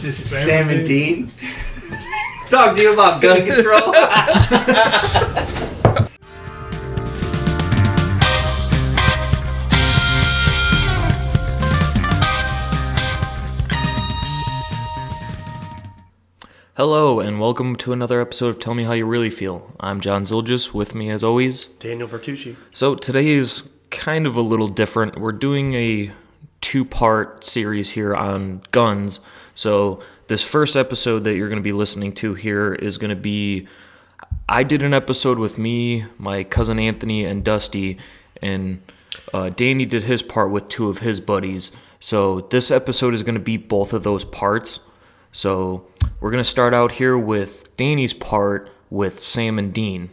This is Sam Sam, and and Dean. Talk to you about gun control. Hello, and welcome to another episode of Tell Me How You Really Feel. I'm John Zilgis, with me as always. Daniel Bertucci. So, today is kind of a little different. We're doing a two part series here on guns. So, this first episode that you're going to be listening to here is going to be I did an episode with me, my cousin Anthony, and Dusty, and uh, Danny did his part with two of his buddies. So, this episode is going to be both of those parts. So, we're going to start out here with Danny's part with Sam and Dean.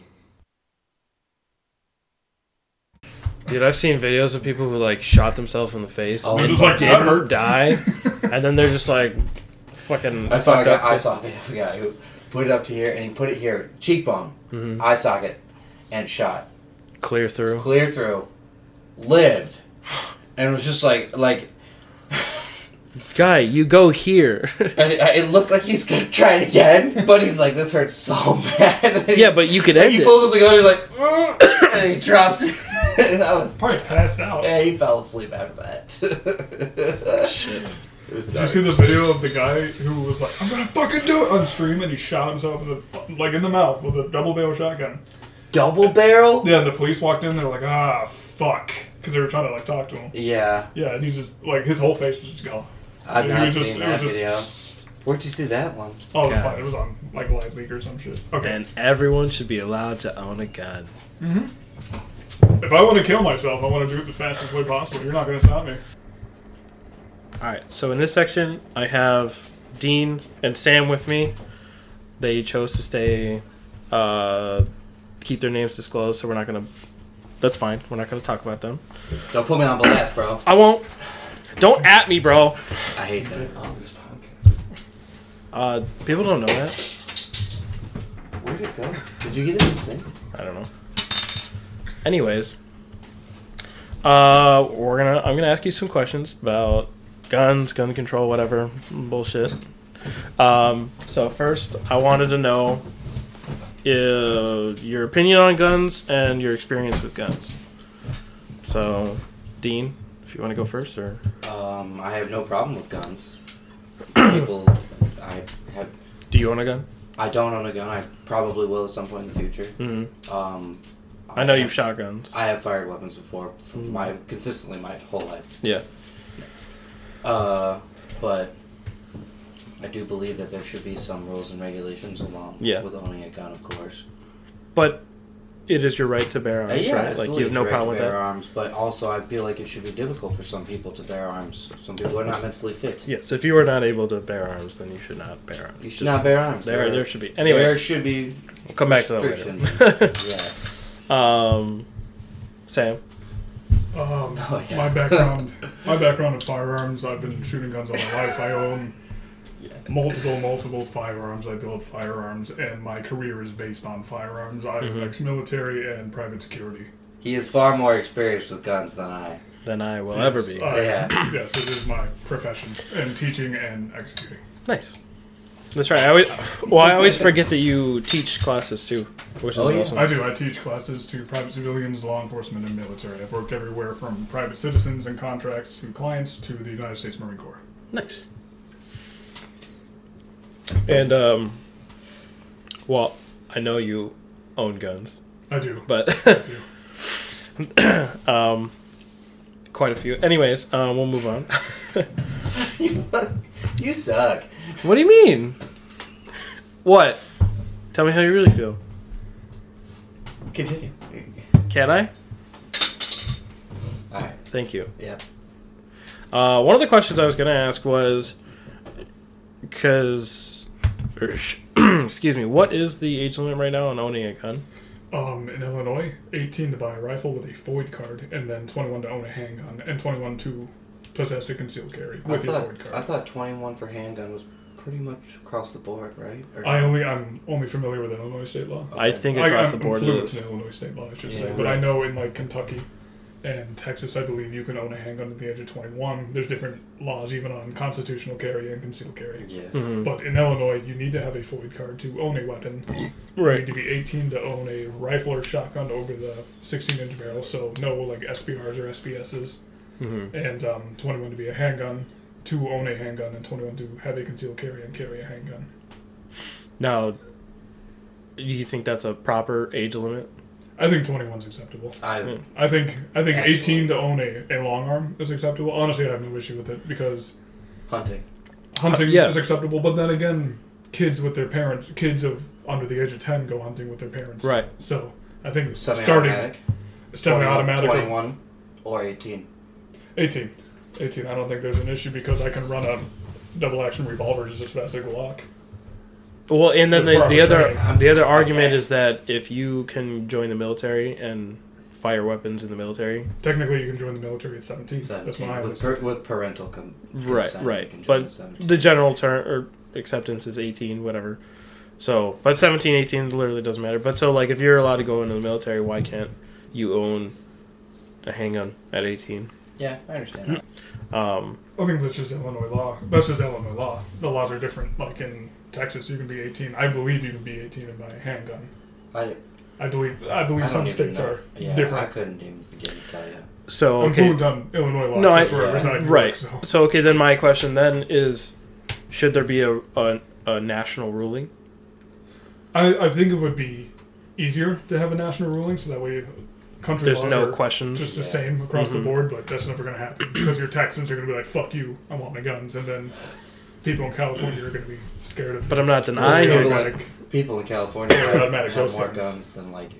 Dude, I've seen videos of people who like shot themselves in the face Oh, and just like, didn't die, and then they're just like fucking. I saw a guy, up. I saw a video of a guy who put it up to here and he put it here, cheekbone, Mhm. eye socket, and shot. clear through. Clear through. Lived. And it was just like like Guy, you go here. and it, it looked like he's gonna try it again, but he's like, this hurts so bad. yeah, but you could and end he it. pulls up the gun, he's like, "Mm," and he drops it. and I was Probably passed out. yeah, he fell asleep after that. Shit. It was Did you see the video of the guy who was like, "I'm gonna fucking do it" on stream, and he shot himself in the like in the mouth with a double barrel shotgun? Double barrel? Yeah, and the police walked in. They're like, "Ah, fuck," because they were trying to like talk to him. Yeah, Yeah, and he's just like his whole face was just gone. I've not seen just- that video. just- Where'd you see that one? Oh, Yeah. fine. It was on like live leak or some shit. Okay. And everyone should be allowed to own a gun. If I want to kill myself, I want to do it the fastest way possible. You're not gonna stop me. All right. So in this section, I have Dean and Sam with me. They chose to stay, uh, keep their names disclosed, so we're not gonna. That's fine. We're not gonna talk about them. Don't put me on blast, bro. I won't. Don't at me, bro. I hate that. On this podcast. Uh, people don't know that. Where'd it go? Did you get it in the sink? I don't know. Anyways, uh, we're gonna. I'm gonna ask you some questions about guns, gun control, whatever bullshit. Um, so first, I wanted to know uh, your opinion on guns and your experience with guns. So, Dean, if you want to go first, or Um, I have no problem with guns. People, I have. do you own a gun? I don't own a gun. I probably will at some point in the future. Mm-hmm. Um, I know have- you've shot guns. I have fired weapons before, for my consistently my whole life. Yeah. Uh, but I do believe that there should be some rules and regulations along Yeah. with owning a gun, of course. But it is your right to bear arms, Uh, yeah, right? Like absolutely, you have no problem to with bear that. arms, but also I feel like it should be difficult for some people to bear arms. Some people are not mentally fit. Yes, if you are not able to bear arms, then you should not bear arms. You should not bear arms. There, There, there should be. Anyway, there should be we'll come back to that restrictions. later. yeah. um, Sam. Um, Oh, yeah. My background, my background in firearms. I've been shooting guns all my life. I own Yeah. multiple, multiple firearms. I build firearms, and my career is based on firearms. I'm Mhm. ex-military and private security. He is far more experienced with guns than I. Than I will ever be. I- Yeah. yes, it is my profession, and teaching and executing. nice. That's right. I always, well, I always forget that you teach classes too, which is Oh, yeah. awesome. I do. I teach classes to private civilians, law enforcement, and military. I've worked everywhere from private citizens and contracts to clients to the United States Marine Corps. Nice. And um, well, I know you own guns, I do. but um, quite a few. Anyways, um, we'll move on. you, you suck. what do you mean? What? Tell me how you really feel. Continue. Can I? All right. Thank you. Yeah. Uh, one of the questions I was going to ask was because, excuse me, what is the age limit right now on owning a gun? Um, in Illinois, 18 to buy a rifle with a FOID card, and then 21 to own a handgun, and 21 to possess a concealed carry I with your thought card. I thought 21 for handgun was pretty much across the board, right? Or I only I'm only familiar with Illinois state law. I think across I, the board it fluent in Illinois state law, I should Yeah. say, but I know in like Kentucky and Texas, I believe you can own a handgun at the age of 21. There's different laws even on constitutional carry and concealed carry. Yeah. Mhm. But in Illinois, you need to have a FOID card to own a weapon. You Right. need to be 18 to own a rifle or shotgun over the 16 inch barrel, so no like SBRs or SBSs, hmm and um, 21 to be a handgun, to own a handgun, and 21 to have a concealed carry and carry a handgun. Now, do you think that's a proper age limit? I think 21 is acceptable. I I think I think Absolutely. 18 to own a, a long arm is acceptable. Honestly, I have no issue with it because hunting. hunting Uh, yeah. is acceptable. But then again, kids with their parents, kids of under the age of 10 go hunting with their parents. Right. So I think starting Semi-automatic. semi-automatic 21 or 18. 18. 18. I don't think there's an issue because I can run a double action revolver just as fast as a Glock. Well, and then the, the other training. the other argument Okay. is that if you can join the military and fire weapons in the military, Technically, you can join the military at 17. That's 17 when I with, was. per, with parental com- right, consent, you right, but the general term or acceptance is 18, whatever. So, but 17, 18 literally doesn't matter. But so, like, if you're allowed to go into the military, why can't you own a handgun at 18? Yeah, I understand that. Um, I think that's just Illinois law. That's just Illinois law. The laws are different. Like in Texas, you can be 18. I believe you can be 18 and buy a handgun. I, I believe I believe I some states know. are Yeah, I couldn't even begin to tell you. so I'm okay, fluent on Illinois law. No, I- that's where I yeah. reside. in right. York, so. So okay, then my question then is, should there be a a, a national ruling? I, I think it would be easier to have a national ruling, so that way country There's laws no are questions. just the Yeah. same across Mhm. the board. But that's never going to happen because your Texans are going to be like, "Fuck you, I want my guns," and then people in California are going to be scared of. But I'm not fully denying Fully it. automatic. People in California Yeah, have, automatic have ghost more guns. guns than like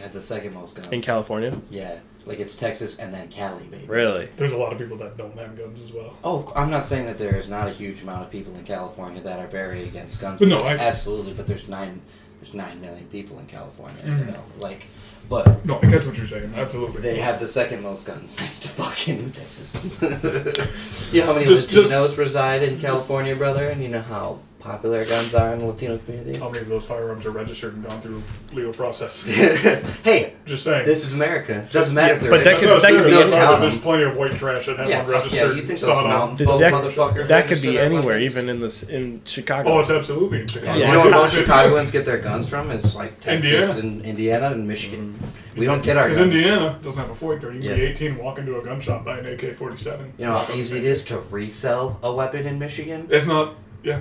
had the second most guns in California. Yeah, like it's Texas and then Cali, baby. Really? There's a lot of people that don't have guns as well. Oh, I'm not saying that there is not a huge amount of people in California that are very against guns. But no, because I- absolutely. But there's nine, there's nine million people in California. You Mhm. know, like, but No, I catch what you're saying. Absolutely. they have the second most guns next to fucking Texas. you know how many Just- just- Latinos reside in California, brother, and you know how popular guns are in the Latino community. How many of those firearms are registered and gone through legal process? hey, Just saying. this is America. Doesn't matter if they're But that That's could- what I that could be there's any- There's plenty of white trash that have Yeah, one fuck yeah. You think saw those mountain That- folk that- motherfuckers? That could be anywhere, weapons? even in this in Chicago. Oh, it's absolutely in Chicago. Yeah. you know where most Chicagoans get their guns from? It's like Texas Indiana. and Indiana and Michigan. Mm. We don't get our guns. Because. Indiana doesn't have a FOID card. You can be Yeah. 18, walk into a gun shop, buy an AK-47. You know how easy it is to resell a weapon in Michigan? It's not. Yeah.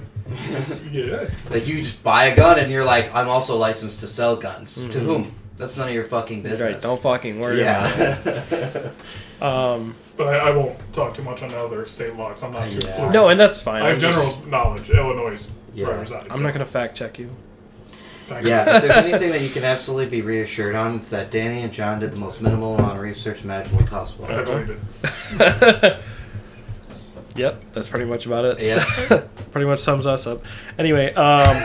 yeah. like you just buy a gun and you're like, I'm also licensed to sell guns. To Mhm. whom? That's none of your fucking business. right. Don't fucking worry about yeah. it. Um, But I, I won't talk too much on other state laws. I'm not too Yeah. fluent. no, and that's fine. I have I'm just- general knowledge. Illinois is where I Yeah. reside. I'm not gonna fact check you. Thank you. yeah, if there's anything that you can absolutely be reassured on, it's that Danny and John did the most minimal amount of research imaginable possible. I believe it. Yep, that's pretty much about it. Yeah. pretty much sums us up. Anyway, um,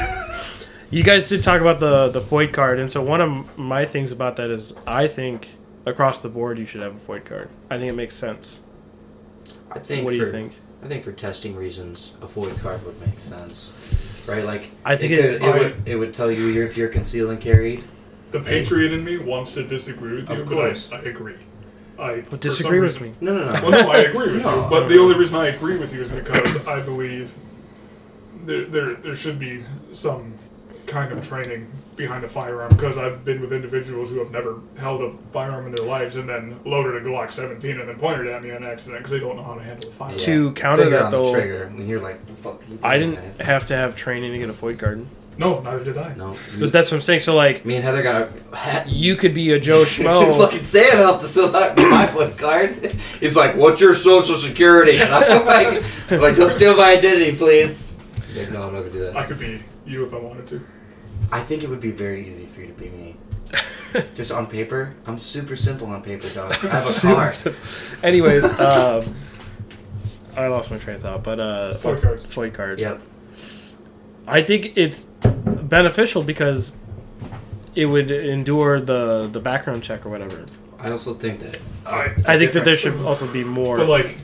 you guys did talk about the the FOID card, and so one of my things about that is I think across the board you should have a FOID card. I think it makes sense. I think what do for, you think? I think for testing reasons, a FOID card would make sense. Right? Like I think it, it- could, it, I- would it would tell you if you're concealed and carried. The patriot in me wants to disagree with you, Of but course. I, I agree. I But for disagree some with reason- me. No, no, no. Well, no, I agree with No, you. But no, the no. only reason I agree with you is because I believe there, there, there should be some kind of training behind a firearm. Because I've been with individuals who have never held a firearm in their lives and then loaded a Glock 17 and then pointed at me on accident because they don't know how to handle a firearm. To counter Finger that, on though- the trigger when you're like, the fuck. You I didn't man?" have to have training to get a FOID card, No, neither did I. No. but that's what I'm saying. So like, me and Heather got a. Hat. you could be a Joe Schmo. Fucking Sam helped us with our- my FOID card. He's like, "What's your social security?" And I'm like, I'm like, "Don't steal my identity, please." Like, no, I'm not gonna do that. I could be you if I wanted to. I think it would be very easy for you to be me. Just on paper, I'm super simple on paper, dog. I have a car. Anyways, um, I lost my train of thought, but uh, FOID cards. FOID card. Yep. I think it's beneficial because it would endure the the background check or whatever. I also think that. uh, I- a I think that there should also be more. But like,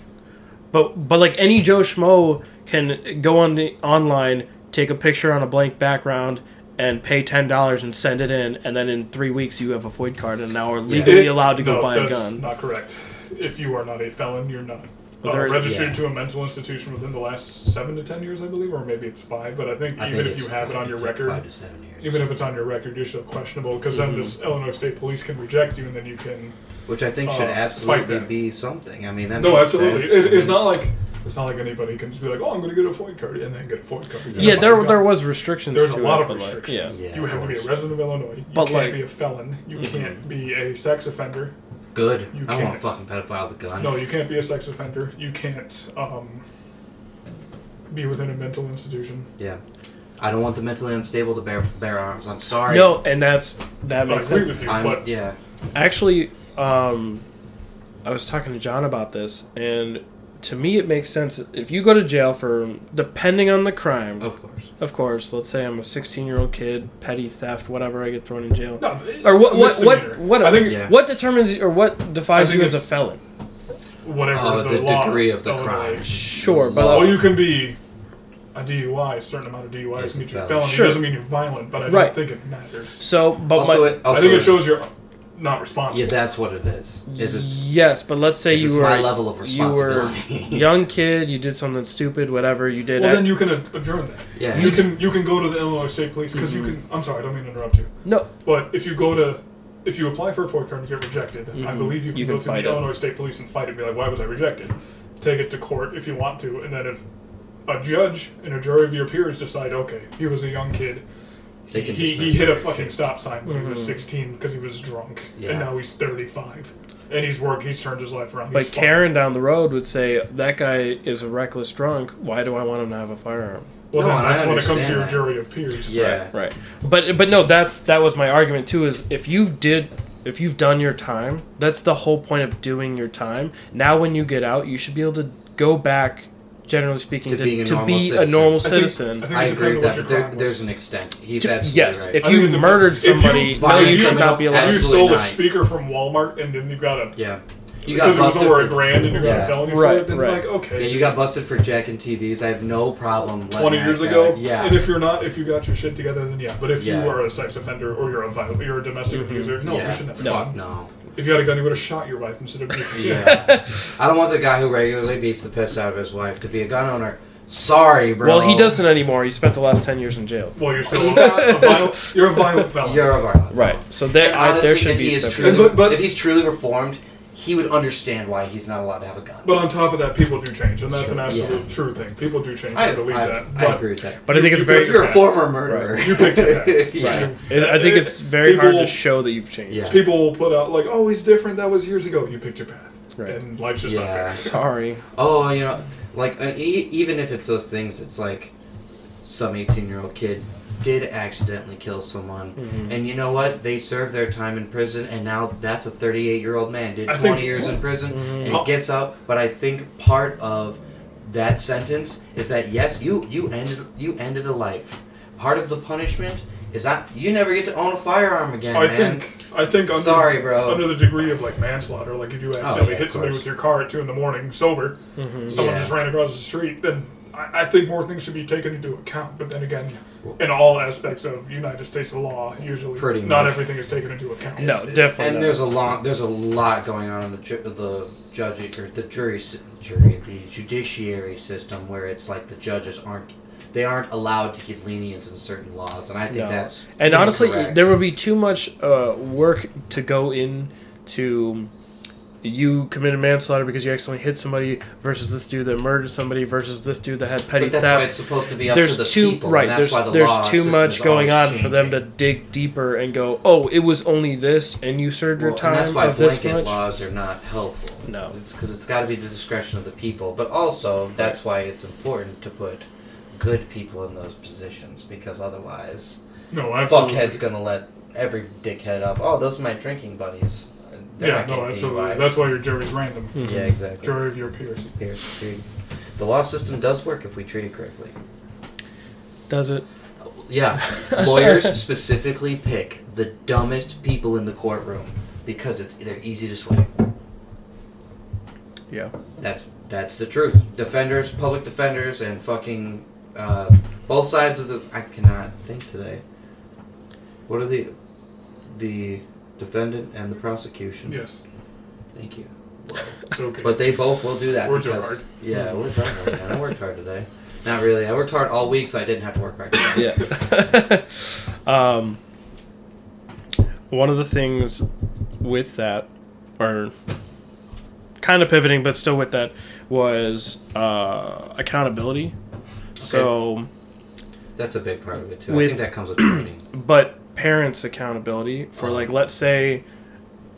But but like any Joe Schmo can go on the online, take a picture on a blank background, and pay ten dollars and send it in, and then in three weeks you have a FOID card and now are legally If- allowed to go no, buy a gun. Not correct. If you are not a felon, you're not. Well, Uh, there- registered yeah. to a mental institution within the last seven to ten years, I believe, or maybe it's five. But I think I even think if you have it on your ten- record, five to seven years. even if it's on your record, you're still questionable because Mm-hmm. then this Illinois State Police can reject you, and then you can. which I think should uh, fight absolutely be something. I mean, that No, makes absolutely. sense. It, it's not like it's not like anybody can just be like, "Oh, I'm going to get a FOID card," and then get a FOID card. yeah, there gun. there was restrictions. There's a lot it, of but, like, restrictions. yeah. Yeah, you have to be a resident of Illinois. You But, can't like- be a felon. You Mhm. can't be a sex offender. Good. You I don't want a fucking pedophile with a gun. No, you can't be a sex offender. You can't um, be within a mental institution. Yeah. I don't want the mentally unstable to bear bear arms. I'm sorry. No, and that's that I makes agree sense. with you, I'm, but yeah. Actually, um, I was talking to John about this, and to me, it makes sense if you go to jail for depending on the crime. Of course. Of course, let's say I'm a 16 year old kid, petty theft, whatever, I get thrown in jail. no, Or what? What? What? misdemeanor. What? I think Yeah. What determines or what defines you as a felon? whatever Oh, the, the law degree of the Illinois- crime. Sure, but Law. Well, you can be a DUI. A certain amount of DUIs Yes, can get you a felon. felony. Sure. It doesn't mean you're violent, but I don't Right. think it matters. So, but Also, my, it, also I think it it- shows you're not responsible. Yeah, that's what it is. Is it's yes, but let's say you were my level of you were responsibility. young kid, you did something stupid, whatever you did. well, at- then you can adjourn that. yeah. You can you can go to the Illinois State Police because you can. I'm sorry, I don't mean to interrupt you. no, But if you go to, if you apply for a FOID card and get rejected, I Mhm. believe you can You go can through fight the it. Illinois State Police and fight it and be like, why was I rejected? Take it to court if you want to, and then if a judge and a jury of your peers decide, okay, he was a young kid, They he, can he, he hit a fucking shit. stop sign when he was Mhm. 16 because he was drunk, Yeah. and now he's 35, and he's worked, he's turned his life around. but he's fine. Karen down the road would say that guy is a reckless drunk. Why do I want him to have a firearm? well, No, then I that's when it comes to your jury of peers. Yeah. Right. But but no, that's that was my argument too. Is if you did. If you've done your time, that's the whole point of doing your time. Now, when you get out, you should be able to go back, generally speaking, To to, being a to normal be a citizen. normal I think- citizen. I think I agree depends with on that. what your there, crime there's an extent. He's To- absolutely yes, right. if I think you it depends. murdered If you somebody, no, violent you should criminal, not be allowed. If you Absolutely stole a not. speaker from Walmart and then you got a yeah. You got because it was busted over for a grand and you got Yeah. a felony Right, for it, then right. like okay. Yeah, you got busted for jacking TVs. I have no problem. letting twenty that years guy- ago. Yeah. And if you're not, if you got your shit together, then yeah. But if Yeah. you are a sex offender or you're a viol- you're a domestic Mhm. abuser, no, yeah. you shouldn't have No. Fuck no. If you had a gun, you would have shot your wife instead of your Yeah. I don't want the guy who regularly beats the piss out of his wife to be a gun owner. Sorry, bro. Well, he doesn't anymore. He spent the last ten years in jail. Well, you're still a, a violent. You're a violent felon. You're a violent. Right. So there, And I, honestly, there should if be he is truly, But- but- if he's truly reformed, he would understand why he's not allowed to have a gun. but on top of that, people do change, and that's an absolute Yeah. true thing. People do change. I, I, believe I, that. I But agree with that. But I think it's very. If you're a former murderer, You picked your path. yeah. Right. It, I think it's very hard to show that you've changed. Yeah. People will put out like, "Oh, he's different. That was years ago." You picked your path, Right. and life's just Yeah. unfair. Sorry. Oh, you know, like uh, e- even if it's those things, it's like some 18 year old kid did accidentally kill someone, Mhm. and you know what? They served their time in prison, and now that's a 38 year old man did I 20 think- years in prison, Mhm. and he gets out. But I think part of that sentence is that yes, you you ended you ended a life. Part of the punishment is that you never get to own a firearm again, I man. think. I think under, Sorry, bro. under the degree of like manslaughter, like if you accidentally yeah, hit somebody course. with your car at two in the morning, sober, Mhm. someone Yeah. just ran across the street, then I, I think more things should be taken into account. But then again, in all aspects of United States law, usually Pretty not much. everything is taken into account. No, definitely. And not. there's a lot. There's a lot going on in the ju- the judge or the jury sy- jury the judiciary system where it's like the judges aren't they aren't allowed to give lenience in certain laws, and I think No. that's And honestly, incorrect. there would be too much uh, work to go in to you committed manslaughter because you accidentally hit somebody versus this dude that murdered somebody versus this dude that had petty But that's why theft. it's supposed to be up there's to the too people, right. and that's There's why the there's law too much going on always for them to dig deeper and go. Oh, it was only this, and you served your time and that's why of blanket laws are not helpful. No. it's because it's got to be the discretion of the people. But also, that's why it's important to put good people in those positions because otherwise, No, absolutely. fuckhead's gonna let every dickhead up. Oh, those are my drinking buddies. They're Yeah, not no, getting absolutely. DUIs. That's why your jury's random. Mhm. Yeah, exactly. Jury of your peers. Peers treat- The law system does work if we treat it correctly. Does it? Yeah, lawyers specifically pick the dumbest people in the courtroom because it's they're easy to sway. Yeah. That's that's the truth. Defenders, public defenders, and fucking uh, both sides of the. I cannot think today. What are the the defendant and the prosecution? Yes, Thank you. it's okay. But they both will do that. Worked because, hard. Yeah, I worked hard. Man. I worked hard today. Not really. I worked hard all week, so I didn't have to work hard. Today. Yeah. um, one of the things with that, or kind of pivoting, but still with that, was uh, accountability. So, That's a big part of it too. I think that comes with training. but parents' accountability for Oh. like, let's say,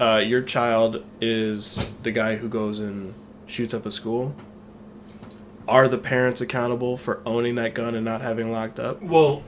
uh, your child is the guy who goes and shoots up a school. Are the parents accountable for owning that gun and not having locked up? well,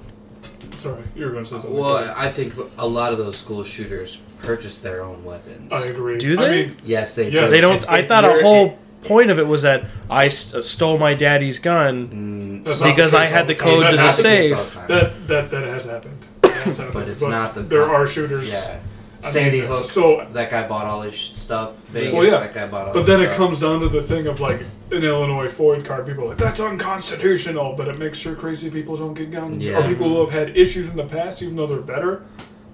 sorry, you were going to say something. Well, I think a lot of those school shooters purchase their own weapons. I agree. Do I they? mean, yes, they Yeah. do. They don't. If- I if thought a you're- whole point of it was that I st- stole my daddy's gun. Mm, Because I had the time. code to the has- not case safe. all the time. That that that has happened. That has happened. But it's not the There com- are shooters. Yeah. I Sandy mean, Hook. so- that guy bought all his stuff. Vegas. Well, yeah. That guy bought all. But his then it comes down to the thing of like in Illinois FOID card, people are like that's unconstitutional, but it makes sure crazy people don't get guns. Yeah. Or people who have had issues in the past, even though they're better,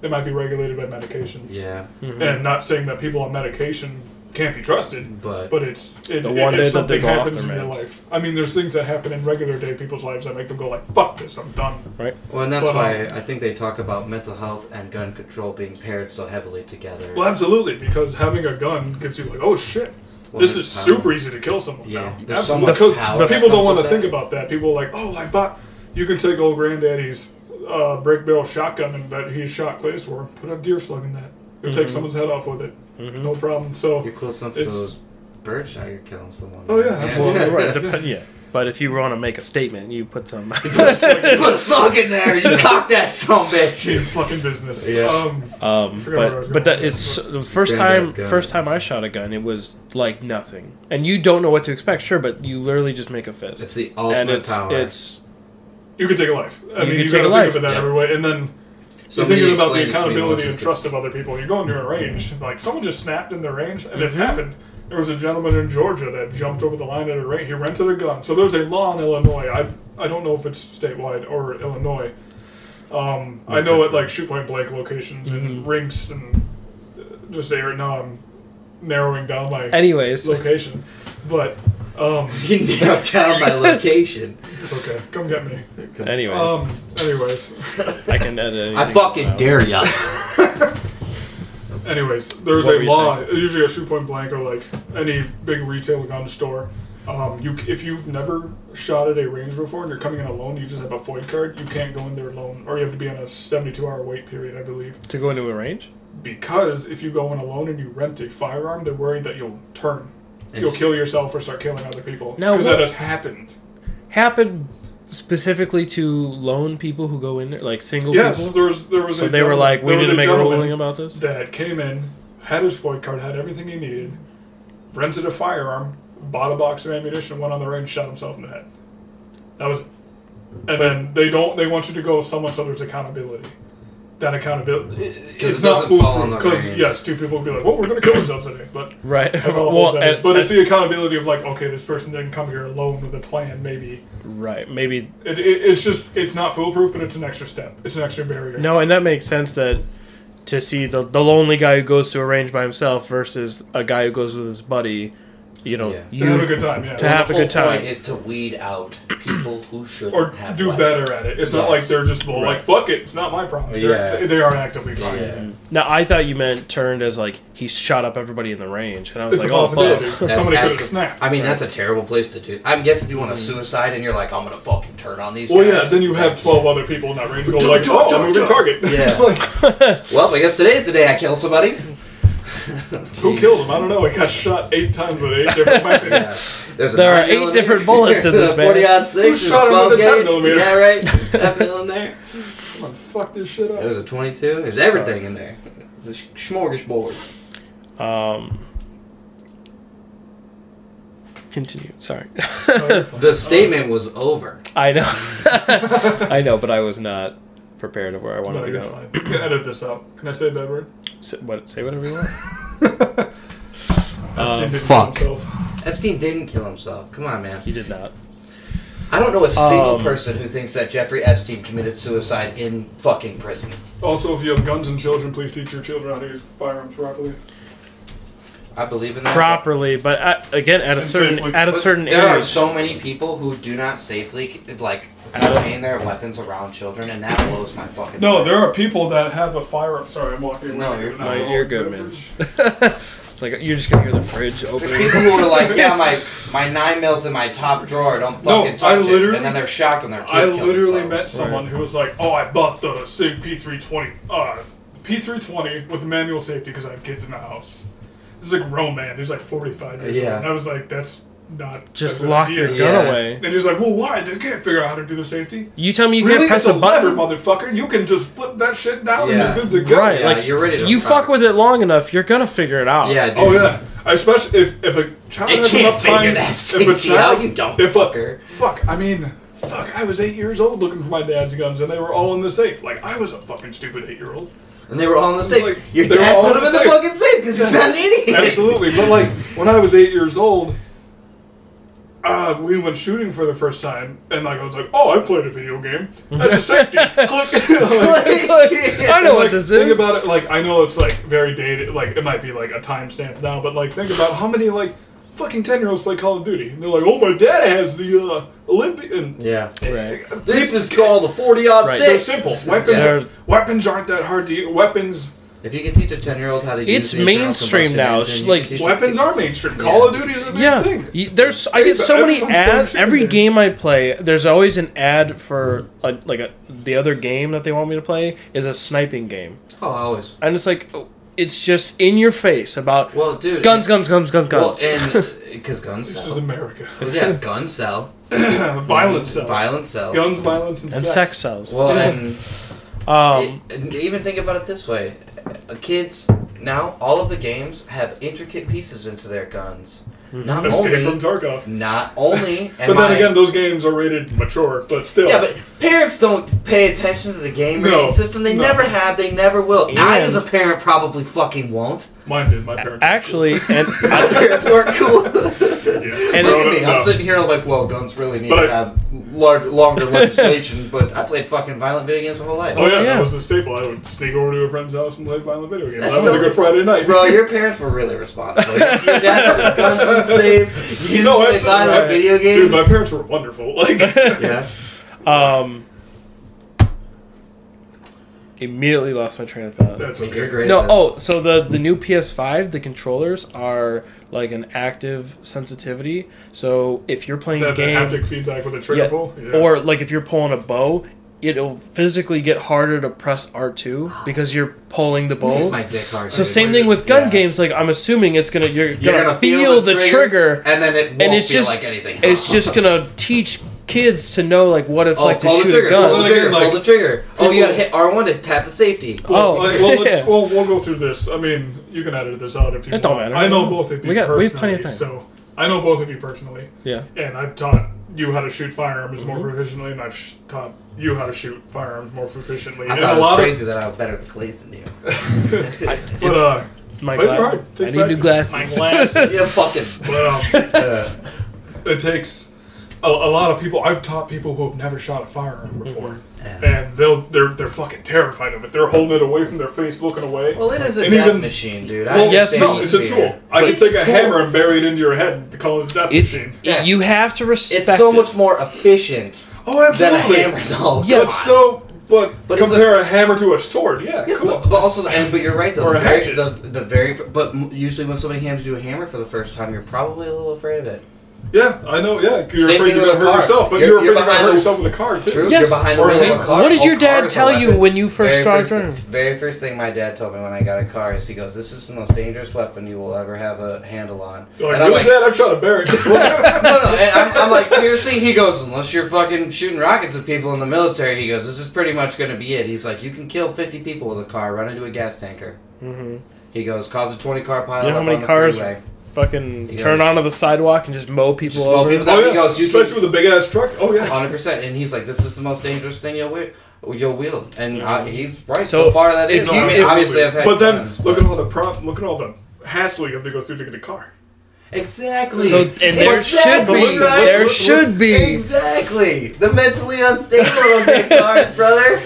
they might be regulated by medication. Yeah, mm-hmm. And not saying that people on medication can't be trusted, but, but it's it, The it- one if day that something they go off happens their in your meds. life. I mean, there's things that happen in regular day people's lives that make them go like, "Fuck this, I'm done." Right. Well, and that's but, why um, I think they talk about mental health and gun control being paired so heavily together. Well, absolutely, because having a gun gives you like, "Oh shit." Well, this there's is power. super easy to kill someone Yeah, now. there's so Absolutely, much because power the that people don't comes want to with think that. about that. People are like, oh, I bought. You can take old granddaddy's uh, break barrel shotgun and that he shot clays for. Put a deer slug in that. You'll take Mhm. someone's head off with it. Mhm. No problem. So You're close enough to those bird shot. You're killing someone. Oh, yeah, absolutely. Well, right, dep- yeah. But if you want to make a statement, you put some. You put a slug- you put a slug in there. You cock that son of a your bitch. fucking business. Yeah. Um, Um, forgot where I was but but going that it's the first time first time I shot a gun, it was like nothing, and you don't know what to expect. Sure, but you literally just make a fist, It's the and ultimate it's power. it's you could take a life. I You mean, could you take gotta a think life, of it that yeah. every way. And then Somebody you're thinking about the explained it to me accountability and is the- trust of other people. You go into a range, like someone just snapped in the range, and it's Mhm. happened. There was a gentleman in Georgia that jumped over the line at a range. He rented a gun. So there's a law in Illinois. I I don't know if it's statewide or Illinois. Um, I know at like shoot point blank locations and Mhm. rinks and uh, just there. Now I'm narrowing down my anyways. location, but um, You narrowed down my location. okay. Come get me. Anyways, Um, anyways. I can edit. I anything fucking out. dare ya. Anyways, there's What a were you law, usually a shoot point blank or like any big retail gun store. Um, you c- if you've never shot at a range before and you're coming in alone, you just have a FOID card. You can't go in there alone, or you have to be on a 72 hour wait period, I believe. to go into a range. Because if you go in alone and you rent a firearm, they're worried that you'll turn, And you'll just- kill yourself or start killing other people. Now Because that has happened. Happened specifically to lone people who go in there, like single Yes, people. there was there was. So a they were like, "We need to make a ruling about this." that came in, had his FOID card, had everything he needed, rented a firearm, bought a box of ammunition, went on the range, shot himself in the head. That was it. And then they don't. They want you to go somewhere so there's accountability. That accountability. It's it not doesn't fall on foolproof the because yes, two people will be like, "Well, we're going to kill ourselves today," but Right. well, that is. and- But it's the accountability of like, okay, this person didn't come here alone with a plan. Maybe right. Maybe it, it, it's just it's not foolproof, but it's an extra step. It's an extra barrier. No, and that makes sense that to see the the lonely guy who goes to a range by himself versus a guy who goes with his buddy, you know, Yeah. To you have a good time, yeah. to have the a good whole point time. is to weed out people who should or have do weapons. better at it. It's not like they're just well, Right. like fuck it, it's not my problem. They're, Yeah. they, they are actively trying. Yeah. Now I thought you meant turned as like he shot up everybody in the range, and I was It's like, oh fuck. That's Somebody could have snapped. I mean, that's a terrible place to do. I guess if you want to mm-hmm. suicide and you're like, I'm gonna fucking turn on these. well, yeah. Then you have that- twelve other people in that range going like, oh, I'm moving target. Yeah. Well, I guess today's the day I kill somebody. who killed him? I don't know. He got shot eight times with eight different weapons. There's a There are 9 eight millimeter, different bullets in this, man. 40 odd six. Who there's shot a him 12 with a 10 millimeter? Yeah, right. 10 mil in there. Come on, fuck this shit up. There's a 22. There's everything in there. It's a sh- smorgasbord. Um, continue. Sorry, you're fine. The statement was over. I know, I know, but I was not prepared of where I wanted No, to you're go. fine. You can edit this out. Can I say a bad word? Say, what, say whatever you want. I've Uh, fuck. himself. Epstein didn't kill himself. Come on, man. He did not. I don't know a single Um, person who thinks that Jeffrey Epstein committed suicide in fucking prison. Also, if you have guns and children, please teach your children how to use firearms properly. I believe in that. properly, but at, again, at a certain safely. at a certain there are so many people who do not safely like Adam? contain their weapons around children, and that blows my fucking. No, mind. there are people that have a firearm. Sorry, I'm walking. No, you're from fine. that. You're good, man. it's like you're just gonna hear the fridge There's opening. people who are like, yeah, my my nine mils in my top drawer, don't No, fucking I touch it, literally- and then they're shocked when their kids I literally met themselves. someone who was like, "Oh, I bought the Sig P320, uh, P320 with the manual safety because I had kids in the house." This is like grown man. He's like 45 years Yeah. old. And I was like, "That's not Just a good lock idea. your gun Yeah. away. And he's like, "Well, why? They can't figure out how to do the safety." You tell me you really, can't press it's a a lever, motherfucker. You can just flip that shit down Yeah. and you're good to go. Right, Yeah, like you're ready to you rock. fuck with it long enough, you're gonna figure it out. Yeah, oh, dude. Oh yeah, especially if if a child It has can't enough time. figure that if a child, out, you dumb if a, fucker. Fuck, I mean, fuck. I was eight years old looking for my dad's guns, and they were all in the safe. Like I was a fucking stupid eight year old. And they were all in the safe. Like, Your they dad all put in them in the the safe. fucking safe because he's not an idiot. Absolutely, but like when I was eight years old. Uh, we went shooting for the first time, and like I was like, "Oh, I played a video game. That's a safety." Click. Like, I know And, what this think is. Think about it. Like I know it's like very dated. Like it might be like a timestamp now, but like think about how many like fucking ten year olds play Call of Duty, and they're like, "Oh, my dad has the uh, Olympian." Yeah. Right. This is called the 40 odd Right. They're six. simple. Weapons. They're- weapons aren't that hard to use. Weapons. If you can teach a 10 year old how to use It's the internal mainstream now. engine, like, Weapons are mainstream. Call of Duty is a big Yeah, thing. Y- there's I get so many Everyone's ad. playing shooting Every games. game I play, there's always an ad for a, like a, the other game that they want me to play is a sniping game, Oh, always. and it's like oh, it's just in your face about Well, dude. guns, guns, guns, guns, Well, guns. and because guns sell. This is sell. America. yeah, guns sell. Violence sells. Violence sells. Guns, violence, and, and sex. sex sells. Well, and, um, it- and even think about it this way: Uh, kids now, all of the games have intricate pieces into their guns. Mm-hmm. Not Escape only, from Tarkov. not only. But then I- again, those games are rated mature, but still. Yeah, but parents don't pay attention to the game No, rating system. They no. never have. They never will. I, as a parent, probably fucking won't. Mine did. My parents. actually, and My parents weren't cool. yeah. and- Look at me. I'm no. sitting here like, well, guns really need But to I- have large, longer legislation. but I played fucking violent video games my whole life. Oh yeah, Yeah. that was the staple. I would sneak over to a friend's house and play violent video games. That's that was so- a good Friday night. Bro, your parents were really responsible. Your dad put guns in safe. You didn't No, play absolutely. violent video games. Dude, my parents were wonderful. Like, yeah. um, immediately lost my train of thought. that's You're great. No, oh, so the the new PS5, the controllers are like an active sensitivity. So if you're playing a That, the game, haptic feedback with a trigger Yeah. pull. Yeah. or like if you're pulling a bow, it'll physically get harder to press R2 ah. because you're pulling the Makes bow. my dick hard. So same thing with gun Yeah. games. Like I'm assuming it's gonna you're, You're gonna, gonna feel, the, trigger, and then it won't and it's feel just like anything. it's just gonna teach kids to know like what it's oh, like to shoot trigger. a Pull gun. the trigger. like, pull the trigger. Oh, you people- gotta hit R1 to tap the safety. Oh, Like, well, let's, yeah. well, we'll go through this. I mean, you can edit this out if you It don't want. matter. I know both of you We got- we personally, have plenty of time. so I know both of you personally, Yeah. and I've taught you how to shoot firearms more Mm-hmm. proficiently, and I've sh- taught you how to shoot firearms more proficiently. I and thought a it was lot crazy that I was better at the clays than you. of, but uh, My Plays are gla- hard. I need new glasses. My glasses. yeah, fucking. but um, it takes a, a lot of people. I've taught people who have never shot a firearm mm-hmm. before, and they'll they're they're fucking terrified of it. They're holding it away from their face, looking away. Well, it is a And death even- machine, dude. I Well, yes, no, the it's a fear. tool. I can take a tool. hammer and bury it into your head and call it a death It's machine. Yes. you have to respect. It's so it. much more efficient Oh, absolutely. than a absolutely. hammer, though. Yeah. But so, but, But compare a, hammer to a sword. Yeah, Yes, cool. but, but also, and but you're right though. Or the, a very, the the very, but usually when somebody hands you a hammer for the first time, you're probably a little afraid of it. Yeah, I know. Yeah, you're Same afraid you're gonna hurt car. yourself, but You're- you're, you're afraid you're gonna hurt the- yourself with a car too. True, Yes. you're behind the wheel of a car. What did your dad tell you when you first very started first, driving? Very first thing my dad told me when I got a car is he goes, "This is the most dangerous weapon you will ever have a handle on." You're like, and I'm really, like, Dad? I've shot a bear. no, no, and I'm, I'm like, seriously? He goes, unless you're fucking shooting rockets at people in the military, he goes, this is pretty much going to be it. He's like, you can kill 50 people with a car, run into a gas tanker. Mm-hmm. He goes, cause a 20 car pile You know how up many on the cars freeway. Fucking He turn goes- onto the sidewalk and just mow people Just mow over? people oh He yeah, goes, you especially can- with a big ass truck. Oh yeah. 100%. And he's like, this is the most dangerous thing you'll, wi- you'll wield. And uh, he's right. So, So, far, that is. if you- I mean, if- obviously, I've had But then guns, look at all the prop. Look at all the hassle you have to go through to get a car. Exactly. So- and there should be- there should be. Exactly. The mentally unstable don't get cars, brother.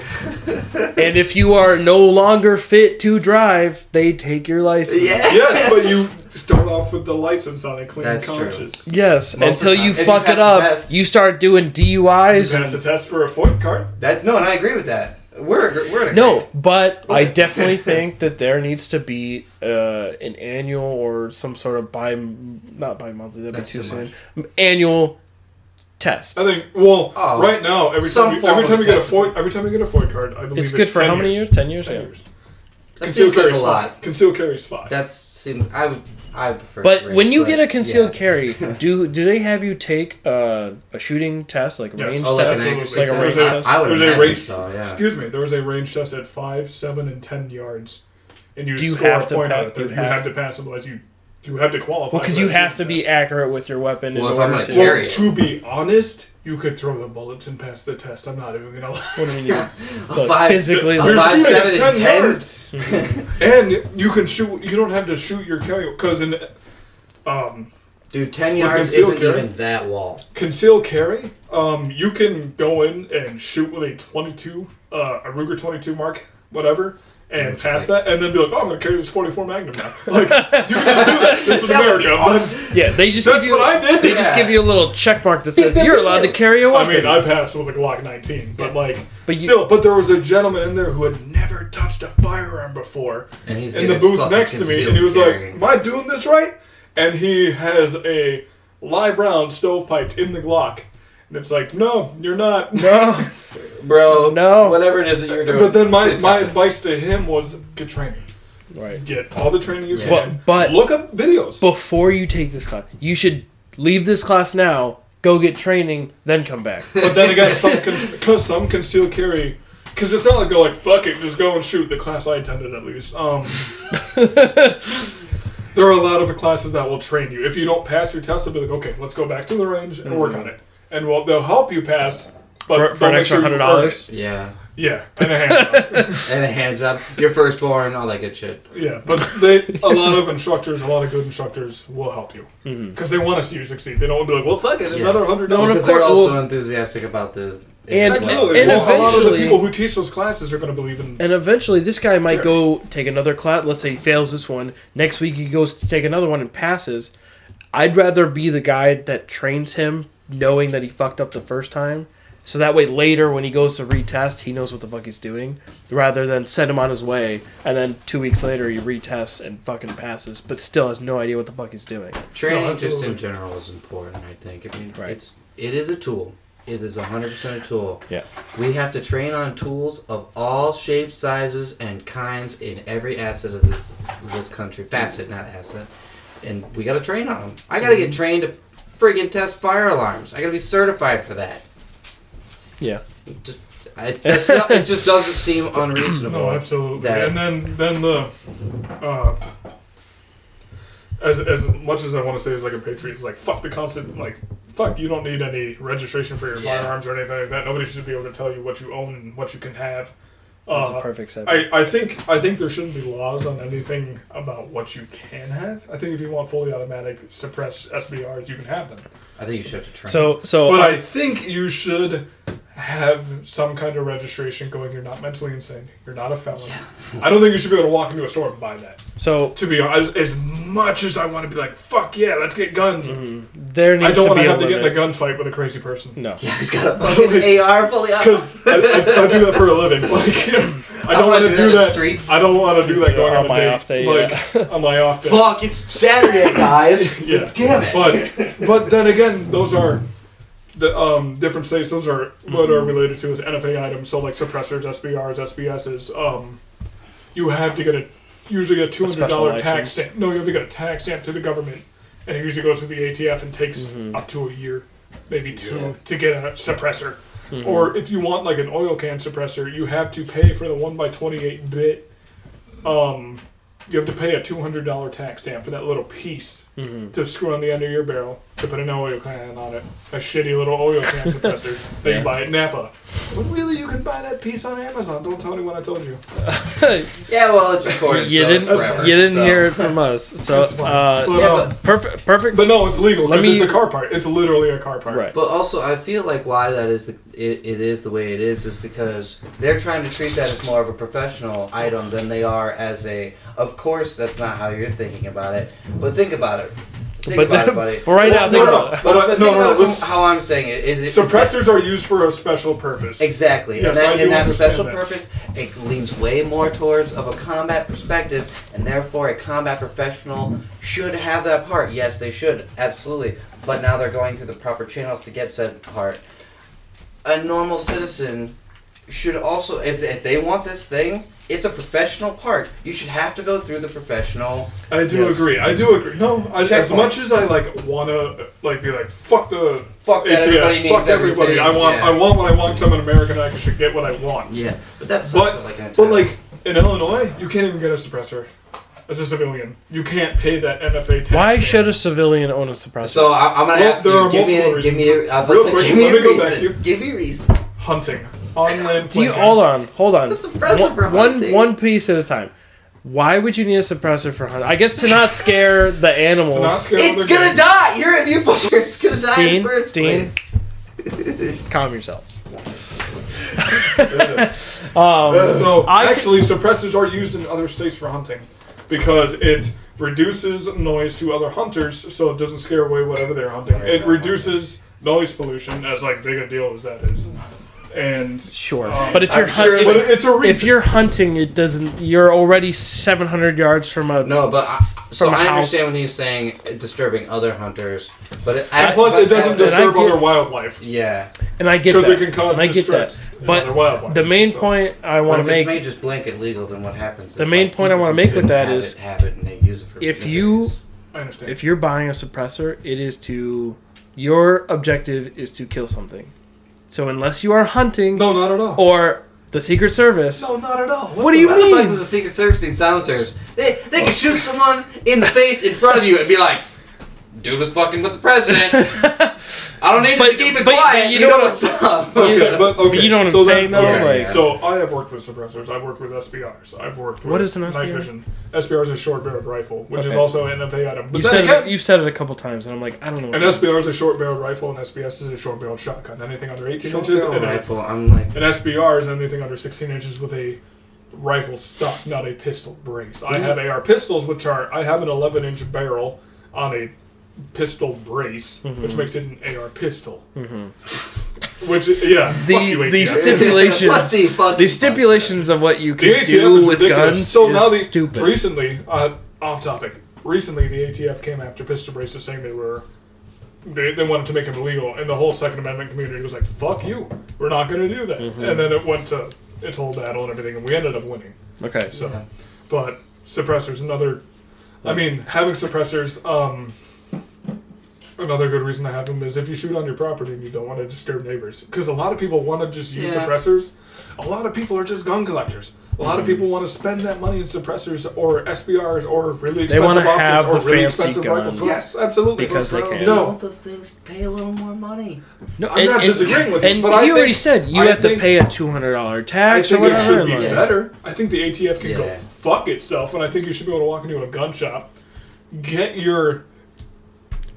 And if you are no longer fit to drive, they take your license. Yeah. yes, but you start off with the license on a clean That's true. conscience. Yes, Most until you time. If you fuck it up, test. you start doing You DUIs. pass the And, test for a FOID card. That no, and I agree with that. We're we're in no, but I definitely think that there needs to be uh, an annual or some sort of bi not bi monthly. That'd That's be too too soon. Annual test. I think. Well, Oh, right now, every time you, every time you get a testing. Every time you get a FOID card, I believe It's good for 10 how many years? Ten years. Ten Yeah. years. That Concealed seems like a lot. five. Concealed carry's five. That's seem I would I prefer. But three, when you but get a concealed yeah. carry, do do they have you take uh, a shooting test, like a Yes. range Oh, like an test, accuracy like a range There's test? I, I would there's a range- so. Yeah. Excuse me. There was a range test at five, seven, and ten yards, and you, Do you score have a to point pa- on it. do you You have have to pass, otherwise you you have to qualify. Well, because you have to shooting be test. accurate with your weapon Well, in if I'm order gonna to. carry Well, it. to be honest, you could throw the bullets and pass the test. I'm not even gonna lie. What do you mean? A five- physically, a You're five, shooting seven, and 10? yards. and you can shoot. You don't have to shoot your carry because in um, Dude, ten yards isn't carry? even that wall. Conceal carry, um, you can go in and shoot with a 22, uh, a Ruger 22 Mark, whatever, and Which pass like- that, and then be like, "Oh, I'm gonna carry this 44 Magnum now." Like, you can't do that. This is That would be America. but yeah, they just That's give you. what I did. They just give you a little check mark that says Beep, beep, you're allowed to carry a I weapon. I mean, I passed with a Glock 19, but like, but you, still, but there was a gentleman in there who had never touched a firearm before, And he's in the booth next to me, and he was carry. like, "Am I doing this right?" And he has a live round stovepiped in the Glock, and it's like, "No, you're not." no, "Bro, No. whatever it is that you're doing." But then my, my advice to him was get training. right. Get all the training you Yeah. can. But- but- look up videos. Before you take this class, you should leave this class now, go get training, then come back. But then again, some con- cause some conceal carry, because it's not like they're like fuck it, just go and shoot. The class I attended, at least. Um, there are a lot of classes that will train you. If you don't pass your test, they'll be like, okay, let's go back to the range and work on it, and well, they'll help you pass. But For, for an extra hundred dollars. yeah, Yeah, and a hand job. and a hand job, your firstborn, all that good shit. Yeah, but they a lot of instructors, a lot of good instructors will help you Mhm. because they want to see you succeed. They don't want to be like, well, fuck it, Yeah. another hundred dollars. because they're course- also well- enthusiastic about the. And- well. Absolutely. and well, a lot of the eventually- people who teach those classes are going to believe in. And eventually, this guy might Sure. go take another class. Let's say he fails this one. Next week, he goes to take another one and passes. I'd rather be the guy that trains him, knowing that he fucked up the first time, so that way later when he goes to retest, he knows what the fuck he's doing, rather than send him on his way and then two weeks later he retests and fucking passes, but still has no idea what the fuck he's doing. Training No, just in general is important. I think. I mean, Right. it's it is a tool. It is hundred percent a tool. Yeah. We have to train on tools of all shapes, sizes, and kinds in every asset of this this country. Facet, not asset. And we got to train on them. I got to get mm-hmm. trained to friggin' test fire alarms. I got to be certified for that. Yeah. It just, I just, it just doesn't seem unreasonable. No, absolutely. that- And then then the uh, as as much as I want to say is like a patriot, it's like fuck the constant like fuck you don't need any registration for your Yeah. firearms or anything like that. Nobody should be able to tell you what you own and what you can have. That's a Uh, perfect segue. I, I think I think there shouldn't be laws on anything about what you can have. I think if you want fully automatic suppressed SBRs, you can have them. I think you should have to train. So so But I- I think you should have some kind of registration going. You're not mentally insane. You're not a felon. I don't think you should be able to walk into a store and buy that. so To be honest, as, as much as I want to be like, fuck yeah, let's get guns. Mm-hmm. there needs I don't to want be to a have to get in a limit. gunfight with a crazy person. No. yeah, he's got a fucking AR fully out. Because I, I, I do that for a living. Like, I I don't wanna want do that do in the streets. I don't want to do that going On on, my date. off day, like on my off day. Fuck, it's Saturday, guys. Yeah. Damn it. But but then again, those are the um, different states. Those are what are related to as NFA items. So like suppressors, SBRs, SBSs. Um, you have to get a usually a two hundred dollar dollar license. tax stamp. No, you have to get a tax stamp to the government, and it usually goes to the ATF and takes up to a year, maybe two, Yeah. to get a suppressor. Or if you want like an oil can suppressor, you have to pay for the one by twenty eight bit um, you have to pay a two hundred dollar tax stamp for that little piece Mm-hmm. to screw on the end of your barrel to put an oil can on it. A shitty little oil can suppressor that Yeah. you buy at Napa. When really you can buy that piece on Amazon. Don't tell anyone I told you. Yeah, well, it's recorded. you so didn't. it's forever, you didn't so. hear it from us. So uh, But, Yeah, um, but- perfect. Perfect. but no, it's legal because it's a car part. It's literally a car part. right. But also, I feel like why that is the it, it is the way it is is because they're trying to treat that as more of a professional item than they are as a. Of course, that's not how you're thinking about it. But think about it. Think But about then- it, buddy. but right now, Well, think no, about no. it. But, But, but no, think no, about it how I'm saying it. Is, is Suppressors are used for a special purpose. Exactly, Yes, and that, I do and that special that. purpose it leans way more towards of a combat perspective, and therefore a combat professional should have that part. Yes, they should absolutely, but now they're going through the proper channels to get said part. A normal citizen should also, if if they want this thing, it's a professional part. You should have to go through the professional. I do Yes. agree. I do agree. No, I, as Checkpoints. much as I like wanna like be like fuck the Fuck that! ATF, everybody needs fuck everybody. everything. I want yeah. I want what I want. 'cause I'm an American. I should get what I want. Yeah, but that's But like an but like in Illinois, you can't even get a suppressor as a civilian. You can't pay that NFA tax. Why stamp. should a civilian own a suppressor? So I, I'm gonna Well, ask there you. are Give me, a, give me, reasons. a, I was Real like, quick, give me let me go back reason. to you. Give me reason. hunting on land? Do you plinking. hold on? Hold on. The suppressor for One, one, hunting. one piece at a time. Why would you need a suppressor for hunting? I guess to not scare the animals. To scare It's gonna game. die. You're if you push her, it's gonna die in Dean, the first Dean. place. Calm yourself. um, So I- actually, suppressors are used in other states for hunting because it reduces noise to other hunters, so it doesn't scare away whatever they're hunting. It reduces noise pollution, as like big a deal as that is, and sure, Um, but if you're I'm hun- sure- if, but it's a reason. if you're hunting, it doesn't. You're already 700 yards from a. No, but I, so From a I house. understand when he's saying uh, disturbing other hunters, but it, and I- plus, but it doesn't I- disturb get- other wildlife Yeah, And I get because that. it can cause and I get distress that. in But other wildlife. The main So- point I want if to it's make made just blanket legal, then what happens? The main like point I wanna make with shouldn't that have is it, and they use it for if nefarious. I understand. if you're buying a suppressor, it is to your objective is to kill something. So unless you are hunting no, not at all. or the Secret Service, No, not at all. What do you What the mean? does the Secret Service need silencers? They they can shoot someone in the face in front of you and be like, "Dude was fucking with the president." I don't need But- to keep it but- quiet. but you, you know know what's up. Okay, but okay. you know what I'm so saying, then, though? okay, Like- so I have worked with suppressors. I've worked with SBRs. I've worked with What is an night SBR? vision. SBR is a short-barreled rifle, which is also an NFA item. But you said again, it, you've said it a couple times, and I'm like, I don't know. What an. SBR is a short-barreled rifle, and SBS is a short-barreled shotgun. Anything under 18 Short inches, barrel and rifle. I'm like, an SBR is anything under 16 inches with a rifle stock, not a pistol brace. I have AR pistols, which are I have an 11-inch barrel on a pistol brace, Mm-hmm. which makes it an AR pistol. Which yeah, The- fuck you, the stipulations- see. The stipulations of what you can do with ridiculous. guns So is now the stupid. recently, uh, off topic. Recently, the ATF came after pistol braces, saying they were they, they wanted to make them illegal, and the whole Second Amendment community was like, "Fuck you, we're not going to do that." Mm-hmm. And then it went to its whole battle and everything, and we ended up winning. okay, So, but suppressors, another. I mean, having suppressors. Um, another good reason to have them is if you shoot on your property and you don't want to disturb neighbors, because a lot of people want to just use Yeah. suppressors. A lot of people are just gun collectors. A lot Mm-hmm. of people want to spend that money in suppressors or SBRs or really They expensive wanna optics have or the really fancy expensive gun. rifles. Yes, absolutely. Because they Bro, can. you No. want those things? Pay a little more money. no, I'm not disagreeing with you, and but you already said you I have to pay a two hundred dollar I tax or think it should be like- better. I think the ATF can go fuck itself, and I think you should be able to walk into a gun shop, get your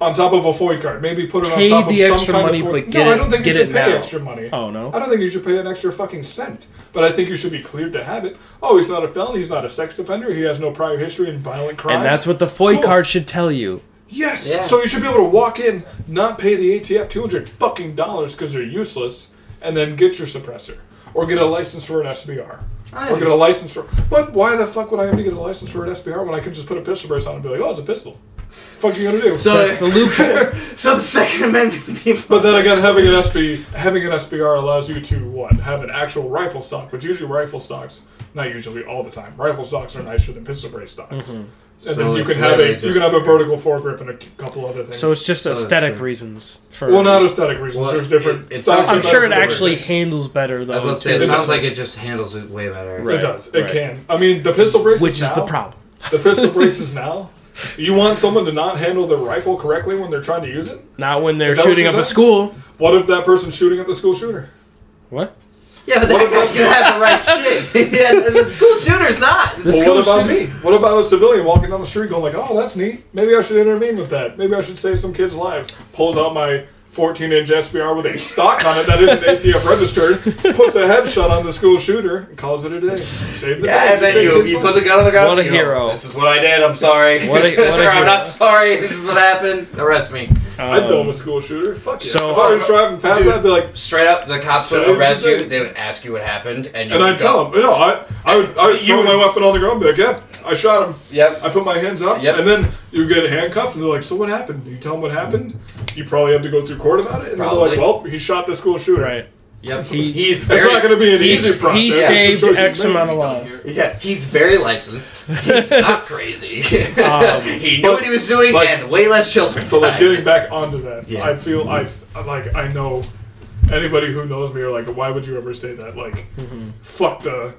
on top of a FOID card, maybe put it Pay on top the of some extra kind money, of FOID. but get no, it- I don't think you should it pay now. extra money. Oh no. I don't think you should pay an extra fucking cent, but I think you should be cleared to have it. Oh, he's not a felon. He's not a sex offender. He has no prior history in violent crimes. And that's what the FOID Cool. card should tell you. Yes. Yeah. So you should be able to walk in, not pay the ATF two hundred fucking dollars because they're useless, and then get your suppressor or get a license for an SBR. I Or get a license for. But why the fuck would I have to get a license for an SBR when I could just put a pistol brace on and be like, oh, it's a pistol? Fuck you gonna do? So, That's the loophole. so the Second Amendment people. but then again, having an SB, having an SBR allows you to what? Have an actual rifle stock, but usually rifle stocks, not usually all the time. Rifle stocks are nicer than pistol brace stocks. Mm-hmm. And So then you can have a literally you can have a vertical foregrip and a couple other things. so it's just So aesthetic reasons. For well, not aesthetic reasons. Well, There's different. it- it stocks sounds are I'm like- better sure it for actually works. handles better I though. was gonna say, too. it It sounds does. like it just handles it way better. Right. It does. It right. can. I mean, the pistol braces. which is the problem. The pistol braces now. You want someone to not handle their rifle correctly when they're trying to use it? Not when they're Is that what shooting you up a school. What if that person's shooting at the school shooter? What? Yeah, but What that guy's gonna have the right shit. yeah, the school shooter's not. The Well, school what about shooter- me? What about a civilian walking down the street going like, "Oh, that's neat. Maybe I should intervene with that. Maybe I should save some kids' lives." Pulls out my 14-inch SBR with a stock on it that isn't ATF registered. Puts a headshot on the school shooter and calls it a day. Save the Yeah, day. and then you, you put the gun on the ground. What a you go, hero. This is what I did. I'm sorry. What a- what a Or, I'm hero. not sorry. This is what happened. Arrest me. I'd know I'm Um, a school shooter. Fuck yeah. so- if I was driving past, Dude. that, I'd be like, Straight up, the cops would arrest you. They would ask you what happened, and you and would I'd go, tell them, no, I, I would, I would You throw my weapon on the ground, and be like, yep, I shot him. Yep. I put my hands up, Yep. and then you get handcuffed, and they're like, "So what happened?" You tell them what happened. You probably have to go through court about it, and Probably. they're like, "Well, he shot the school shooter." right. Yep. He- he's That's very. not going to be an He's- easy process. he It's the saved choice you X make. amount of lives. Yeah, he's very licensed. He's not crazy. Um, he knew but, what he was doing, like- and way less children But like died. getting back onto that, Yeah. I feel I like I know anybody who knows me are like, why would you ever say that? Like, fuck the.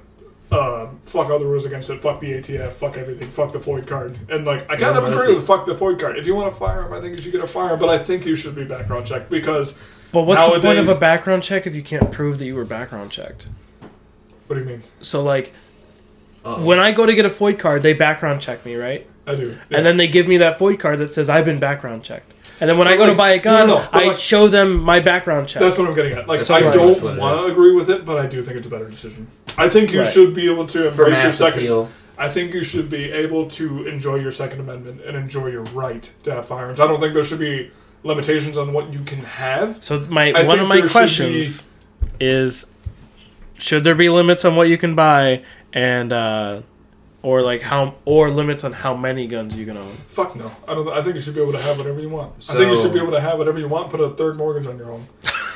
Uh, fuck all the rules against it. Fuck the ATF. Fuck everything. Fuck the FOID card. And like, I kind Yeah, of agree it? with fuck the FOID card. If you want a firearm, I think you should get a firearm. But I think you should be background checked because But what's the point of a background check if you can't prove that you were background checked? what do you mean? So like Uh-oh. when I go to get a FOID card, they background check me, right? I do. And then they give me that FOID card that says I've been background checked. And then when I But go to buy a no, gun, no, but I like- show them my background check. That's what I'm getting at. Like, That's I pretty much what don't want to agree with it, but I do think it's a better decision. I think you Right. should be able to embrace your second. appeal. I think you should be able to enjoy your Second Amendment and enjoy your right to have firearms. I don't think there should be limitations on what you can have. so my I one of my there should questions is should there be limits on what you can buy and uh or like how or limits on how many guns you can own? Fuck no. I don't. I think you should be able to have whatever you want. I think you should be able to have whatever you want. Put a third mortgage on your home.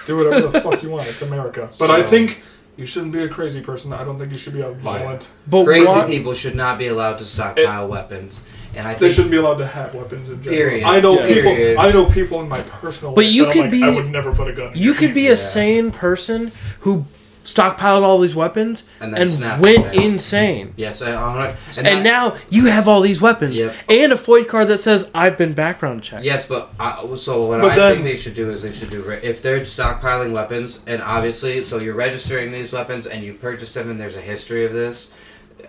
Do whatever the fuck you want. It's America. But I think you shouldn't be a crazy person. I don't think you should be a violent. But Crazy why- people should not be allowed to stockpile weapons, and I They shouldn't be allowed to have weapons in general. Period. I know Yeah. people. Period. I know people in my personal. But life you could like, be- I would never put a gun. in you could be Yeah. a sane person who stockpiled all these weapons And then and, went down. insane. yes, I, I, and, And I- now you have all these weapons Yep. and a FOID card that says I've been background checked. Yes, but I, so what But I then- think they should do is they should do if they're stockpiling weapons, and obviously, so you're registering these weapons and you purchase them, and there's a history of this,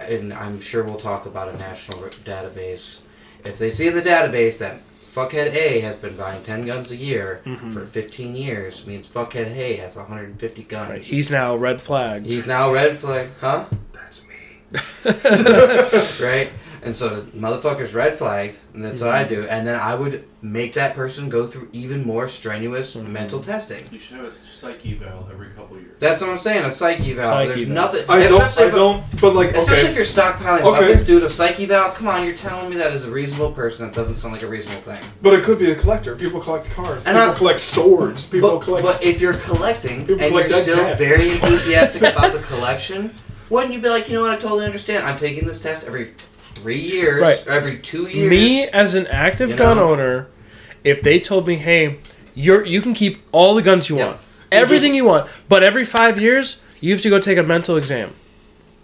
and I'm sure we'll talk about a national database. If they see in the database that fuckhead A has been buying 10 guns a year Mhm. for 15 years, means fuckhead A has 150 guns. Right, He's now red flagged. He's now red flag, huh? That's me. right? And so the motherfucker's red flagged, and that's what I Mm-hmm. do. And then I would make that person go through even more strenuous Mhm. mental testing. You should have a psyche eval every couple years. That's what I'm saying. A psyche eval. Psyche There's eval. nothing. I don't. especially I don't. But like, Especially okay. if you're stockpiling Okay. weapons, dude. A psyche eval. Come on, you're telling me that is a reasonable person, that doesn't sound like a reasonable thing. But it could be a collector. People collect cars. And people I- collect swords. People But, collect. but if you're collecting People and you're still cats. very enthusiastic about the collection, wouldn't you be like, you know what? I totally understand. I'm taking this test every three years, Right. every two years. Me as an active You gun know? owner, if they told me, "Hey, you're you can keep all the guns you Yeah. want, everything you want, but every five years you have to go take a mental exam."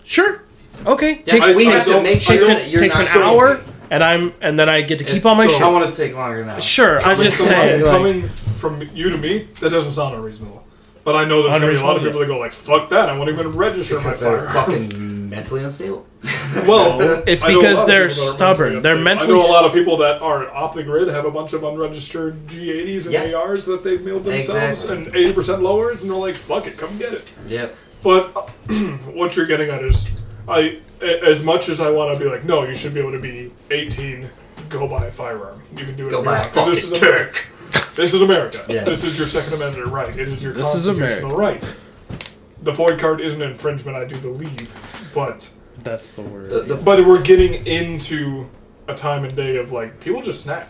Sure, okay. Yeah, takes I- we I have to make sure don't- that you're takes not an crazy. hour, and I'm and then I get to keep It's all my so- I shit. want it to take longer now. Sure, I'm just saying. like- coming from you to me, that doesn't sound unreasonable. But I know there's gonna be a lot of people that go like, "Fuck that! I won't even register my Because they're firearms." fucking mentally unstable. Well, It's I know a because of they're people that are stubborn. They're upset. mentally I know a lot of people that are off the grid have a bunch of unregistered G80s and Yeah. ARs that they've mailed themselves Exactly. and 80% lowered, and they're like, "Fuck it, come get it." Yep. But what you're getting at is, I a- as much as I want to be like, no, you should be able to be 18, go buy a firearm. You can do it. Go buy a Because this fucking is America. Turk. This is America. Yeah. This is your Second Amendment right. It is your This is constitutional right. The FOID card is an infringement, I do believe, but That's the word. The, the but we're getting into a time and day of like people just snap.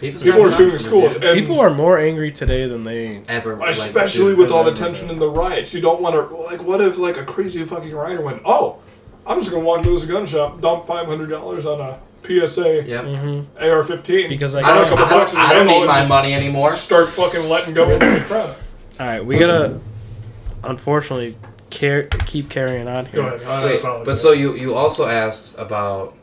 people, People are snap shooting nuts, schools, and People are more angry today than they. ever, like, especially dude, with all the tension in the riots. You don't want to like. What if like a crazy fucking rioter went, "Oh, I'm just gonna walk into this gun shop, dump five hundred dollars on a PSA Yep. hmm AR-15 Because I I don't, a couple I don't, boxes I don't ammo need and my money anymore. start fucking letting go into the crowd." All right, we gotta unfortunately car- keep carrying on here. Go ahead. Wait, but so you you also asked about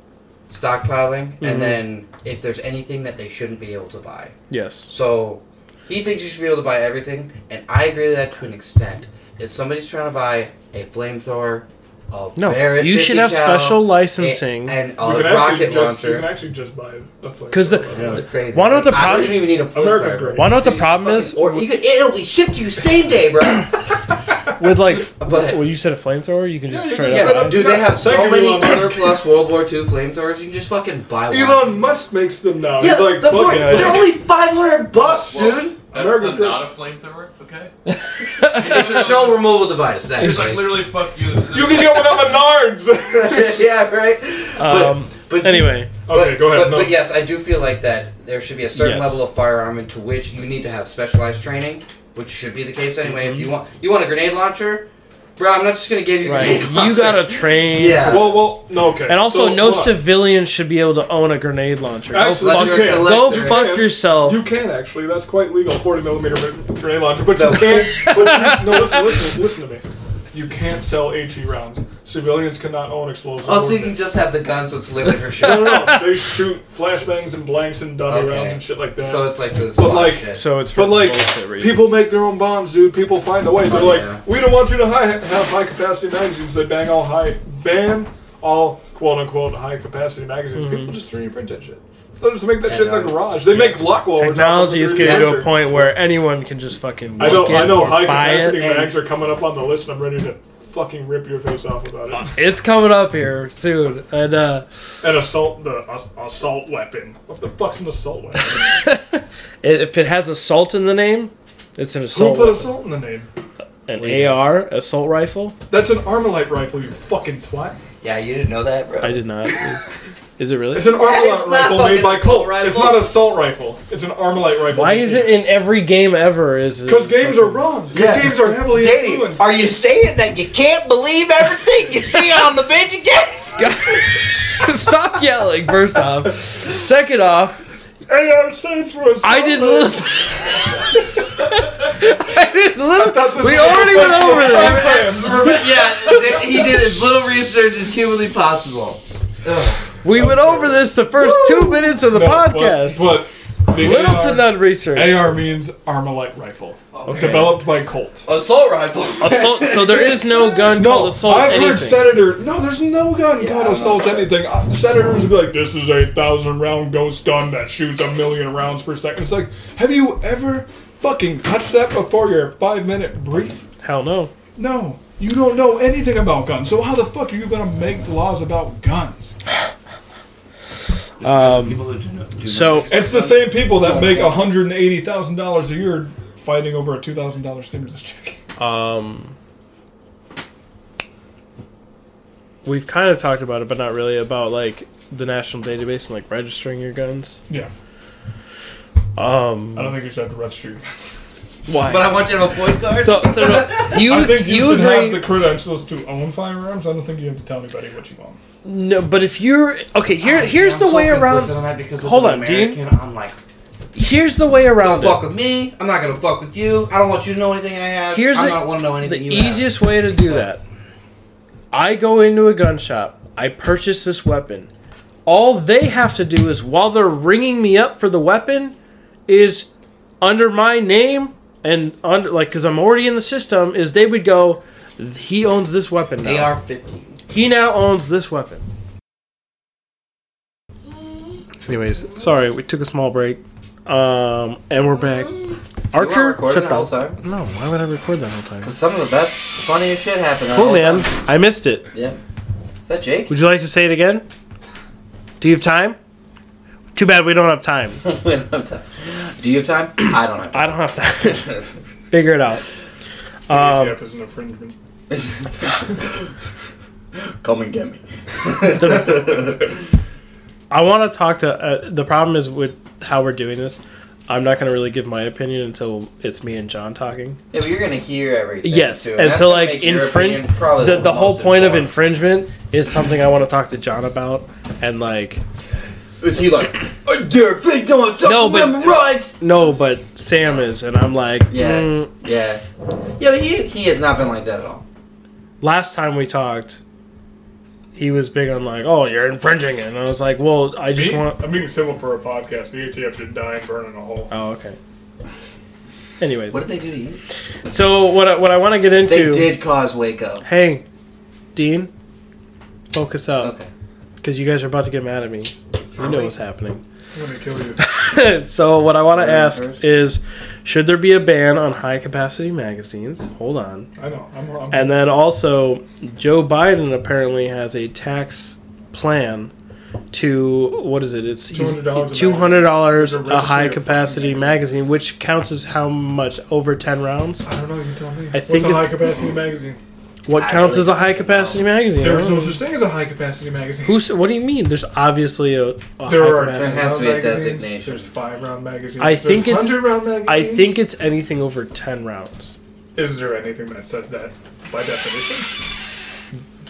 stockpiling, Mhm. and then if there's anything that they shouldn't be able to buy. Yes. So he thinks you should be able to buy everything, and I agree with that to an extent. If somebody's trying to buy a flamethrower, a No, Barrett you should have cal, special licensing. and You a can actually rocket just, You can actually just buy a flame. 'Cause the- That's crazy. Wanna the I problem- don't even need a America's flamethrower. great. Wanna the problem is? Or you could it'll be shipped to you same day, bro. With like, But- well, you said a flamethrower. You can just Yeah, you straight can up. set Dude, they have so many Elon Musk. surplus World War II flamethrowers. You can just fucking buy one. Elon Musk makes them now. yeah, He's like, the fuck point- they're only five hundred bucks, dude. That's America's the, not a flamethrower, okay? It's a snow removal device. It's like literally fuck you. You can get one at Menards. yeah, right. But- Um, but anyway, Okay, but, go ahead. But, No. but yes, I do feel like that there should be a certain Yes. level of firearm into which you need to have specialized training, which should be the case anyway. If you want, you want a grenade launcher, bro. I'm not just gonna give you a right, grenade you gotta train. Yeah. Well, well, no, okay. And also, So, no what? civilian should be able to own a grenade launcher. Go fuck, you Unless you're can. go collector. fuck can. yourself. You can actually. That's quite legal. 40 millimeter grenade launcher, but No. you can't. But you, no, listen, listen, listen to me. You can't sell HE rounds. Civilians cannot own explosives. Oh, so you can just have the gun, so it's literally for No, shit. no, no. They shoot flashbangs and blanks and dummy Okay. rounds and shit like that. So it's like for the But, like, shit. So it's for But like, bullshit reasons. people make their own bombs, dude. People find a way. They're Oh, like, yeah. we don't want you to high, have high capacity magazines. They bang all high, ban all quote unquote high capacity magazines. Mm-hmm. People just 3D print that shit. They'll just make that Yeah, shit in their dog. garage. They make lock lowers. Technology is getting getting to a point where anyone can just fucking. I know, look I it, know. High capacity it. and- mags are coming up on the list, and I'm ready to fucking rip your face off about it. It's coming up here soon, and uh, An assault, the ass- assault weapon. What the fuck's an assault weapon? if it has assault in the name, it's an assault. Who assault. put weapon. assault in the name? An AR assault rifle. That's an Armalite rifle. You fucking twat. yeah, you didn't know that, bro. I did not. Is, is it really? It's an Armalite It's rifle made by Colt. rifle. It's not an assault rifle. It's an Armalite rifle. Why is it in every game ever? Is it Because games are wrong. Because Yeah. games are heavily Danny, influenced. are you saying that you can't believe everything you see on the video game? Stop yelling. First off, second off, AR stands for assault I did little. I did little. thought this We already went over this. yeah, he did as little research as humanly possible. We went over this the first two minutes of the No, podcast. But, but the Little AR, to none research. AR means Armalite rifle. Developed by Colt. Assault rifle. Assault. So there is no gun No, called assault I've anything. heard senator. No, there's no gun Yeah, called don't assault know. anything. Uh, senators will be like, "This is a thousand round ghost gun that shoots a million rounds per second. It's like, have you ever fucking touched that before your five minute brief? Hell no. No, you don't know anything about guns. So how the fuck are you gonna make laws about guns? Um, People who do not, do so It's the same people that make hundred and eighty thousand dollars a year fighting over a two thousand dollars stimulus check. Um, we've kind of talked about it, but not really about like the national database and like registering your guns. Yeah, Um, I don't think you should have to register. your guns. Why? But I want you to have a point card. so, so you I think you, you should agree? have the credentials to own firearms. I don't think you have to tell anybody what you own. no, but if you're okay, here Honestly, here's I'm the so way around. On that because Hold an on, Dean. American, I'm like, Here's the way around don't fuck with me. I'm not gonna fuck with you. I don't want you to know anything I have. Here's I the- don't want to know The anything you have. easiest way to do that. I go into a gun shop. I purchase this weapon. All they have to do is while they're ringing me up for the weapon, is under my name and under like because I'm already in the system. Is they would go, he owns this weapon now. AR-50. He now owns this weapon. Anyways, sorry, we took a small break. Um, and we're back. Archer, recording shut the whole time? No, why would I record that whole time? Because some of the best, funniest shit happened. that Cool, whole man. time. I missed it. Yeah. Is that Jake? Would you like to say it again? Do you have time? Too bad we don't have time. We don't have time. Do you have time? I don't have I don't have time. time. Figure it out. Um, ATF is an infringement. Come and get me. I want to talk to. Uh, the problem is with how we're doing this. I'm not going to really give my opinion until it's me and John talking. Yeah, but you're gonna hear everything. Yes, too, and that's so like make your infringe. opinion probably The, the whole most point of infringement is something I want to talk to John about, and like Is he like, I dare fake on my No, but- Second rights? no, but Sam is, and I'm like, Yeah. mm, Yeah. Yeah, but he, he has not been like that at all. last time we talked, he was big on like, oh, you're infringing it, and I was like, well, I just Me- want. I'm being civil for a podcast. The ATF should die and burn in a hole. Oh, okay. Anyways, What did they do to you? so what I, what I want to get into? They did cause Waco. Hey, Dean, focus up, Okay. because you guys are about to get mad at me. You Are know what's happening. I'm gonna kill you. so what I want to ask is, should there be a ban on high capacity magazines? Hold on. I know. I'm. I'm And then also, Joe Biden apparently has a tax plan to what is it? It's $200 a two hundred dollars a high capacity magazine, which counts as how much over ten rounds. I don't know. You tell me. I What's think a high capacity magazine? What I counts really as a high capacity magazine? There's no such thing as a high capacity magazine. Who's? What do you mean? There's obviously a, a there high are capacity. There has to be a 10 round designation. magazines, There's five round magazines. I think there's it's- round magazines. I think it's anything over ten rounds. Is there anything that says that by definition?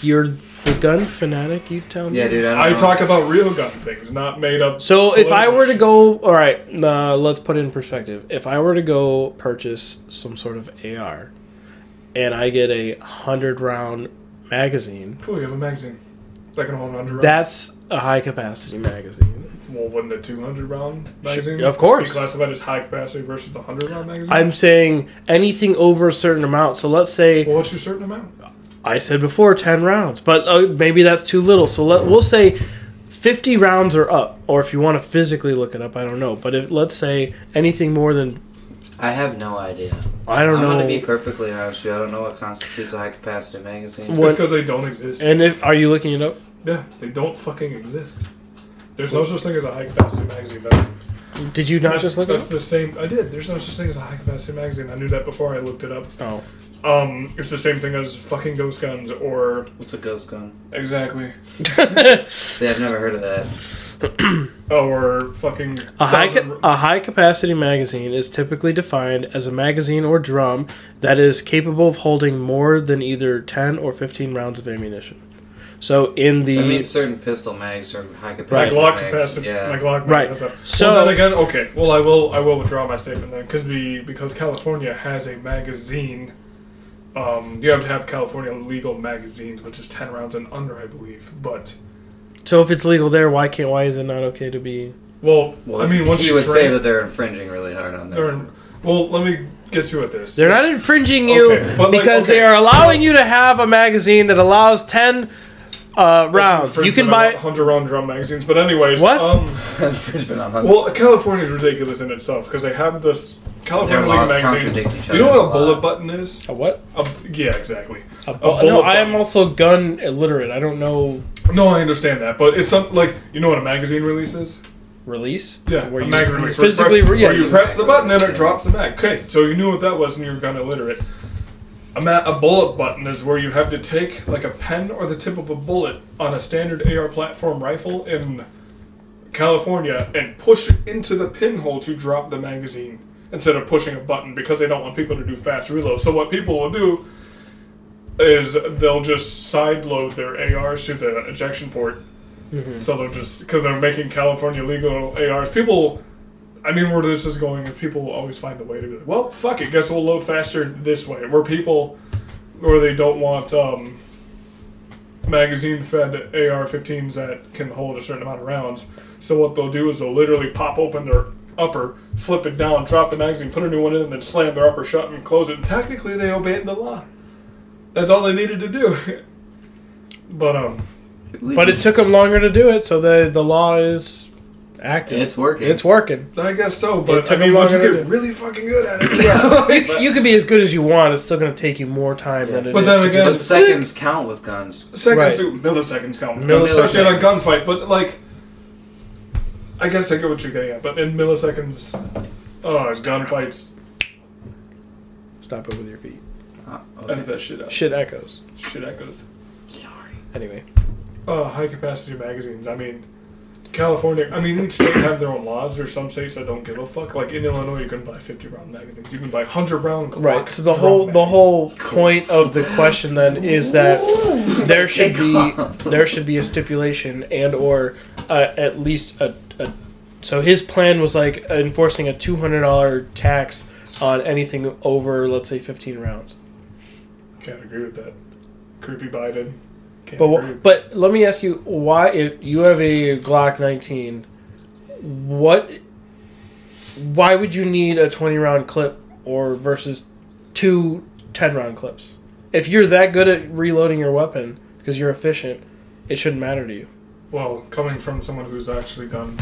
You're the gun fanatic. You tell me. Yeah, dude. I, don't I know. talk about real gun things, not made up. So if I were to go, all right, uh, let's put it in perspective. If I were to go purchase some sort of AR, and I get a hundred round magazine, Cool, you have a magazine that can hold 100 rounds. that's a high capacity magazine. well, wouldn't a 200 round magazine of course. be classified as high capacity versus the 100 round magazine? I'm saying anything over a certain amount. So let's say well, what's your certain amount? I said before ten rounds, but uh, maybe that's too little. So let we'll say. 50 rounds or up, or if you want to physically look it up, I don't know. But if, let's say anything more than, I have no idea. I don't I'm know. gonna be perfectly honest with you. I don't know what constitutes a high capacity magazine. What- It's because they don't exist. and if, are you looking it up? yeah, they don't fucking exist. There's no such thing as a high capacity magazine. That's, Did you not just look it that's up? the same. I did. There's no such thing as a high capacity magazine. I knew that before I looked it up. Oh. Um, it's the same thing as fucking ghost guns or What's a ghost gun? exactly See, I've never heard of that. or fucking A high ca- a high capacity magazine is typically defined as a magazine or drum that is capable of holding more than either 10 or 15 rounds of ammunition. So in the I mean, certain pistol mags are high my capacity. Glock mags. capacity. Yeah. My Glock mag Right. that. So- well, then again, okay. Well, I will. I will withdraw my statement then, because we because California has a magazine. Um, you have to have California legal magazines, which is ten rounds and under, I believe. But so if it's legal there, why can't why is it not okay to be? well, Well, I mean, once he you would train, say that they're infringing really hard on they're their. in- well, let me get you at this. They're not infringing you Okay, but like, because okay. they are allowing you to have a magazine that allows 10 uh, rounds. You can buy. hundred round drum magazines, but anyways, What? Um, infringement on them. well, California is ridiculous in itself because they have this California Their legal laws magazines. contradict each You know what a lot. bullet button is? A what? A, yeah, exactly. A bu- bullet no, I am also gun illiterate. I don't know No, I understand that, but it's something like you know what a magazine release is. release. Yeah, Where a you magazine release. physically where, you press, yeah. where you press the button and it drops the mag. Okay, so you knew what that was and you were gun illiterate. A, ma- a bullet button is where you have to take like a pen or the tip of a bullet on a standard AR platform rifle in California and push it into the pinhole to drop the magazine instead of pushing a button because they don't want people to do fast reloads. So what people will do is they'll just side load their ARs to the ejection port. So they'll just because they're making California legal ARs. People, I mean, where this is going is people will always find a way to be like, well, fuck it, guess we'll load faster this way. Where people, where they don't want um, magazine-fed AR-15s that can hold a certain amount of rounds. So what they'll do is they'll literally pop open their upper, flip it down, drop the magazine, put a new one in, and then slam their upper shut and close it. And technically, they obeyed the law. That's all they needed to do. but um. But it took them longer to do it, so the the law is active. It's working. It's working. I guess so, but I took mean, once you longer get do. really fucking good at it, Yeah. You, you could be as good as you want. It's still going to take you more time Yeah. than it But is then to again- just- But seconds count with guns. seconds, Right. to milliseconds count, Milliseconds. especially in a gunfight. But like, I guess I get what you're getting at. But in milliseconds, uh, gunfights, stop it with your feet. Oh, edit okay. that shit out. Shit echoes. Shit echoes. Sorry. Anyway, Uh, high capacity magazines. I mean, California. I mean, each state have their own laws. There's some states that don't give a fuck. Like in Illinois, you can buy 50 round magazines. You can buy 100 round. Glock right. So the drum whole the whole point of the question then is that there should be there should be a stipulation and or uh, at least a, a. So his plan was like enforcing a two hundred dollar tax on anything over let's say fifteen rounds. Can't agree with that. Creepy Biden. Can't But agree. but let me ask you why if you have a Glock 19, what why would you need a 20 round clip or versus two 10 round clips? If you're that good at reloading your weapon because you're efficient, it shouldn't matter to you. Well, coming from someone who's actually gun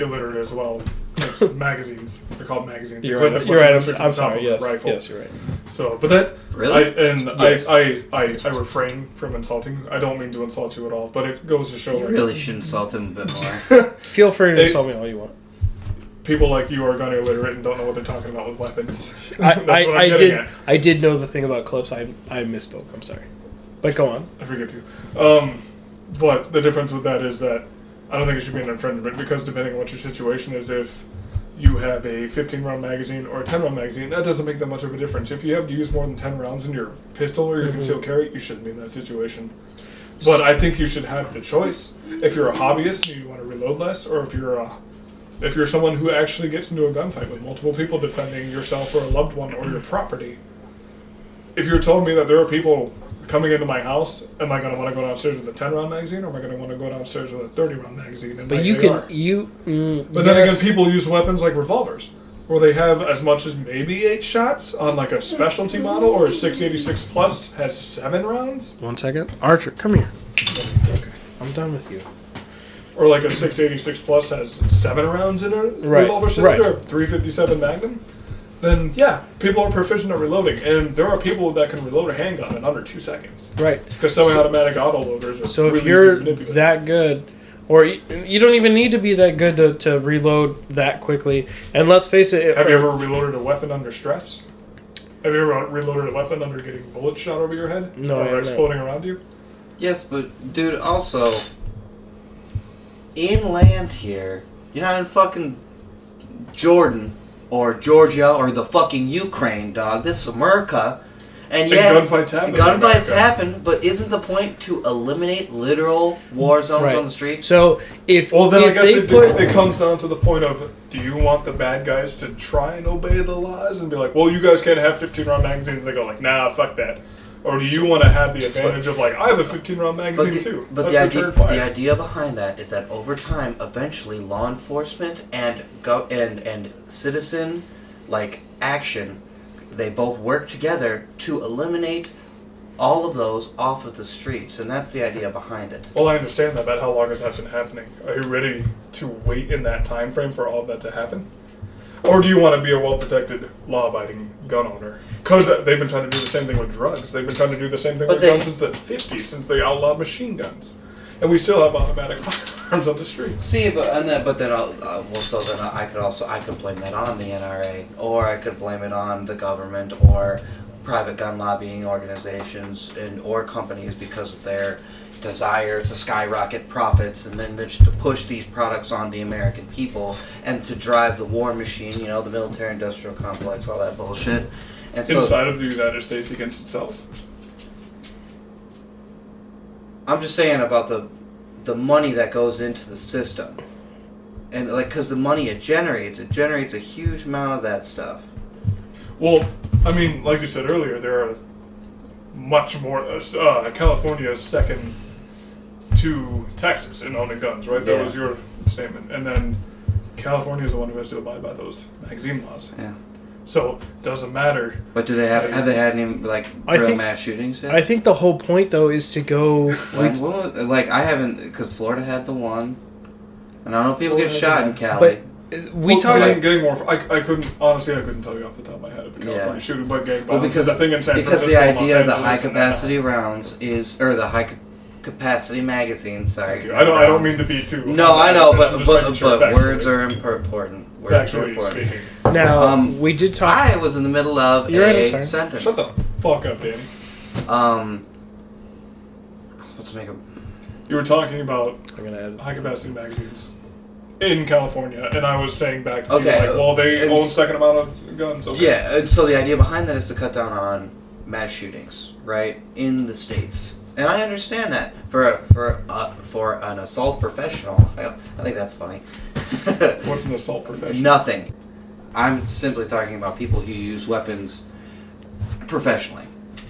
illiterate as well, clips, magazines. They're called magazines. You You're clip right. You're right. I'm, I'm sorry. Yes. Rifle. Yes, you're right. So, but that Really? I and Yes. I, I, I I refrain from insulting. I don't mean to insult you at all, but it goes to show You like, really should insult him a bit more. Feel free to Hey. insult me all you want. people like you are gun illiterate and don't know what they're talking about with weapons. I, That's I, what I'm I did at. I did know the thing about clips. I I misspoke. I'm sorry. But go on. I forgive you. Um, but the difference with that is that I don't think it should be an infringement because depending on what your situation is, if you have a 15 round magazine or a 10 round magazine, that doesn't make that much of a difference. If you have to use more than 10 rounds in your pistol or your Mhm. concealed carry, you shouldn't be in that situation. But I think you should have the choice. If you're a hobbyist and you want to reload less, or if you're a if you're someone who actually gets into a gunfight with multiple people defending yourself or a loved one or your property, if you're telling me that there are people coming into my house, am I going to want to go downstairs with a 10 round magazine or am I going to want to go downstairs with a 30 round magazine? in But you AR? can you. Mm, But then again, people use weapons like revolvers, where they have as much as maybe eight shots on like a specialty model, or a 686 plus has seven rounds, One second. Archer, come here. Okay. I'm done with you. or like a 686 plus has seven rounds in a Right, revolver cylinder, or 357 Magnum. Then yeah, people are proficient at reloading, and there are people that can reload a handgun in under two seconds Right. because semi-automatic autoloaders are So really if you're to that good, or you, you don't even need to be that good to, to reload that quickly. And let's face it. Have you ever reloaded a weapon under stress? Have you ever reloaded a weapon under getting bullets shot over your head? No, I or haven't. exploding around you? yes, but dude, also inland here, you're not in fucking Jordan or Georgia or the fucking Ukraine, dog. This is America. And And yeah, gunfights happen. in gunfights happen, but isn't the point to eliminate literal war zones Right. on the street? So if Well, then I if guess they it, put, it comes down to the point of do you want the bad guys to try and obey the laws and be like, well, you guys can't have 15 round magazines? They go like, nah, fuck that. Or do you want to have the advantage of like, I have a 15 round magazine But, the, too? but the idea, the idea behind that is that over time, eventually, law enforcement and go and and citizen like action, they both work together to eliminate all of those off of the streets, and that's the idea behind it. Well, I understand that, but how long has that been happening? Are you ready to wait in that time frame for all of that to happen? Or do you want to be a well protected, law abiding gun owner? Because they've been trying to do the same thing with drugs. They've been trying to do the same thing But with they- guns since the 50s, since they outlawed machine guns. And we still have automatic firearms on the streets. See, but and then, but then, I'll, uh, well, so then I could also I could blame that on the NRA, or I could blame it on the government, or private gun lobbying organizations and or companies because of their desire to skyrocket profits and then just to push these products on the American people and to drive the war machine, you know, the military industrial complex, all that bullshit. And so Inside of the United States against itself. I'm just saying about the the money that goes into the system. And like cuz the money it generates, it generates a huge amount of that stuff. Well, I mean, like you said earlier, there are much more. Uh, uh, California is second to Texas in owning guns, right? That Yeah. was your statement. And then California is the one who has to abide by those magazine laws. Yeah. So doesn't matter. But do they have have they had any like I real think- mass shootings yet? I think the whole point though is to go. like, when was- like I haven't because Florida had the one, and I know people get Florida shot in the Cali. we well, talk. getting, getting more. I, I couldn't honestly. I couldn't tell you off the top of my head if a California Yeah. shooting, but gang well, violence because is a thing in San because the Francisco and Los idea of the Angeles high and, uh, capacity rounds is or the high ca- capacity magazine. Sorry, Thank you. I don't. I don't mean to be too. No, I know, I'm but just but, sure but words are impor- important. Words are factually important. speaking. now um, we did talk. I was in the middle of You're right, I'm a sorry. sentence. Shut the fuck up, Dan. Um, I was about to make a. You were talking about I'm gonna add. high capacity magazines in California, and I was saying back to Okay, you, like, well, they and own second amount of guns. Okay. Yeah, and so the idea behind that is to cut down on mass shootings, right, in the states. And I understand that for for uh, for an assault professional, I, I think that's funny. What's an assault profession? Nothing. I'm simply talking about people who use weapons professionally.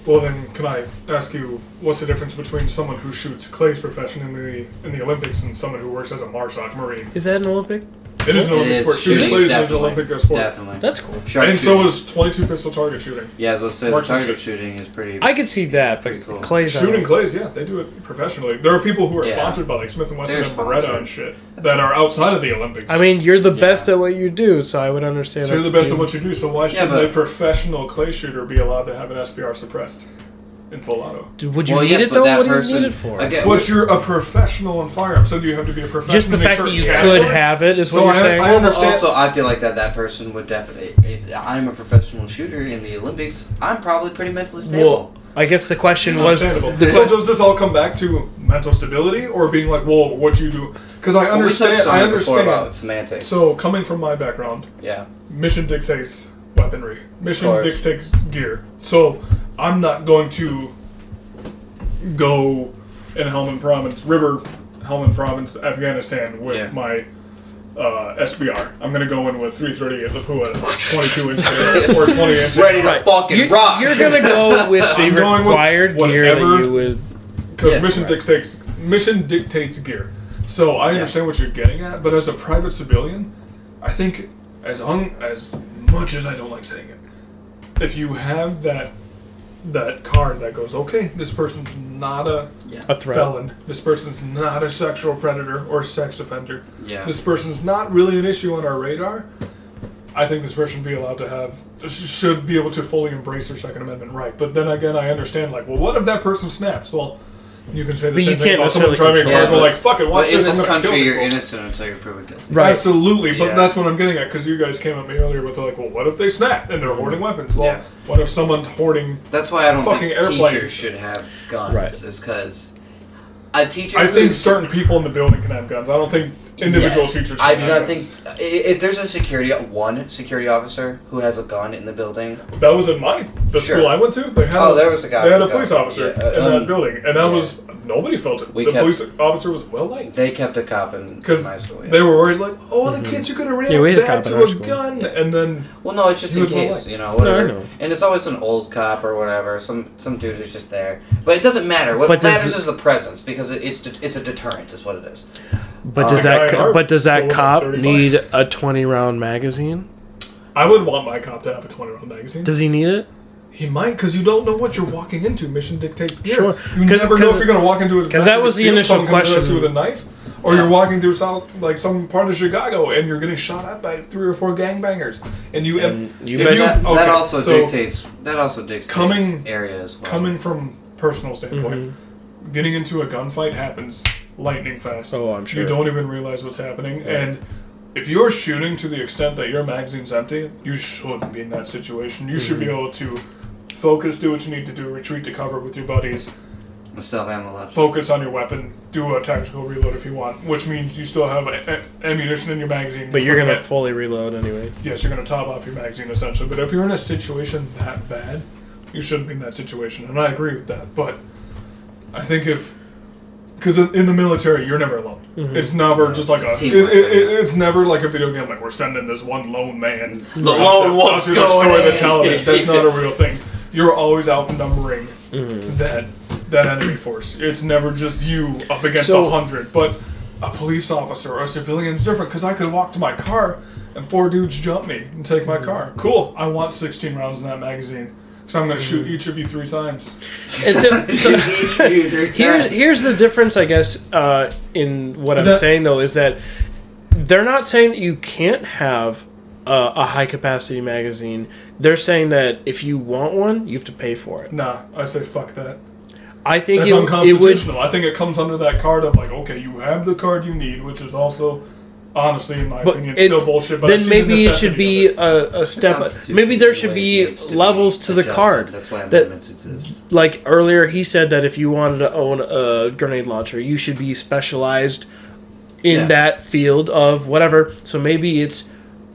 Well, then, can I ask you what's the difference between someone who shoots clays profession in the in the Olympics and someone who works as a MARSOC Marine? Is that an Olympic? It is an It Olympic is sport. Shooting shooting, clays is an definitely. Olympic sport. Definitely. That's cool. Sharp And so shooting. is 22 pistol target shooting. Yeah, I was going to say the Marksmanship. target shooting is pretty. I could see that, Pretty but cool. Clay's not- Shooting clays, yeah, they do it professionally. There are people who are Yeah. sponsored by like Smith and Wesson They're and Beretta sponsored. and shit that are outside of the Olympics. I mean, you're the best at what you do, so I would understand. so you're the best you- at what you do. So why shouldn't but- a professional clay shooter be allowed to have an SPR suppressed in full auto? Would you well, need yes, it though? that What do you need it for? Again, But you're a professional in firearms, so do you have to be a professional? Just the in fact that you category? could have it is So what you're I- saying. I understand- also, I feel like that that person would definitely. If I'm a professional shooter in the Olympics, I'm probably pretty mentally stable. well, I guess the question was the so que- does this all come back to mental stability, or being like, "Well, what do you do"? Because I Well, we understand. I understand. about semantics. So coming from my background, yeah, mission dictates weaponry. Mission course. dictates gear. So I'm not going to go in Helmand Province, River Helmand Province, Afghanistan, with Yeah. my uh, SBR. I'm going to go in with 338 Lapua, 22 inch barrel, or 20 inch. ready to Right. fucking you, rock. you're gonna go with the I'm going with required gear that whatever- you would. because Yeah, mission right. dictates mission dictates gear. So I understand what you're getting at, but as a private civilian, I think as un, as much as I don't like saying it, if you have that that card that goes, okay, this person's not a yeah, A threat. felon, this person's not a sexual predator or sex offender, yeah. this person's not really an issue on our radar. I think this person should be allowed to have should be able to fully embrace their Second Amendment right. But then again, I understand like, well, what if that person snaps? Well, you can say the But same you thing can't about someone necessarily driving a car. control and it. go like, fuck it, watch But in this. this I'm gonna country, you're people. innocent until you're proven guilty. Right. Absolutely, but Yeah. that's what I'm getting at because you guys came at me earlier with like, well, what if they snap and they're hoarding mm-hmm. weapons? Well, Yeah. what if someone's hoarding? That's why I don't Fucking think airplanes. teachers should have guns. Right. Is because a teacher. I think who's- certain people in the building can have guns. I don't think individual Yes. teachers. I do not think if there's a security one security officer who has a gun in the building. That was in mine. The Sure. school I went to, they had Oh, a, there was a guy They had a a police officer Yeah, uh, in um, that building, and that yeah. was nobody felt it. We the kept- police officer was well liked They kept a cop in, in because my school. Yeah. they were worried like, oh, the kids are gonna react Yeah, we had a bad cop to a school. gun, and then Well, no, it's just He in well case, you know, No, I whatever. know. And it's always an old cop or whatever. Some some dude is just there. But it doesn't matter. What But matters is the presence because it, it's de- it's a deterrent, is what it is. But Uh, does the that co- but does that cop need a 20 round magazine? I would want my cop to have a twenty round magazine. Does he need it? He might, because you don't know what you're walking into. Mission dictates gear. Sure. You 'Cause- never know 'cause- if you're gonna walk into a 'cause that back of was the initial someone comes at question. you with a knife, or you're walking through south like some part of Chicago and you're getting shot at by three or four gangbangers, and you And you if mentioned- that, okay, that also so dictates that also dictates Coming- area as well. coming from personal standpoint. Mm-hmm. Getting into a gunfight happens lightning fast. Oh, I'm sure. You don't even realize what's happening. And if you're shooting to the extent that your magazine's empty, you shouldn't be in that situation. You should be Mm-hmm. able to focus, do what you need to do, retreat to cover with your buddies, And still have ammo left. focus on your weapon, do a tactical reload if you want, which means you still have a- a- ammunition in your magazine. But you're gonna Yeah, fully reload anyway. yes, you're gonna top off your magazine essentially. But if you're in a situation that bad, you shouldn't be in that situation, and I agree with that. But I think if because in in the military you're never alone. Mm-hmm. It's never just like It's a. It, teamwork, it, it, it's never like a video game. Like we're sending this one lone man. The out lone to- wolf's out to going destroy the in. That's not a real thing. You're always outnumbering Mm-hmm. that that enemy force. It's never just you up against a So- hundred. But a police officer or a civilian is different because I could walk to my car and four dudes jump me and take my car. Cool. I want 16 rounds in that magazine. So I'm going to shoot each of you three times. And so, so Here's here's here's the difference, I guess, uh, in what I'm That- saying though is that they're not saying that you can't have a, a high capacity magazine. They're saying that if you want one, you have to pay for it. Nah, I say fuck that. I think That's it, it would. unconstitutional. I think it comes under that card of like, okay, you have the card you need, which is also, honestly, in my But opinion, it- still bullshit. But then see the maybe it should be it. a, a step. Maybe there should be needs to levels be to the card. That's why that- amendments exist. like earlier he said that if you wanted to own a grenade launcher you should be specialized in Yeah. that field of whatever so maybe it's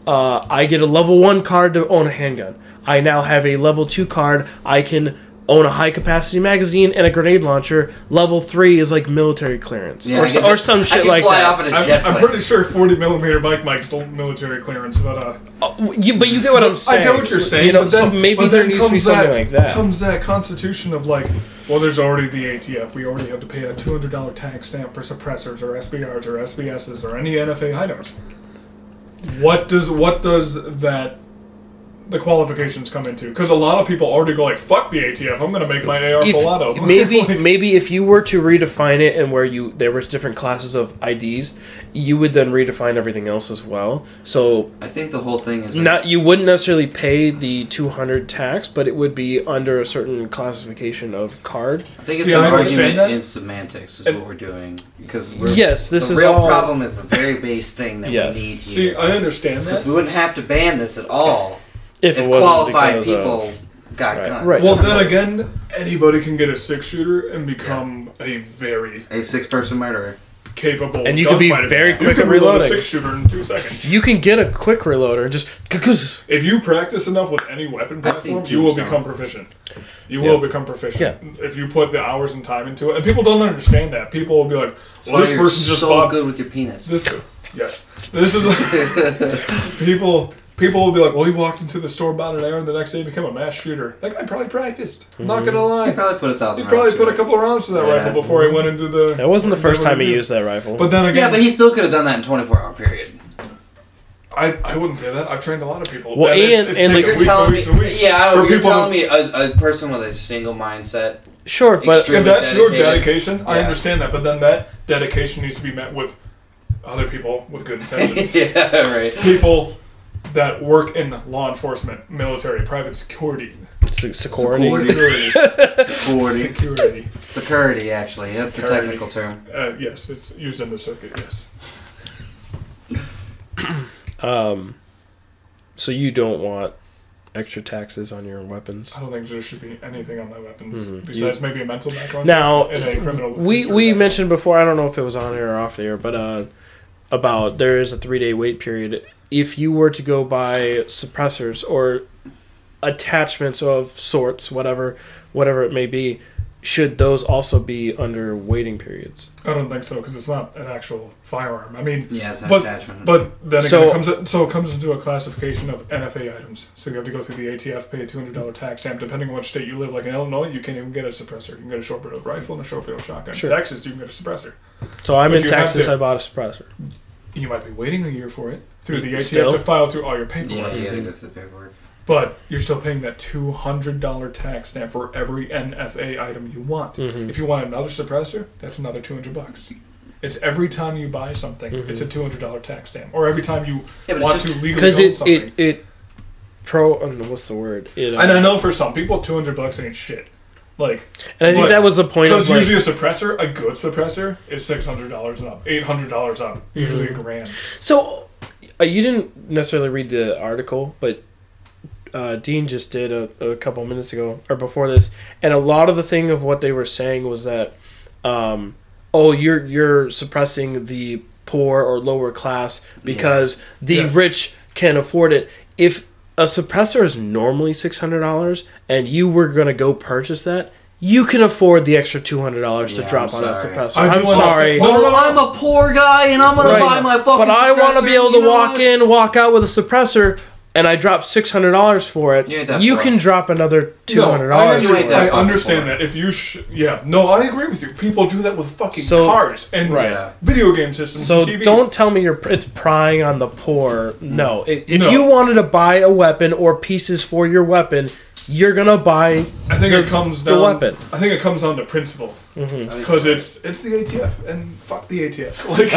uh, i get a level one card to own a handgun i now have a level two card i can own a high capacity magazine and a grenade launcher. Level three is like military clearance Yeah, or, so- or some I shit can like fly that. off in a I'm, jet I'm plane. pretty sure 40 millimeter Mike Mike's still military clearance, but uh, Oh, you, but you get what I'm saying. I get what you're saying. You know, but then, so maybe but there needs to be something that, like that. Comes that constitution of like, well, there's already the ATF. We already have to pay a $200 tax stamp for suppressors or SBRs or SBSs or any NFA items. What does what does that the qualifications come into? Because a lot of people already go like, "Fuck the ATF! I'm gonna make my AR if, Filato." maybe Like, maybe if you were to redefine it and where you there was different classes of IDs, you would then redefine everything else as well. So I think the whole thing is like, not you wouldn't necessarily pay the 200 tax, but it would be under a certain classification of card. I think it's See, an argument in semantics is And- what we're doing because we're, Yes, this the is real all problem is the very base thing that Yes. we need see. I understand Because we wouldn't have to ban this at all if, if, qualified because of- people got Right. guns. Right. Well, then again, anybody can get a six shooter and become a very a six-person murderer. capable. And you can be gunfighter. very You quick can at reload reloading. a six shooter in two seconds. you can get a quick reloader and just cause If you practice enough with any weapon platform, you will Tombstone. become proficient. You Yeah. will become proficient if you put the hours and time into it. And people don't understand that. People will be like, "Well, why this you're person just so good with your penis. this." Yes, this is people. People will be like, "Well, he walked into the store, bought an AR, and the next day he became a mass shooter." That guy probably practiced. I'm not mhm. gonna lie. he lie. probably put a thousand. He probably rounds put a it. couple of rounds to that Yeah. rifle before he went into the. that wasn't the first time he used that rifle. But then again, Yeah, but he still could have done that in 24 hour period. I, I wouldn't say that. I've trained a lot of people. Well, and it's, and- it's and, like, taken You're weeks telling me, weeks and weeks yeah, I for know, you're people telling to- me a, a person with a single mindset. sure, but Extreme- If that's your dedicated. dedication, I Yeah. understand that. But then that dedication needs to be met with other people with good intentions. yeah, right. people that work in law enforcement, military, private security. se- security. Security. Security. Security. security. Security, actually. That's the technical term. Uh, yes, it's used in the circuit, yes. Um, so you don't want extra taxes on your weapons. I don't think there should be anything on my weapons Mhm. besides maybe a mental background Now, check and a criminal we we check. mentioned before. I don't know if it was on air or off the air, but uh, about there is a three day wait period. If you were to go buy suppressors or attachments of sorts, whatever whatever it may be, should those also be under waiting periods? I don't think so because it's not an actual firearm. I mean, Yeah, it's an But- attachment. But then again, So- it comes so it comes into a classification of NFA items. So you have to go through the ATF, pay a two hundred dollar tax stamp. Depending on which state you live, like in Illinois, you can't even get a suppressor. You can get a short barrel rifle and a short barrel shotgun. Sure. In Texas, you can get a suppressor. So I'm But in Texas. to- I bought a suppressor. You might be waiting a year for it through the ATF Still? to file through all your paperwork. yeah, you gotta go through the paperwork. But you're still paying that two hundred dollar tax stamp for every NFA item you want. Mhm. If you want another suppressor, that's another two hundred bucks. It's every time you buy something, Mhm. it's a two hundred dollar tax stamp, or every time you Yeah, but want it's to just, legally Because own it, something. it it pro. uh, what's the word? It, uh, And I know for some people, two hundred bucks ain't shit. Like, And I think but- that was the point because like, usually a suppressor, a good suppressor, is six hundred dollars up, eight hundred dollars up, usually Mhm. a grand. So, uh, you didn't necessarily read the article, but uh, Dean just did a, a couple minutes ago or before this, and a lot of the thing of what they were saying was that, um, oh, you're you're suppressing the poor or lower class because the Yes. rich can afford it. If a suppressor is normally six hundred dollars, and you were gonna go purchase that. You can afford the extra two hundred dollars to Yeah, drop I'm on that sorry. suppressor. I do I'm understand. sorry. No, no, no, no. I'm a poor guy and I'm gonna Right. buy my fucking. But I want to suppressor, be able you to know walk what? in, walk out with a suppressor, and I drop six hundred dollars for it. You ain't you can drop another two hundred No, I, dollars. You agree- I understand poor. that. If you, sh- yeah, no, I agree with you. People do that with fucking So- cars and Right. Yeah. video game systems. So and TVs. don't tell me you're it's prying on the poor. No, I- if No. you wanted to buy a weapon or pieces for your weapon, you're gonna buy. I think the- it comes the down. weapon. I think it comes down to principle mm-hmm. because it's it's the ATF and fuck the ATF. Like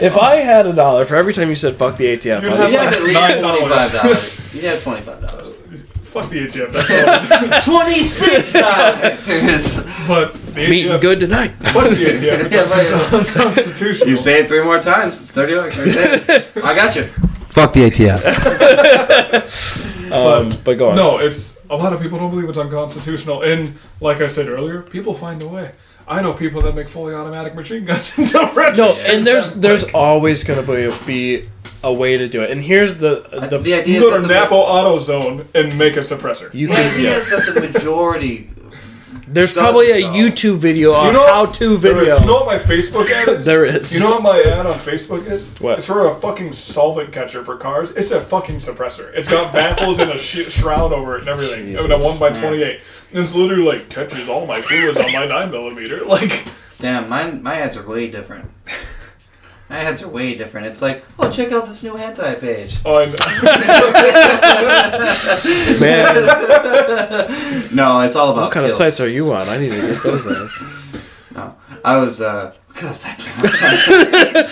If I had a dollar for every time you said "fuck the ATF," You'd have You just- have at least Nine twenty dollars. five dollars. You have twenty five dollars. fuck the ATF. That's all. Twenty six dollars. but the meeting good tonight. Fuck the ATF. Yeah, but- It's unconstitutional. You say it three more times. It's thirty bucks right there. I got you. Fuck the ATF. Um, but go on. No, it's a lot of people don't believe it's unconstitutional, and like I said earlier, people find a way. I know people that make fully automatic machine guns. no, No, and there's there's always gonna be be a way to do it. And here's the the, the idea You is go to the Napa AutoZone and make a suppressor. you The can idea yes. is that the majority. There's does probably a though. YouTube video on You know- how-to There is- video. You know what my Facebook ad is? There is. You know what my ad on Facebook is? What? It's for a fucking solvent catcher for cars. It's a fucking suppressor. It's got baffles and a sh- shroud over it and everything. Jesus. And a one by twenty eight. And it's literally like catches all my fluids on my nine millimeter. Like Damn, mine, my ads are way different. My ads are way different. It's like, oh, check out this new anti page. on Man, No, it's all about what kind of sites are you on? I need to get those ads. No, I was. uh What kind of sites? am I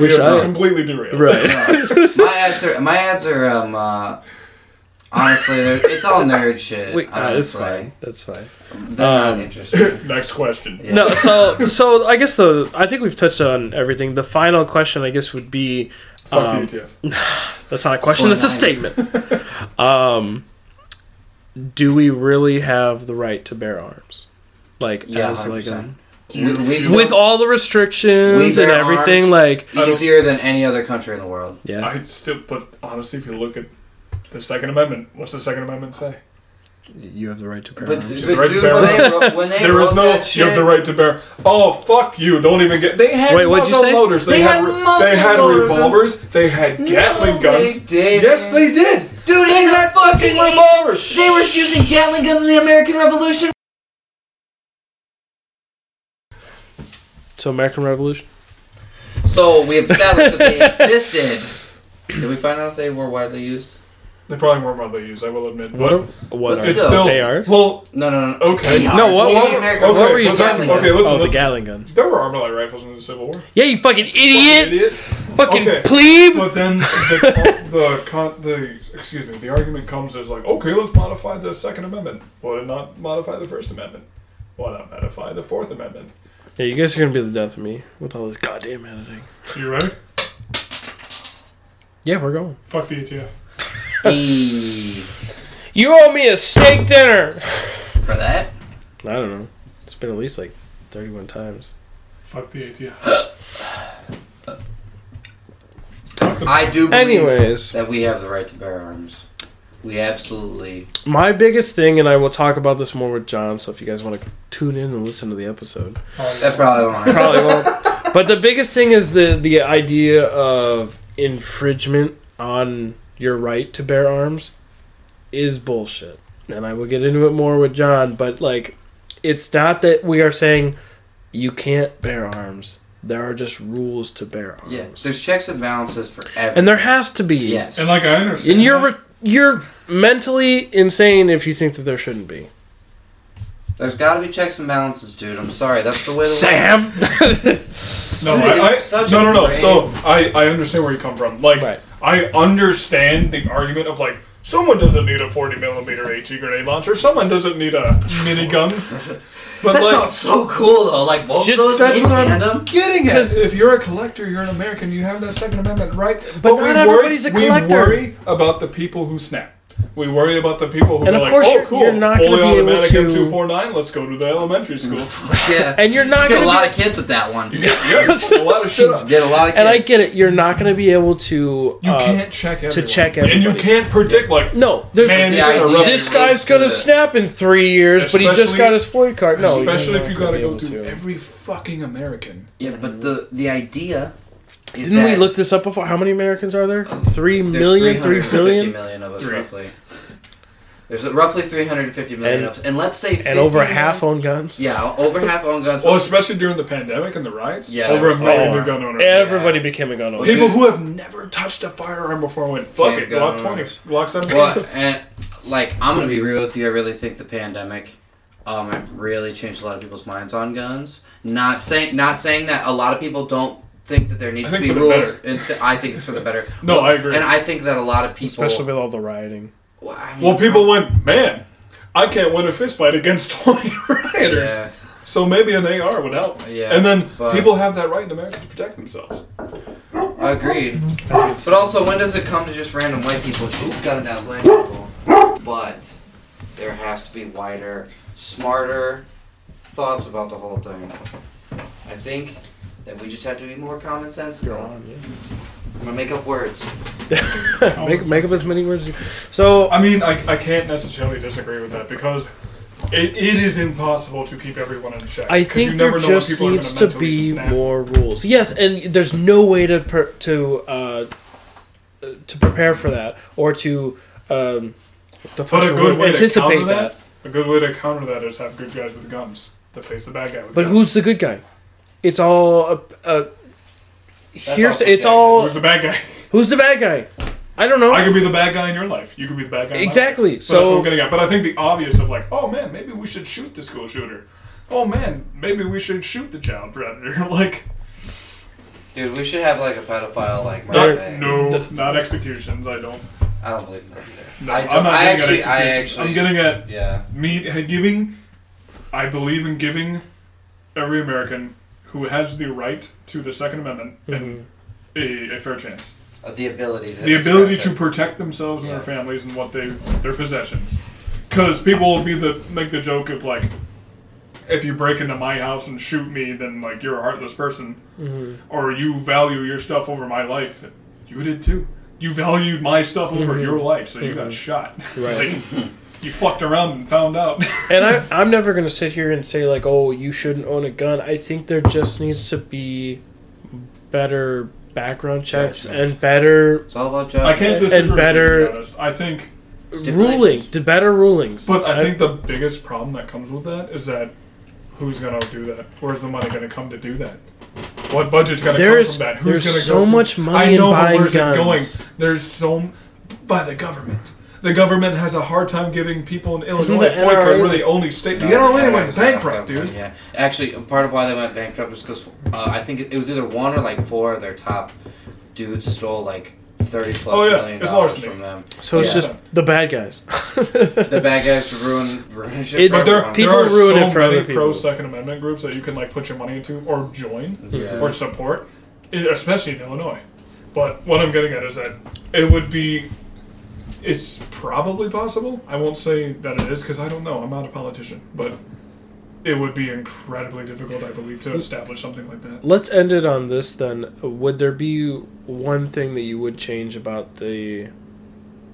Wish we are completely derailed. right. on? my ads are. My ads are. Um. Uh, honestly, it's all nerd shit. Wait, uh, it's fine. That's fine. They're Um, not interesting. Next question. Yeah. No, so so I guess the I think we've touched on everything. The final question I guess would be Fuck um, the ETF. That's not a question. That's a statement. um, do we really have the right to bear arms? Like Yeah, as like 100%. um, We, we still- with all the restrictions and everything. Like easier than any other country in the world. yeah, I still, but honestly, if you look at the Second Amendment, what's the Second Amendment say? you have the right to bear But, arms. the but right to dude, bear when arms. wrote, when they There wrote is no. that You have the right to bear. Oh fuck you! Don't even get. They had Wait, what'd you muzzle say? loaders. They, They had. had muzzle they had loaders. revolvers. They had No, Gatling guns. they didn't. Yes, they did. Dude, They in the had fucking fucking eight- revolvers. They were using Gatling guns in the American Revolution. So American Revolution. So we established that they existed. Did we find out if they were widely used? They probably weren't widely used. I will admit. What? But Are, what are it's still- still ARs? Well, No, no, no. okay. ARs. No, what- In what- the American okay, what were you but Gatling then- gun. okay, listen, oh, the listen. Gatling gun. There were armalite rifles in the Civil War. Yeah, you fucking Fucking idiot! idiot. Fucking Okay. plebe! But then the the con- the excuse me, the argument comes as like, okay, let's modify the Second Amendment. Why not modify the First Amendment? Why not modify the Fourth Amendment? Yeah, you guys are gonna be the death of me with all this goddamn editing. You ready? Yeah, we're going. Fuck the ETF. You owe me a steak dinner. for that. I don't know. It's been at least like thirty-one times. Fuck the ATF. I do believe Anyways, that we have the right to bear arms. We absolutely. my biggest thing, and I will talk about this more with John. So if you guys want to tune in and listen to the episode, That probably won't. happen. probably won't. But the biggest thing is the the idea of infringement on your right to bear arms is bullshit. And I will get into it more with John, but like it's not that we are saying you can't bear arms. There are just rules to bear arms. Yeah, there's checks and balances for everything. and there has to be. yes. And like I understand. And you're re- you're mentally insane if you think that there shouldn't be. There's got to be checks and balances, dude. I'm sorry. That's the way. The Sam. no, Dude, I, I no, no, no. So I I understand where you come from. Like Right. I understand the argument of like someone doesn't need a 40 millimeter HE grenade launcher. Someone doesn't need a minigun. But That like. sounds so cool though. Like both Just- of those That's in what I'm getting at. If you're a collector, you're an American. You have that Second Amendment right. But not everybody's a collector. We worry about the people who snap. We worry about the people who And are of like, course "Oh, you're- cool, you're not gonna fully be able automatic to- M249. Let's go to the elementary school." Yeah. and you're not Get a gonna lot be- of kids with that one. yeah, yeah, a lot of shit. up. Get a lot of kids. and I get it. You're not going to be able to. You uh, can't check everyone. check and you everybody. can't predict like No, there's Man, The gonna idea this is guy's to gonna the- snap in three years, but he just Especially- got his FOID card. No, especially you're if you not got to go through to. every fucking American. Yeah, but the the idea is Didn't we look this up before? How many Americans are there? Three there's million, three 350 billion, million of us Three. roughly. There's roughly 350 million And- of us, and let's say 50 and over million- half own guns. Yeah, over half own guns. Well, especially during the pandemic and the riots. Yeah, over a that was million new gun owners. Everybody became a gun owner. People who have never touched a firearm before went, fuck Yeah, it, gun Glock 20, owners. Glock 17. Well, and like I'm gonna be real with you. I really think the pandemic, um, it really changed a lot of people's minds on guns. Not saying, not saying that a lot of people don't think that there needs to be rules. better. Instead, I think it's for the better. No, I agree. And I think that a lot of people, especially with all the rioting. well, I mean, Well, people went, man, I can't win a fist fight against 20 rioters. Yeah, So maybe an AR would help. Yeah, And then but- people have that right in America to protect themselves. agreed. But also, when does it come to just random white people? Shoot, got it down, black people. But there has to be wider, smarter thoughts about the whole thing. I think that we just have to be more common sense. You're on, yeah. I'm gonna make up words. make make up as many words. as you- So I mean, I, I can't necessarily disagree with that because it, it is impossible to keep everyone in check. I think you there know just people needs gonna be snap. more rules. Yes, and there's no way to per, to uh, to prepare for that or to um, what the fuck's But a good word? way to anticipate counter that. that, a good way to counter that is have good guys with guns to face the bad guy with But guns. who's the good guy? It's all uh, uh, here's also it's all Who's the bad guy? who's the bad guy? I don't know. I could be the bad guy in your life. You could be the bad guy. In my Exactly. life. So, that's what So- I'm getting at. But I think the obvious of like, oh man, maybe we should shoot the school shooter. Oh man, maybe we should shoot the child predator. like, Dude, we should have like a pedophile like There- murder. no, D- not executions. I don't. I don't believe in that either. No, I, I'm don't- I actually, at I actually, I'm getting at yeah. me giving. I believe in giving every American who has the right to the Second Amendment and a, a fair chance. Uh, the ability to the ability to it. protect themselves and Yeah. their families and what they their possessions. Because people will be the make the joke of like, if you break into my house and shoot me, then like you're a heartless person, Mhm. or you value your stuff over my life. You did too. You valued my stuff over Mhm. your life, so you got shot. Right. like, you fucked around and found out. and I, I'm never going to sit here and say, like, oh, you shouldn't own a gun. I think there just needs to be better background checks Judgment. and better It's all about judgment. I can't disagree. And better- to be honest. I think, Stipulations. ruling, to better rulings. but I think the biggest problem that comes with that is that who's gonna do that? Where's the money gonna come to do that? What budget's gonna There's- come from that? Who's gonna so go through- much money I in know, but where's guns. it going? There's so by the government. The government has a hard time giving people in Isn't Illinois the FOID card. NRA We're only state. The NRA went bankrupt, bankrupt, dude. Yeah, actually, part of why they went bankrupt was because uh, I think it, it was either one or like four of their top dudes stole like thirty plus Oh, yeah, million it's dollars larceny. from them. so it's yeah. just the bad guys. The bad guys ruin ruin shit. It's- for there, everyone. people there are ruin so it for many pro Second Amendment groups that you can like put your money into or join Yeah. or support, especially in Illinois. But what I'm getting at is that it would be, it's probably possible. I won't say that it is because I don't know. I'm not a politician, but it would be incredibly difficult, I believe, to establish something like that. Let's end it on this then. Would there be one thing that you would change about the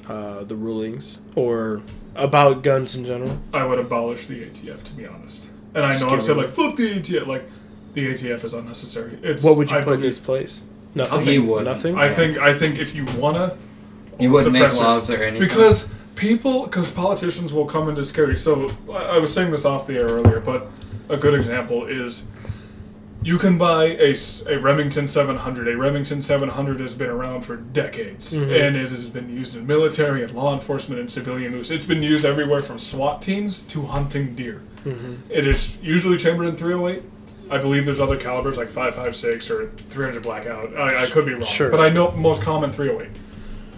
uh, the rulings or about guns in general? I would abolish the ATF, to be honest. And I Just know get I've said like fuck the ATF, like the ATF is unnecessary. It's What would you I put in its place? Nothing. He would. Nothing. I think I think if you wanna, You wouldn't make suppressors. laws or anything. because people, because politicians will come into scary. So I, I was saying this off the air earlier, but a good example is you can buy a, a Remington 700. A Remington 700 has been around for decades, Mhm. and it has been used in military and law enforcement and civilian use. It's been used everywhere from SWAT teams to hunting deer. Mhm. It is usually chambered in 308. I believe there's other calibers like 556 or 300 blackout. I, I could be wrong, Sure. but I know most common 308.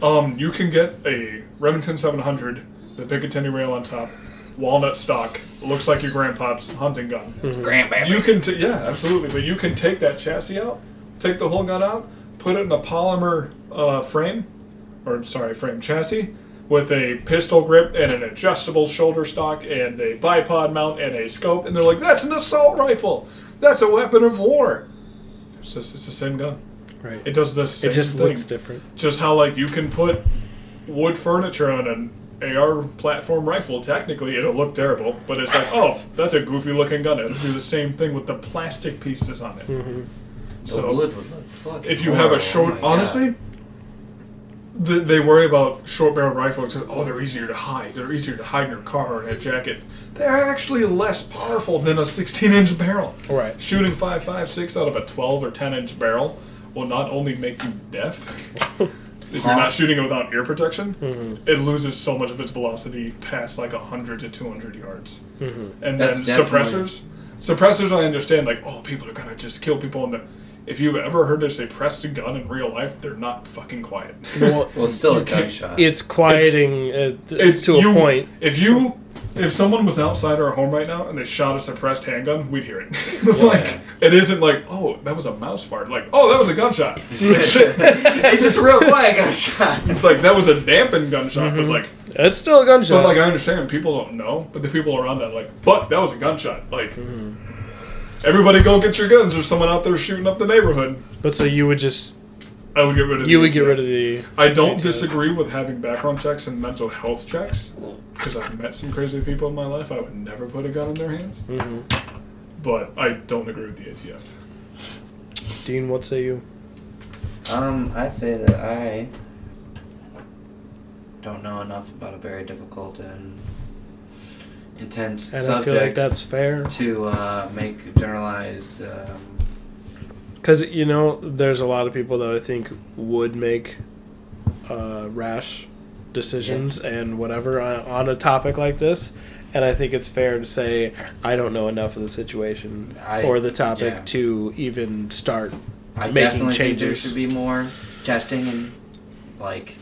Um, you can get a Remington 700, the Picatinny rail on top, walnut stock, looks like your grandpa's hunting gun. grandbaby. You can, t- yeah, absolutely, but you can take that chassis out, take the whole gun out, put it in a polymer uh, frame, or sorry, frame chassis, with a pistol grip and an adjustable shoulder stock and a bipod mount and a scope, and they're like, "That's an assault rifle. That's a weapon of war." It's just it's the same gun. Right. It does the same It just thing. looks different. Just how like you can put wood furniture on an AR platform rifle. Technically, it'll look terrible, but it's like, oh, that's a goofy looking gun. It'll do the same thing with the plastic pieces on it. Mm-hmm. the So wood would look fucking. if you have a horrible. short, Oh my God. honestly, the, they worry about short barrel rifles. Oh, they're easier to hide. They're easier to hide in your car or in a jacket. They're actually less powerful than a 16 inch barrel. Right. Shooting 5.56 out of a 12 or 10 inch barrel will not only make you deaf, if you're not shooting it without ear protection, Mm-hmm. it loses so much of its velocity past like 100 to 200 yards. Mm-hmm. And That's then definitely- suppressors, suppressors I understand like, oh, people are gonna just kill people. And if you've ever heard this, say pressed a gun in real life, they're not fucking quiet. Well, Well, it's still a gunshot. it's quieting uh, t- It's to a point. If you, if someone was outside our home right now and they shot a suppressed handgun, we'd hear it. like it isn't like, oh, that was a mouse fart. Like, oh, that was a gunshot. it's just a real quiet gunshot. it's like that was a dampened gunshot, but like, It's still a gunshot. but like I understand people don't know, but the people around that like, but that was a gunshot. Like, everybody go get your guns. There's someone out there shooting up the neighborhood. but so you would just I would get rid of. You the would get ATF. rid of the. I don't ATF. disagree with having background checks and mental health checks because I've met some crazy people in my life. I would never put a gun in their hands, Mhm. but I don't agree with the ATF. Dean, what say you? Um, I say that I don't know enough about a very difficult and intense And subject I feel like that's fair. to uh, make generalized. Um, Because, you know, there's a lot of people that I think would make uh, rash decisions and whatever on, on a topic like this. And I think it's fair to say I don't know enough of the situation I- or the topic yeah. to even start. I Making think there should be more testing and like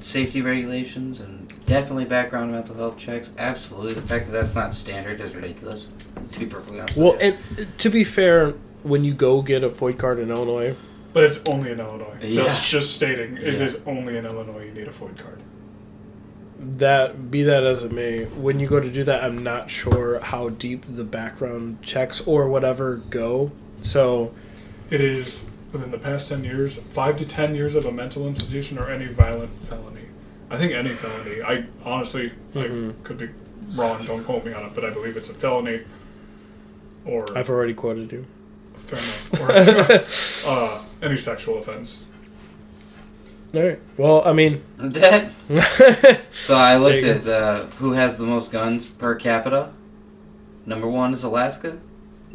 safety regulations and definitely background mental health checks. Absolutely, the fact that that's not standard is ridiculous. To be perfectly honest. Well, with you. and uh, to be fair, when you go get a FOID card in Illinois, But it's only in Illinois. Yeah. Just just stating, it Yeah. is only in Illinois. You need a FOID card. that be that as it may, when you go to do that, I'm not sure how deep the background checks or whatever go. So It is within the past ten years, five to ten years of a mental institution or any violent felony. I think any felony. I honestly, Mhm. I could be wrong. Don't quote me on it, but I believe it's a felony. Or I've already quoted you. fair enough. Or uh, any sexual offense. All right. Well, I mean, that. So I looked at uh, who has the most guns per capita. Number one is Alaska.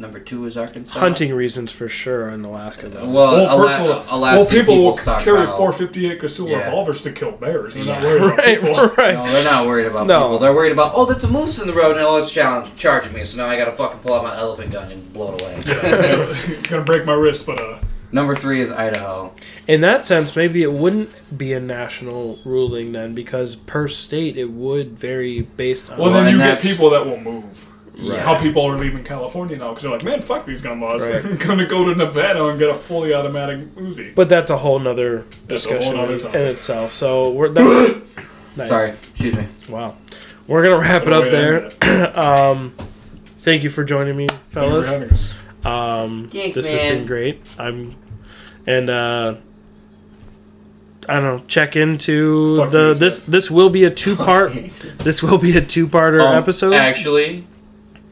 Number two is Arkansas. hunting reasons for sure in Alaska, though. Well, well, Ala- personal, Alaskan well, people, will stockpile. carry 458 Casull Yeah. revolvers to kill bears. They're not Yeah. worried about right, people. right. No, they're not worried about No. people. They're worried about oh, that's a moose in the road and oh, it's challenge charging me. So now I got to fucking pull out my elephant gun and blow it away. it's gonna break my wrist, but uh, Number three is Idaho. In that sense, maybe it wouldn't be a national ruling then, because per state it would vary based on. well, Well, then you get that's- people that will move. Yeah. How people are leaving California now because they're like, man, fuck these gun laws. Right. I'm gonna go to Nevada and get a fully automatic Uzi. But that's a whole nother That's a whole discussion nother in, in itself. So we're that, nice. Sorry, excuse me. Wow. We're gonna wrap it up a way to there. um, thank you for joining me, Thank you for fellas. having us. Um, Thanks, this has been great. I'm, and uh, I don't know. Check into Fuck the this Jeff. this will be a two part. This will be a two parter Um, episode. Actually,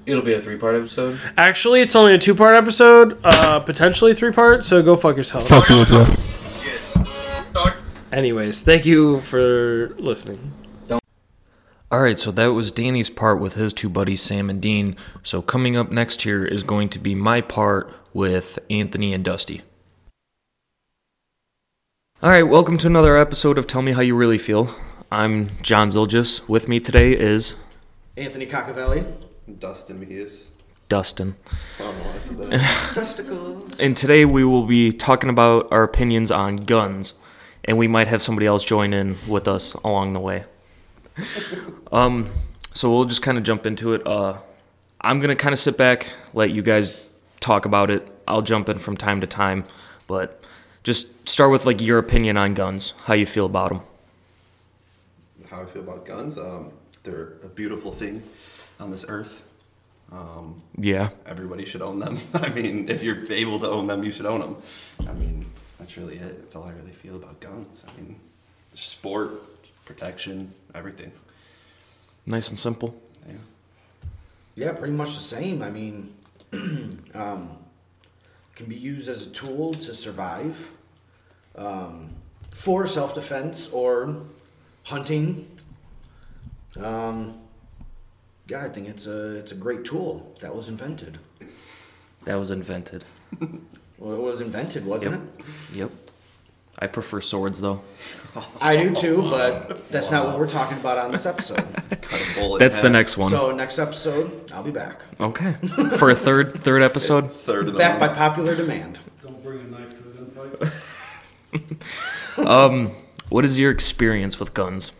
it'll be a three-part episode. Actually, it's only a two part episode. Uh, potentially three part. So go fuck yourself. Fuck you, Jeff. Anyways, thank you for listening. All right, so that was Danny's part with his two buddies, Sam and Dean. So coming up next here is going to be my part with Anthony and Dusty. All right, welcome to another episode of Tell Me How You Really Feel. I'm John Zilgis. With me today is Anthony Cacavelli. Dustin Mejias. Dustin. I don't know why I said that. Testicles. And today we will be talking about our opinions on guns, and we might have somebody else join in with us along the way. um, so we'll just kind of jump into it. Uh, I'm gonna kind of sit back, let you guys talk about it. I'll jump in from time to time, but just start with like your opinion on guns, how you feel about them. How I feel about guns? Um, they're a beautiful thing on this earth. Um, Yeah, everybody should own them. I mean, if you're able to own them, you should own them. I mean, that's really it. That's all I really feel about guns. I mean, sport, protection, everything. nice and simple. Yeah. Yeah, pretty much the same. I mean, um, can be used as a tool to survive, um, for self-defense or hunting. Um, yeah, I think it's a it's a great tool that was invented. That was invented. Well, it was invented, wasn't Yep. it? Yep. I prefer swords though. I do too, but that's not what we're talking about on this episode. Cut a bullet in That's the next one. So next episode, I'll be back. Okay. For a third third episode. Third of. Back by popular demand. Don't bring a knife to the gunfight. Um, what is your experience with guns?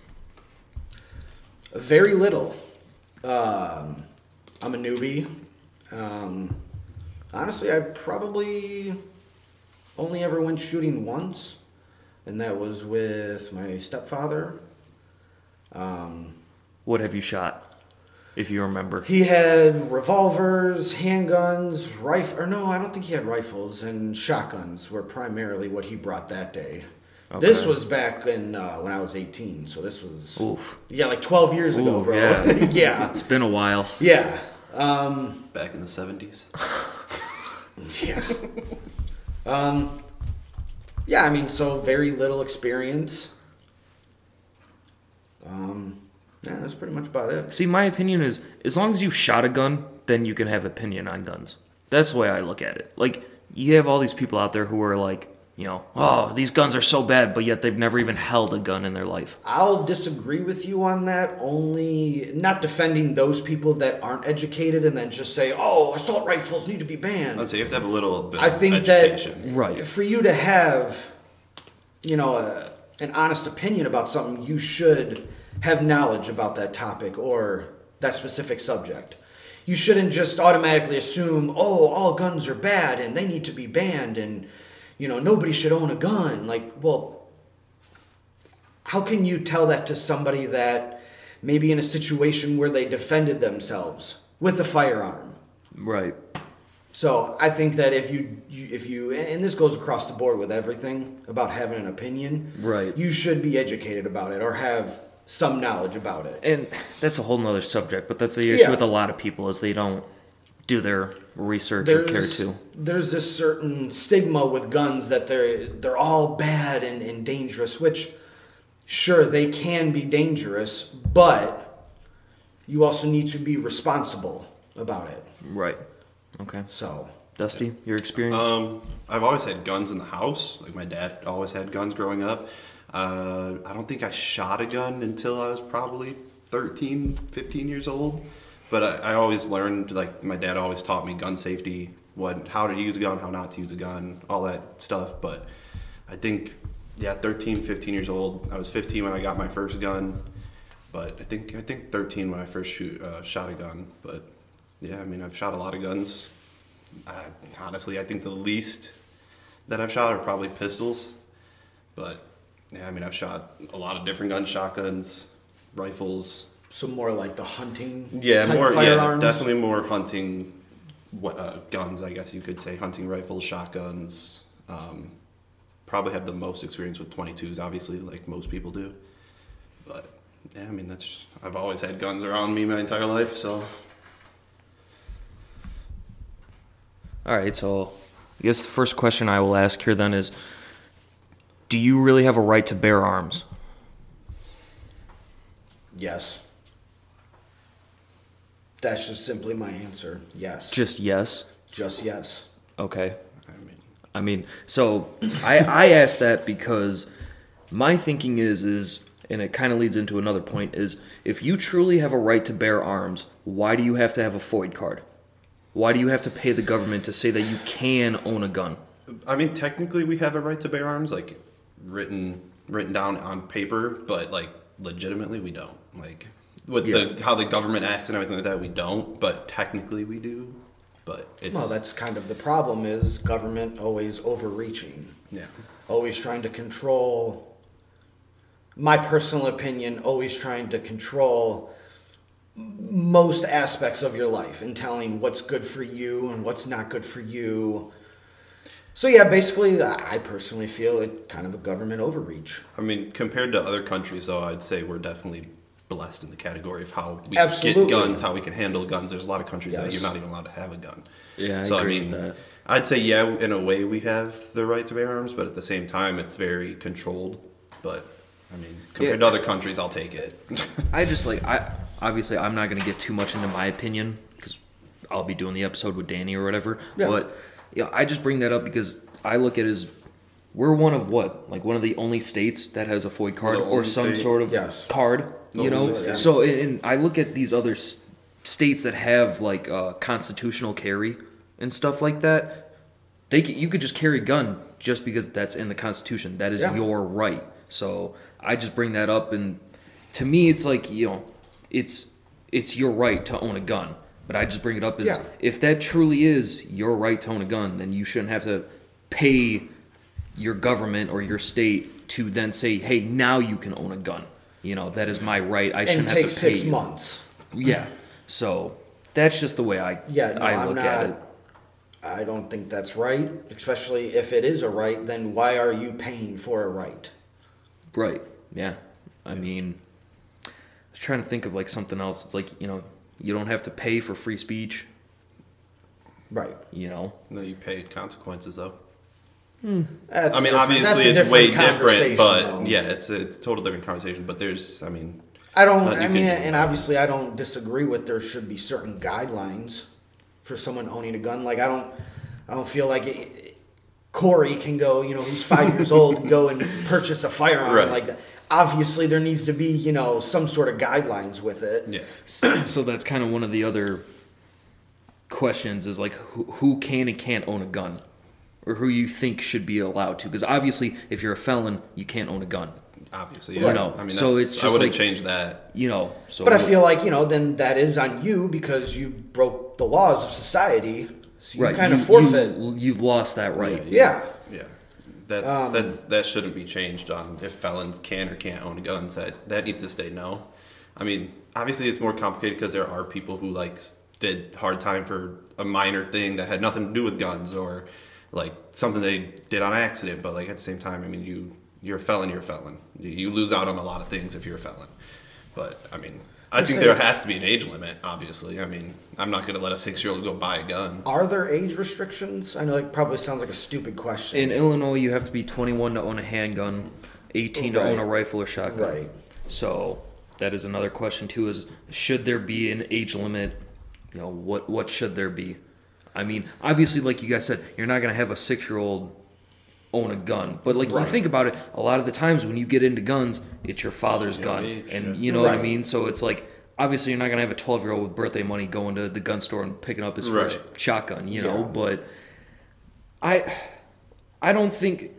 Very little. Um, I'm a newbie. Um, honestly, I probably only ever went shooting once, and that was with my stepfather. Um, What have you shot? if you remember. He had revolvers, handguns, rifle. Or no, I don't think he had rifles and shotguns were primarily what he brought that day. This was back in uh, when I was 18, so this was Oof. yeah, like 12 years ago, bro. yeah. yeah, It's been a while. yeah, um, Back in the 70s. yeah. um, yeah, I mean, so very little experience. Um, yeah, that's pretty much about it. See, my opinion is as long as you've shot a gun, then you can have opinion on guns. That's the way I look at it. Like, you have all these people out there who are like, you know, oh, these guns are so bad, but yet they've never even held a gun in their life. I'll disagree with you on that. Only not defending those people that aren't educated and then just say, "Oh, assault rifles need to be banned." I'd say you have to have a little bit I of think education. that Right. for you to have, you know, a, an honest opinion about something, you should have knowledge about that topic or that specific subject. You shouldn't just automatically assume, "Oh, all guns are bad and they need to be banned," and you know, nobody should own a gun. Like, well, how can you tell that to somebody that maybe in a situation where they defended themselves with a firearm? Right. So I think that if you, you if you and this goes across the board with everything about having an opinion, Right. You should be educated about it or have some knowledge about it. And that's a whole nother subject, but that's the issue Yeah. with a lot of people is they don't do their research or care There's to. there's this certain stigma with guns that they're they're all bad and, and dangerous, which sure they can be dangerous, but you also need to be responsible about it. Right. Okay. So Dusty, your experience? Um, I've always had guns in the house. Like my dad always had guns growing up. Uh, I don't think I shot a gun until I was probably 13, 15 years old. But I, I always learned, like my dad always taught me gun safety, what, how to use a gun, how not to use a gun, all that stuff. But I think, yeah, 13, 15 years old. I was 15 when I got my first gun. But I think I think 13 when I first shoot, uh, shot a gun. But yeah, I mean I've shot a lot of guns. I, honestly, I think the least that I've shot are probably pistols. But yeah, I mean, I've shot a lot of different guns, shotguns, rifles. So more like the hunting Yeah, type more. Yeah, definitely more hunting uh, guns. I guess you could say hunting rifles, shotguns. Um, probably have the most experience with 22s, obviously, like most people do. But yeah, I mean, that's I've always had guns around me my entire life, so All right, so I guess the first question I will ask here then is Do you really have a right to bear arms? Yes. That's just simply my answer. Yes. Just yes? Just yes. Okay. I mean, I mean, so I I ask that because my thinking is is and it kind of leads into another point is if you truly have a right to bear arms, why do you have to have a FOID card? Why do you have to pay the government to say that you can own a gun? I mean, technically, we have a right to bear arms, like written written down on paper, but like legitimately, we don't. Like with Yeah. the how the government acts and everything like that, we don't. But technically, we do. But it's Well, that's kind of the problem is government always overreaching. yeah. Always trying to control my personal opinion, always trying to control most aspects of your life and telling what's good for you and what's not good for you. So yeah, basically I personally feel it kind of a government overreach. I mean, compared to other countries, though, I'd say we're definitely blessed in the category of how we Absolutely. get guns, how we can handle guns. There's a lot of countries that you're not even allowed to have a gun. Yeah, I so agree I mean, with that. I'd say yeah, in a way we have the right to bear arms, but at the same time, it's very controlled. But I mean, compared Yeah. to other countries, I'll take it. I just like I obviously I'm not gonna get too much into my opinion because I'll be doing the episode with Danny or whatever. Yeah. But yeah, I just bring that up because I look at it as we're one of what like one of the only states that has a FOID card or some state? sort of Yes. card. The you know, state. so and I look at these other s- states that have like uh, constitutional carry and stuff like that. They you could just carry a gun just because that's in the Constitution. That is Yeah. your right. So I just bring that up, and to me, it's like you know, it's it's your right to own a gun. But I just bring it up as Yeah. if that truly is your right to own a gun, then you shouldn't have to pay your government or your state to then say, "Hey, now you can own a gun." You know, that is my right. I shouldn't take have to pay six you. months. Yeah. So that's just the way I Yeah, no, I I'm look not. at it. I don't think that's right. Especially if it is a right, then why are you paying for a right? Right. Yeah. I mean, I was trying to think of like something else. It's like you know, you don't have to pay for free speech. Right. You know. No, you paid consequences though. That's I mean, obviously it's different way different, but though. yeah, it's a, it's a total different conversation. But there's, I mean, I don't. Uh, I mean, can- and obviously, I don't disagree with there should be certain guidelines for someone owning a gun. Like I don't, I don't feel like it, Corey can go. You know, who's five years old, go and purchase a firearm Right. like that. Obviously, there needs to be you know some sort of guidelines with it. yeah, so that's kind of one of the other questions is like who, who can and can't own a gun or who you think should be allowed to because obviously if you're a felon you can't own a gun obviously, You yeah. know, I mean, so that's- it's I wouldn't like- change that. you know so But I feel like you know then that is on you because you broke the laws of society. So you right kind of forfeit. you, you've lost that right yeah. Yeah, that's Um, that's that shouldn't be changed on if felons can or can't own guns. That that needs to stay no. I mean, obviously it's more complicated because there are people who like did hard time for a minor thing that had nothing to do with guns or like something they did on accident. But like at the same time, I mean, you you're a felon, you're a felon. You, you lose out on a lot of things if you're a felon. But I mean, I I'm think saying- there has to be an age limit. Obviously, I mean, I'm not going to let a six year old go buy a gun. Are there age restrictions? I know it probably sounds like a stupid question. in illinois you have to be 21 to own a handgun 18 to own a rifle or shotgun Right. so that is another question too is should there be an age limit you know what what should there be i mean obviously like you guys said you're not going to have a six year old own a gun but like you think about it a lot of the times when you get into guns it's your father's gun age, and yeah. you know what i mean? So it's like obviously you're not going to have a 12 year old with birthday money going to the gun store and picking up his first shotgun you know? Yeah. but i i don't think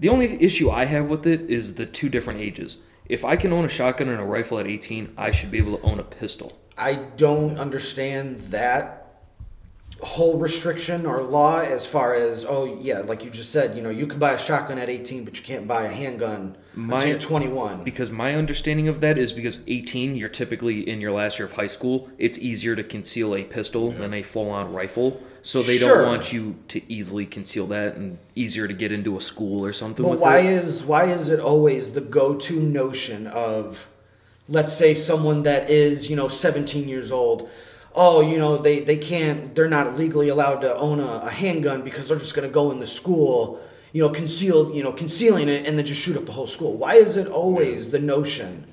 the only issue i have with it is the two different ages. If i can own a shotgun and a rifle at 18 i should be able to own a pistol. I don't understand that whole restriction or law as far as oh yeah, like you just said, you know, you can buy a shotgun at 18, but you can't buy a handgun My- until 21. because my understanding of that is because 18 you're typically in your last year of high school it's easier to conceal a pistol than a full-on rifle so they Sure. don't want you to easily conceal that and easier to get into a school or something But with why it is why is it always the go-to notion of let's say someone that is, you know, 17 years old, oh, you know, they, they can't they're not legally allowed to own a, a handgun because they're just going to go in the school, you know, concealed, you know, concealing it and then just shoot up the whole school. Why is it always the notion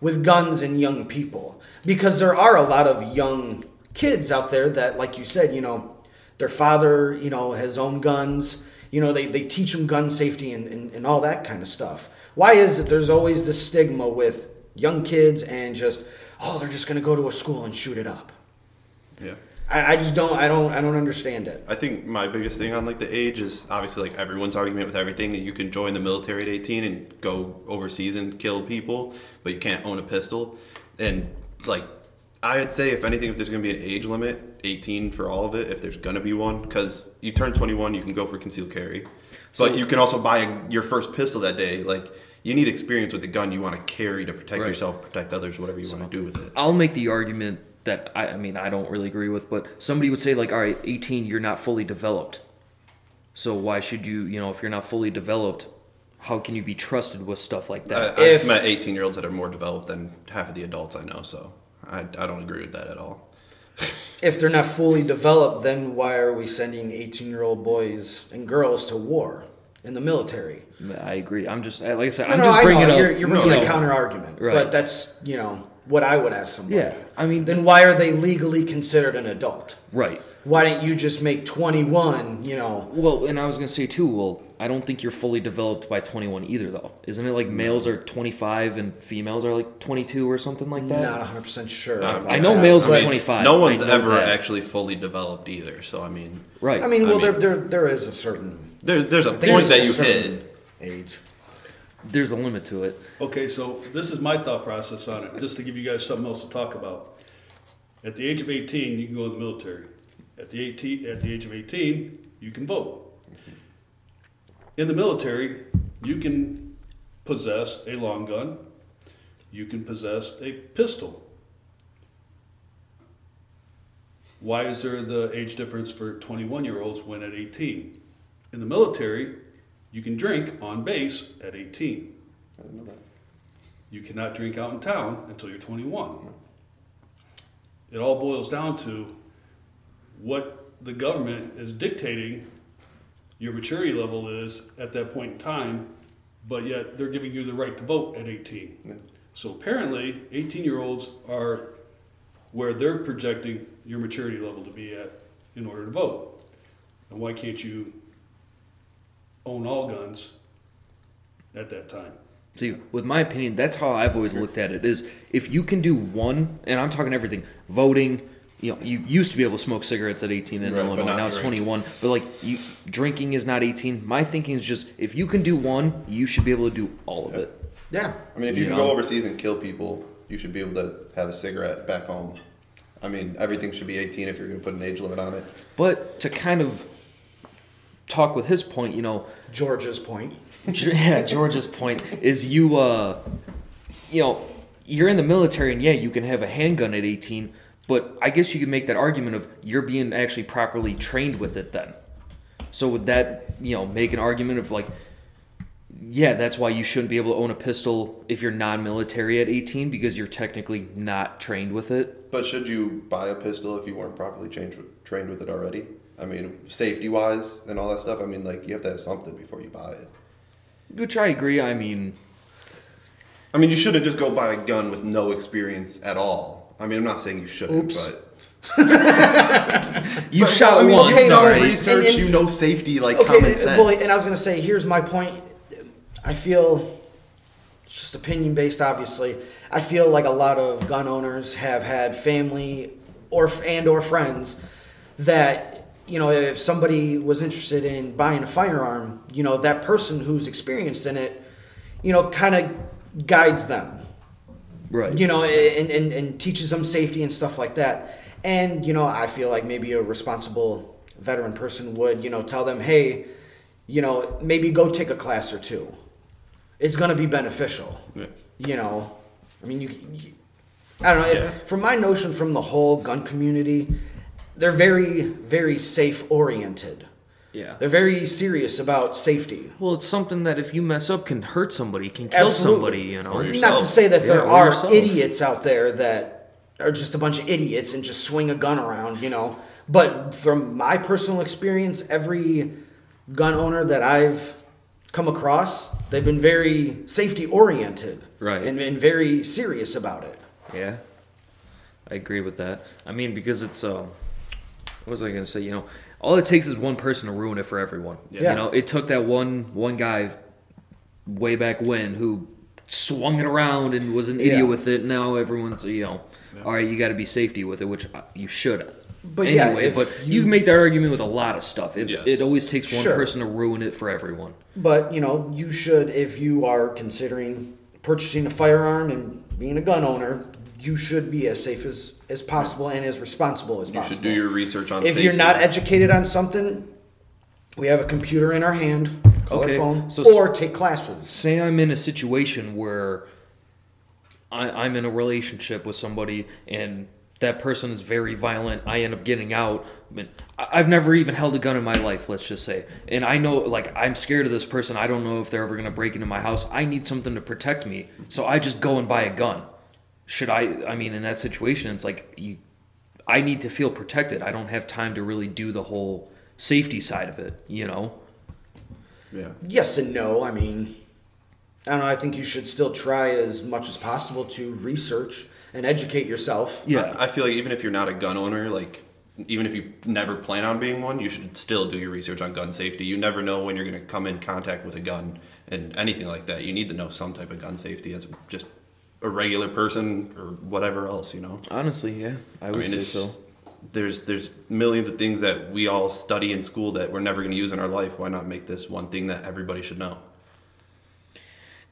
with guns and young people? Because there are a lot of young kids out there that like you said, you know, their father, you know, has owned guns. You know, they, they teach them gun safety and, and, and all that kind of stuff. Why is it there's always this stigma with young kids and just, oh, they're just going to go to a school and shoot it up? Yeah. I, I just don't, I don't, I don't understand it. I think my biggest thing on like the age is obviously like everyone's argument with everything that you can join the military at 18 and go overseas and kill people, but you can't own a pistol. And like I'd say if anything, if there's going to be an age limit, 18 for all of it, if there's going to be one, because you turn 21, you can go for concealed carry, So- but you can also buy a, your first pistol that day. Like you need experience with the gun you want to carry to protect Right. yourself, protect others, whatever you want to do with it. I'll make the argument that I, I mean I don't really agree with, but somebody would say like, all right, 18, you're not fully developed. So why should you, you know, if you're not fully developed, how can you be trusted with stuff like that? I, If- I've met 18 year olds that are more developed than half of the adults I know, so I, I don't agree with that at all. If they're not fully developed, then why are we sending 18 year old boys and girls to war in the military? I agree. I'm just like I said, No, I'm no, just bringing know. up. You're, you're bringing you a know, counter argument, Right. but that's you know what I would ask somebody. Yeah, I mean- then why are they legally considered an adult? Right. Why didn't you just make 21? You know, Well, and I was gonna say too. Well, I don't think you're fully developed by 21 either, though. Isn't it like males are 25 and females are like 22 or something like that? not 100 percent sure. Um, I know that. males I are mean, 25. No one's ever that. actually fully developed either, so I mean, Right. I mean, well, I there, mean- there there is a certain there, there's a there's point that a you hit. age. There's a limit to it. Okay, so this is my thought process on it, just to give you guys something else to talk about. At the age of 18, you can go in the military. At the 18, at the age of 18, you can vote. In the military, you can possess a long gun. You can possess a pistol. Why is there the age difference for 21 year olds when at 18? In the military, you can drink on base at 18. I didn't know that. You cannot drink out in town until you're 21. It all boils down to what the government is dictating your maturity level is at that point in time, but yet they're giving you the right to vote at 18. Yeah. So apparently, 18 year olds are where they're projecting your maturity level to be at in order to vote. And why can't you own all guns at that time? See, with my opinion, that's how I've always looked at it. Is if you can do one, and I'm talking everything, voting. You know, you used to be able to smoke cigarettes at 18 in Right, but Illinois. not Now it's 21. But like, you drinking is not 18. My thinking is just if you can do one, you should be able to do all of it. Yeah. I mean, if you You can know? go overseas and kill people, you should be able to have a cigarette back home. I mean, everything should be 18 if you're going to put an age limit on it. But to kind of talk with his point, you know, George's point. yeah, George's point is you, uh, you know, you're in the military and yeah, you can have a handgun at 18, but I guess you could make that argument of you're being actually properly trained with it then. So would that, you know, make an argument of like, yeah, that's why you shouldn't be able to own a pistol if you're non-military at 18 because you're technically not trained with it. But should you buy a pistol if you weren't properly trained trained with it already? I mean, safety wise and all that stuff. I mean, like you have to have something before you buy it. Which I agree. I mean, I mean, you shouldn't just go buy a gun with no experience at all. I mean, I'm not saying you shouldn't, Oops. but you But, shot I mean, once. okay, no sorry. research, And- and- you know safety, like Okay, common sense. well, and I was gonna say, here's my point. I feel it's just opinion based, obviously. I feel like a lot of gun owners have had family or and or friends that you know, if somebody was interested in buying a firearm, you know, that person who's experienced in it, you know, kind of guides them Right. you know, and, and, and teaches them safety and stuff like that. And, you know, I feel like maybe a responsible veteran person would, you know, tell them, hey, you know, maybe go take a class or two. It's going to be beneficial. Yeah. You know, I mean, you, you I don't know. Yeah. From my notion from the whole gun community, they're very, very safe oriented. Yeah. They're very serious about safety. Well, it's something that if you mess up can hurt somebody, can kill Absolutely. somebody, you know. Not to say that there or are yourself. idiots out there that are just a bunch of idiots and just swing a gun around, you know. But from my personal experience, every gun owner that I've come across, they've been very safety oriented, Right. and been very serious about it. Yeah, I agree with that. I mean, because it's um, what was I gonna say? You know, all it takes is one person to ruin it for everyone. Yeah. You know, it took that one one guy way back when who swung it around and was an idiot Yeah. with it. Now everyone's you know, all right, you got to be safety with it, which uh, you should. But anyway, if but you, you- make that argument with a lot of stuff. It, Yes. it always takes one Sure. person to ruin it for everyone. But you know, you should, if you are considering purchasing a firearm and being a gun owner, you should be as safe as, as possible and as responsible as you possible. You should do your research on if safety. you're not educated on something, we have a computer in our hand, call Okay, our phone, so s- or take classes. say I'm in a situation where I, I'm in a relationship with somebody and that person is very violent. I end up getting out. I mean, I've never even held a gun in my life, let's just say. And I know, like, I'm scared of this person. I don't know if they're ever going to break into my house. I need something to protect me. So I just go and buy a gun. Should I, I mean, in that situation, it's like, you, I need to feel protected. I don't have time to really do the whole safety side of it, you know? Yeah. Yes and no. I mean, I don't know. I think you should still try as much as possible to research and educate yourself. Yeah. I, I feel like even if you're not a gun owner, like even if you never plan on being one, you should still do your research on gun safety. You never know when you're going to come in contact with a gun and anything like that. You need to know some type of gun safety as just a regular person or whatever else, you know. Honestly, yeah, I would say so. There's there's millions of things that we all study in school that we're never going to use in our life. Why not make this one thing that everybody should know?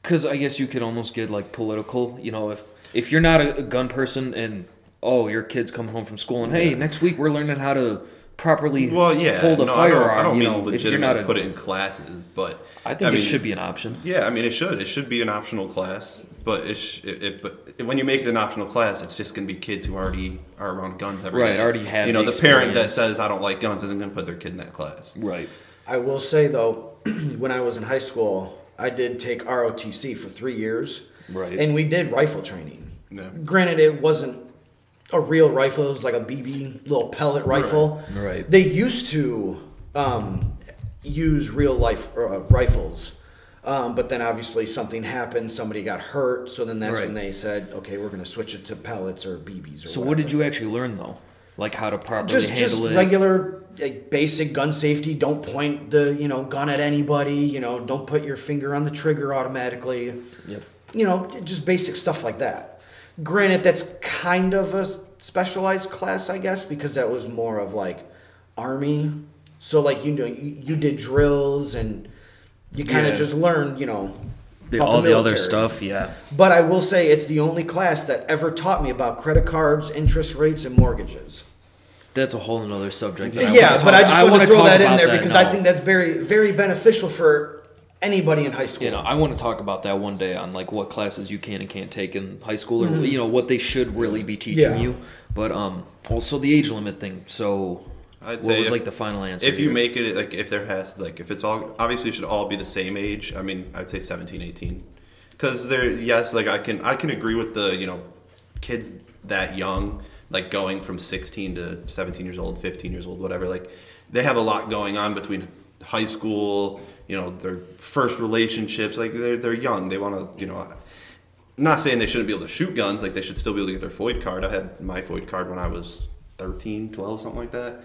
Because I guess you could almost get like political. You know, if if you're not a, gun person and oh your kids come home from school and hey next week we're learning how to properly Well, yeah, hold a no, I don't- firearm. I don't, you mean know, if you're not a, put it in classes, but I think mean, it should be an option. Yeah, I mean it should. It should be an optional class. But it's, it, it, but when you make it an optional class, it's just going to be kids who already are around guns every Right, day. already have You know, the the parent that says I don't like guns isn't going to put their kid in that class. Right. I will say though, when I was in high school, I did take ROTC for three years, Right. and we did rifle training. Yeah. Granted, it wasn't a real rifle; it was like a BB little pellet rifle. Right. They used to um, use real life uh, rifles. Um, but then obviously something happened, somebody got hurt, so then that's Right. when they said, okay, we're going to switch it to pellets or BBs. Or So what did you actually learn though? Like how to properly just handle just it. regular like, basic gun safety don't point the you know gun at anybody you know don't put your finger on the trigger automatically Yep. you know just basic stuff like that granted that's kind of a specialized class i guess because that was more of like army so like you know you, you did drills and you kind of Yeah. just learned you know The- about all the, other stuff, yeah. but i will say it's the only class that ever taught me about credit cards interest rates and mortgages That's a whole another subject. that yeah, wanna but I just want wanna throw that in there that because now. I think that's very, very beneficial for anybody in high school. you know, I want to talk about that one day on like what classes you can and can't take in high school, or Mhm. you know what they should really be teaching Yeah. you. But um, also the age limit thing. So, I'd what say was if- like the final answer? If you here? make it like if there has like if it's all obviously it should all be the same age. I mean, I'd say 17, 18. Cuz there yes, like I can I can agree with the, you know, kids that young like going from 16 to 17 years old, 15 years old, whatever. Like they have a lot going on between high school, you know, their first relationships, like they're they're young. They want to, you know, I'm not saying they shouldn't be able to shoot guns, like they should still be able to get their FOID card. I had my FOID card when I was 13, 12, something like that.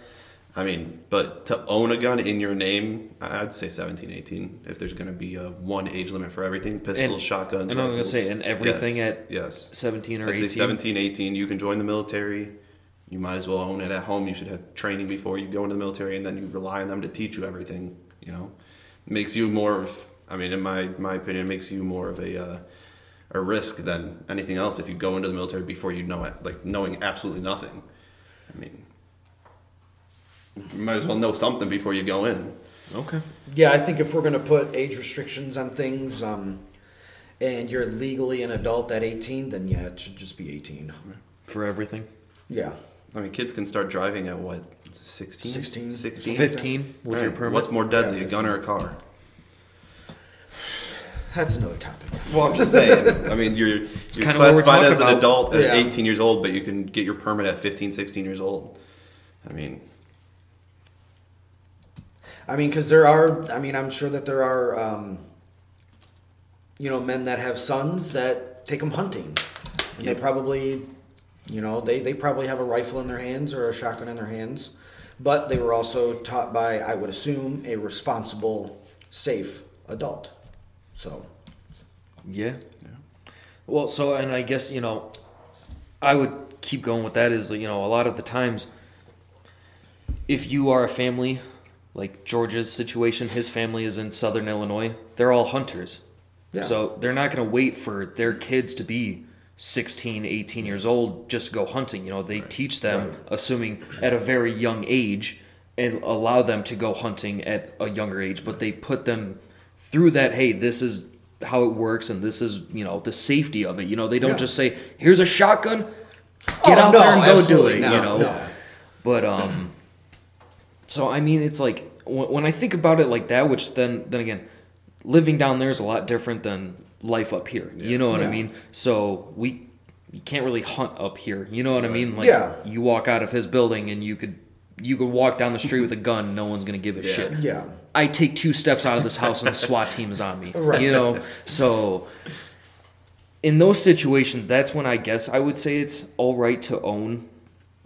I mean, but to own a gun in your name, I'd say 17, 18. If there's going to be a one age limit for everything, pistols, And- shotguns. and I was gonna say, and everything yes, at yes, 17 or I'd 18? say 17, 18. You can join the military. You might as well own it at home. You should have training before you go into the military, and then you rely on them to teach you everything. You know, makes you more of. I mean, in my my opinion, it makes you more of a. Uh, a risk than anything else if you go into the military before you know it, like knowing absolutely nothing. I mean, you might as well know something before you go in. okay, Yeah, I think if we're going to put age restrictions on things, um, and you're legally an adult at 18, then yeah, it should just be 18. for everything, Yeah. I mean, kids can start driving at what, 16? 16. 16? 15 with your permit. What's more deadly, Yeah, a gun or a car? That's another topic. Well, I'm just saying. I mean, you're, you're kinda classified talking as an about. adult at Yeah. 18 years old, but you can get your permit at 15, 16 years old. I mean, I mean, because there are, I mean, I'm sure that there are, um, you know, men that have sons that take them hunting. And they probably, you know, they, they probably have a rifle in their hands or a shotgun in their hands. But they were also taught by, I would assume, a responsible, safe adult. So, Yeah. Yeah. Well, so and I guess you know, I would keep going with that. Is you know, a lot of the times, if you are a family, like George's situation, his family is in Southern Illinois. They're all hunters, Yeah. so they're not going to wait for their kids to be 16, 18 years old just to go hunting. You know, they teach them, Right. assuming at a very young age, and allow them to go hunting at a younger age. But they put them through that. Hey, this is how it works, and this is you know the safety of it. You know, they don't Yeah. just say, "Here's a shotgun, get Oh, out no, there and go do it." not, you know, no. but um, so I mean, it's like when when I think about it like that, which then then again, living down there is a lot different than life up here. You know what I mean? So we you can't really hunt up here. You know what I mean? Like Yeah. you walk out of his building and you could you could walk down the street with a gun, no one's gonna give a Yeah. shit. yeah. I take two steps out of this house and the SWAT team is on me. Right. You know, so in those situations, that's when I guess I would say it's all right to own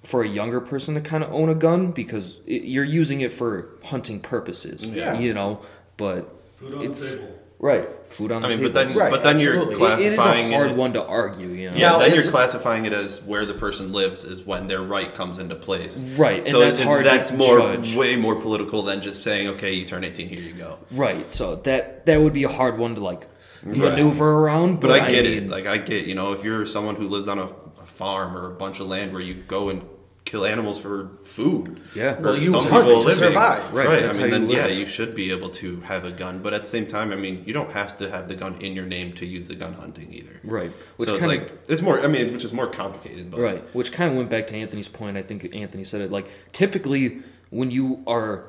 for a younger person to kind of own a gun because it, you're using it for hunting purposes. Yeah. You know, but Food on it's the table. right food on I the mean, table. but then, Right, but then you're absolutely. It- it is a hard it. one to argue. You know. Yeah, Now, then you're classifying it as where the person lives is when their right comes into place. Right, and so that's it's- hard to That's more, judge. way more political than just saying, okay, you turn 18, here you go. Right. So that that would be a hard one to like maneuver around. But, But, I get mean, it. Like I get, you know, if you're someone who lives on a, a farm or a bunch of land where you go and kill animals for food. Yeah. Well, you some people to living. survive. Right, Right. I mean, how you then yeah, you should be able to have a gun, but at the same time, I mean, you don't have to have the gun in your name to use the gun hunting either. Right. Which so it's kind of like it's more. I mean, which is more complicated. But Right, which kind of went back to Anthony's point. I think Anthony said it. Like, typically, when you are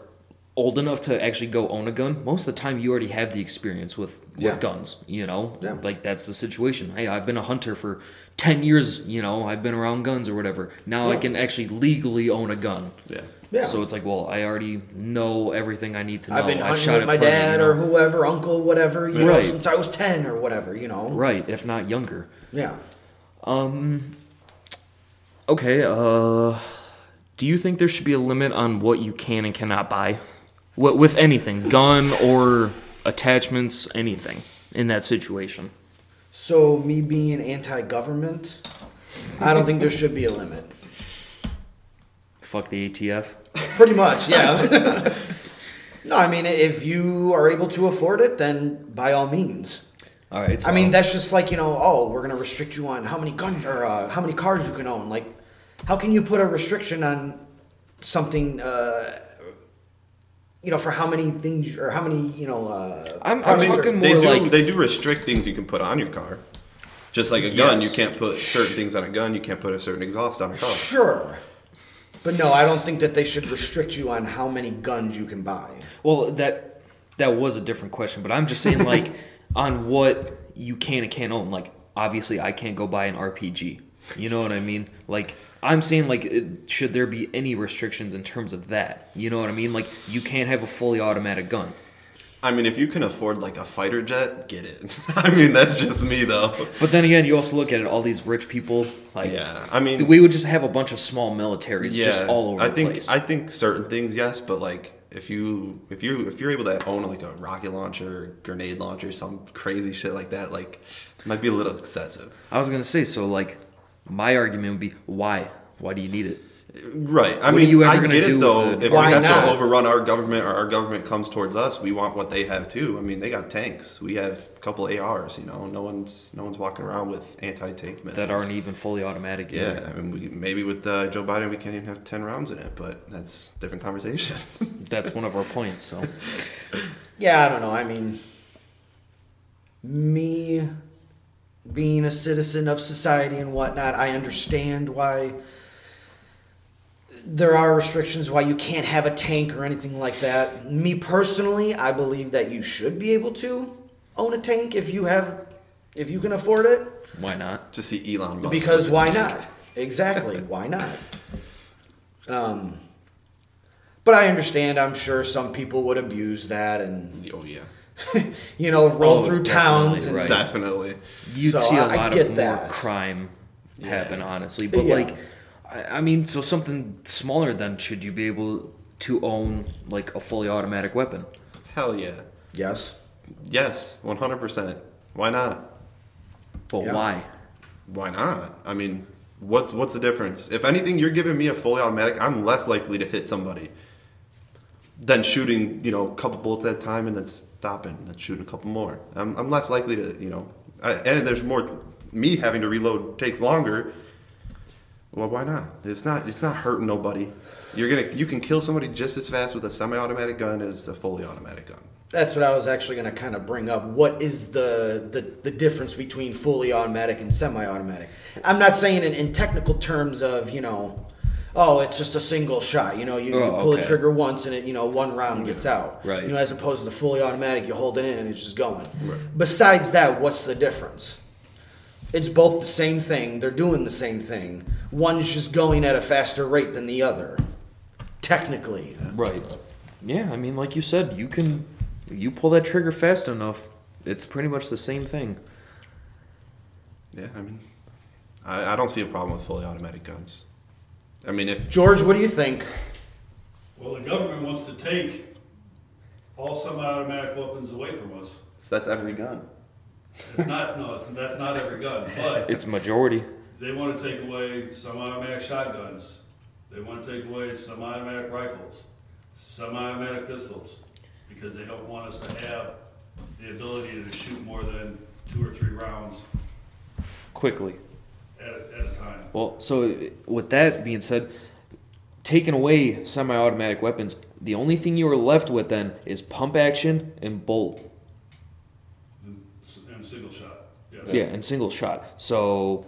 old enough to actually go own a gun, most of the time you already have the experience with with Yeah. guns. You know, Yeah. like that's the situation. Hey, I've been a hunter for ten years. You know, I've been around guns or whatever. Now I can actually legally own a gun. yeah. Yeah. So it's like, well, I already know everything I need to know. I've been hunting shot with my plenty, dad you or whoever, uncle, whatever, you Right. know, since I was 10 or whatever, you know. right, if not younger. Yeah. Um. Okay. Uh, do you think there should be a limit on what you can and cannot buy, what with anything, gun or attachments, anything in that situation? So, me being anti government, I don't think there should be a limit. Fuck the ATF. Pretty much, yeah. no, I mean, if you are able to afford it, then by all means. All right. So I mean, that's just like, you know, oh, we're going to restrict you on how many guns or uh, how many cars you can own. Like, how can you put a restriction on something, uh, you know, for how many things or how many, you know, uh, I'm, I'm products are- talking They more do. like they do restrict things you can put on your car. Just like a gun, you can't put certain things on a gun. You can't put a certain exhaust on a car. Sure. But no, I don't think that they should restrict you on how many guns you can buy. Well, that that was a different question, but I'm just saying like on what you can and can't own. Like obviously, I can't go buy an RPG. You know what I mean? Like I'm saying like it, should there be any restrictions in terms of that? You know what I mean? Like you can't have a fully automatic gun. I mean, if you can afford like a fighter jet, get it. I mean, that's just me though. But then again, you also look at it. All these rich people, like Yeah, I mean, we would just have a bunch of small militaries just all over I the think place. I think certain things yes, but like if you if you if you're able to own like a rocket launcher, grenade launcher, some crazy shit like that, like it might be a little excessive. I was gonna say so. Like my argument would be why? Why do you need it? Right. I What are mean, you ever I gonna get do it though. with? If Why we have not? to overrun our government or our government comes towards us, we want what they have too. I mean, they got tanks. We have a couple ARs. You know, no one's no one's walking around with anti-tank missiles That aren't even fully automatic. either. Yeah, I mean, we, maybe with uh, Joe Biden, we can't even have ten rounds in it, but that's a different conversation. That's one of our points. So Yeah, I don't know. I mean, me being a citizen of society and whatnot, I understand why there are restrictions, why you can't have a tank or anything like that. Me personally, I believe that you should be able to own a tank if you have, if you can afford it. why not? to see Elon Musk. Because why tank. not? Exactly. why not? Um, but I understand. I'm sure some people would abuse that and Oh yeah, you know roll Oh, through definitely, towns and right. definitely. You'd So see a I- I lot get of more that. crime happen, Yeah. honestly. But Yeah. like, I, I mean, so something smaller than should you be able to own like a fully automatic weapon? Hell yeah, yes. yes, one hundred percent. Why not? But Yeah. why? Why not? I mean, what's what's the difference? If anything, you're giving me a fully automatic. I'm less likely to hit somebody than shooting, you know, a couple bullets at a time and then stopping and then shooting a couple more. I'm, I'm less likely to, you know, I, and there's more. Me having to reload takes longer. Well, why not? It's not. It's not hurting nobody. You're gonna. You can kill somebody just as fast with a semi-automatic gun as a fully automatic gun. That's what I was actually going to kind of bring up. What is the, the, the difference between fully automatic and semi automatic? I'm not saying in, in technical terms of, you know, oh, it's just a single shot. You know, you, you Oh, pull okay. the trigger once and it, you know, one round gets out. Right. You know, as opposed to the fully automatic, you hold it in and it's just going. Right. Besides that, what's the difference? It's both the same thing. They're doing the same thing. One's just going at a faster rate than the other. Technically. Right. Yeah, I mean, like you said, you can you pull that trigger fast enough, it's pretty much the same thing. Yeah, I mean, I, I don't see a problem with fully automatic guns. I mean, if George, what do you think? Well, the government wants to take all semi-automatic weapons away from us. So that's every gun. It's not, no, it's, that's not every gun, but It's majority. they want to take away semi-automatic shotguns. They want to take away semi-automatic rifles, semi-automatic pistols, because they don't want us to have the ability to shoot more than two or three rounds Quickly. At, at a time. Well, so with that being said, taken away semi-automatic weapons, the only thing you are left with then is pump action and bolt. Mm-hmm. And single shot. Yes. Yeah, and single shot. So,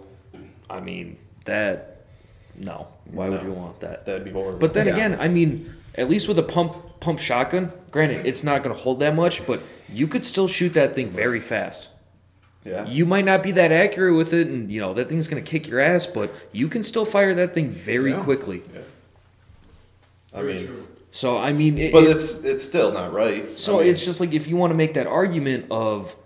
I mean that. No, why would you want that? That'd be horrible. But then Yeah. again, I mean, at least with a pump pump shotgun, granted, it's not going to hold that much, but you could still shoot that thing very fast. Yeah. You might not be that accurate with it, and you know that thing's going to kick your ass, but you can still fire that thing very Yeah. quickly. I mean, So I mean, it, but it- it's it's still not right. so I mean, it's just like if you want to make that argument of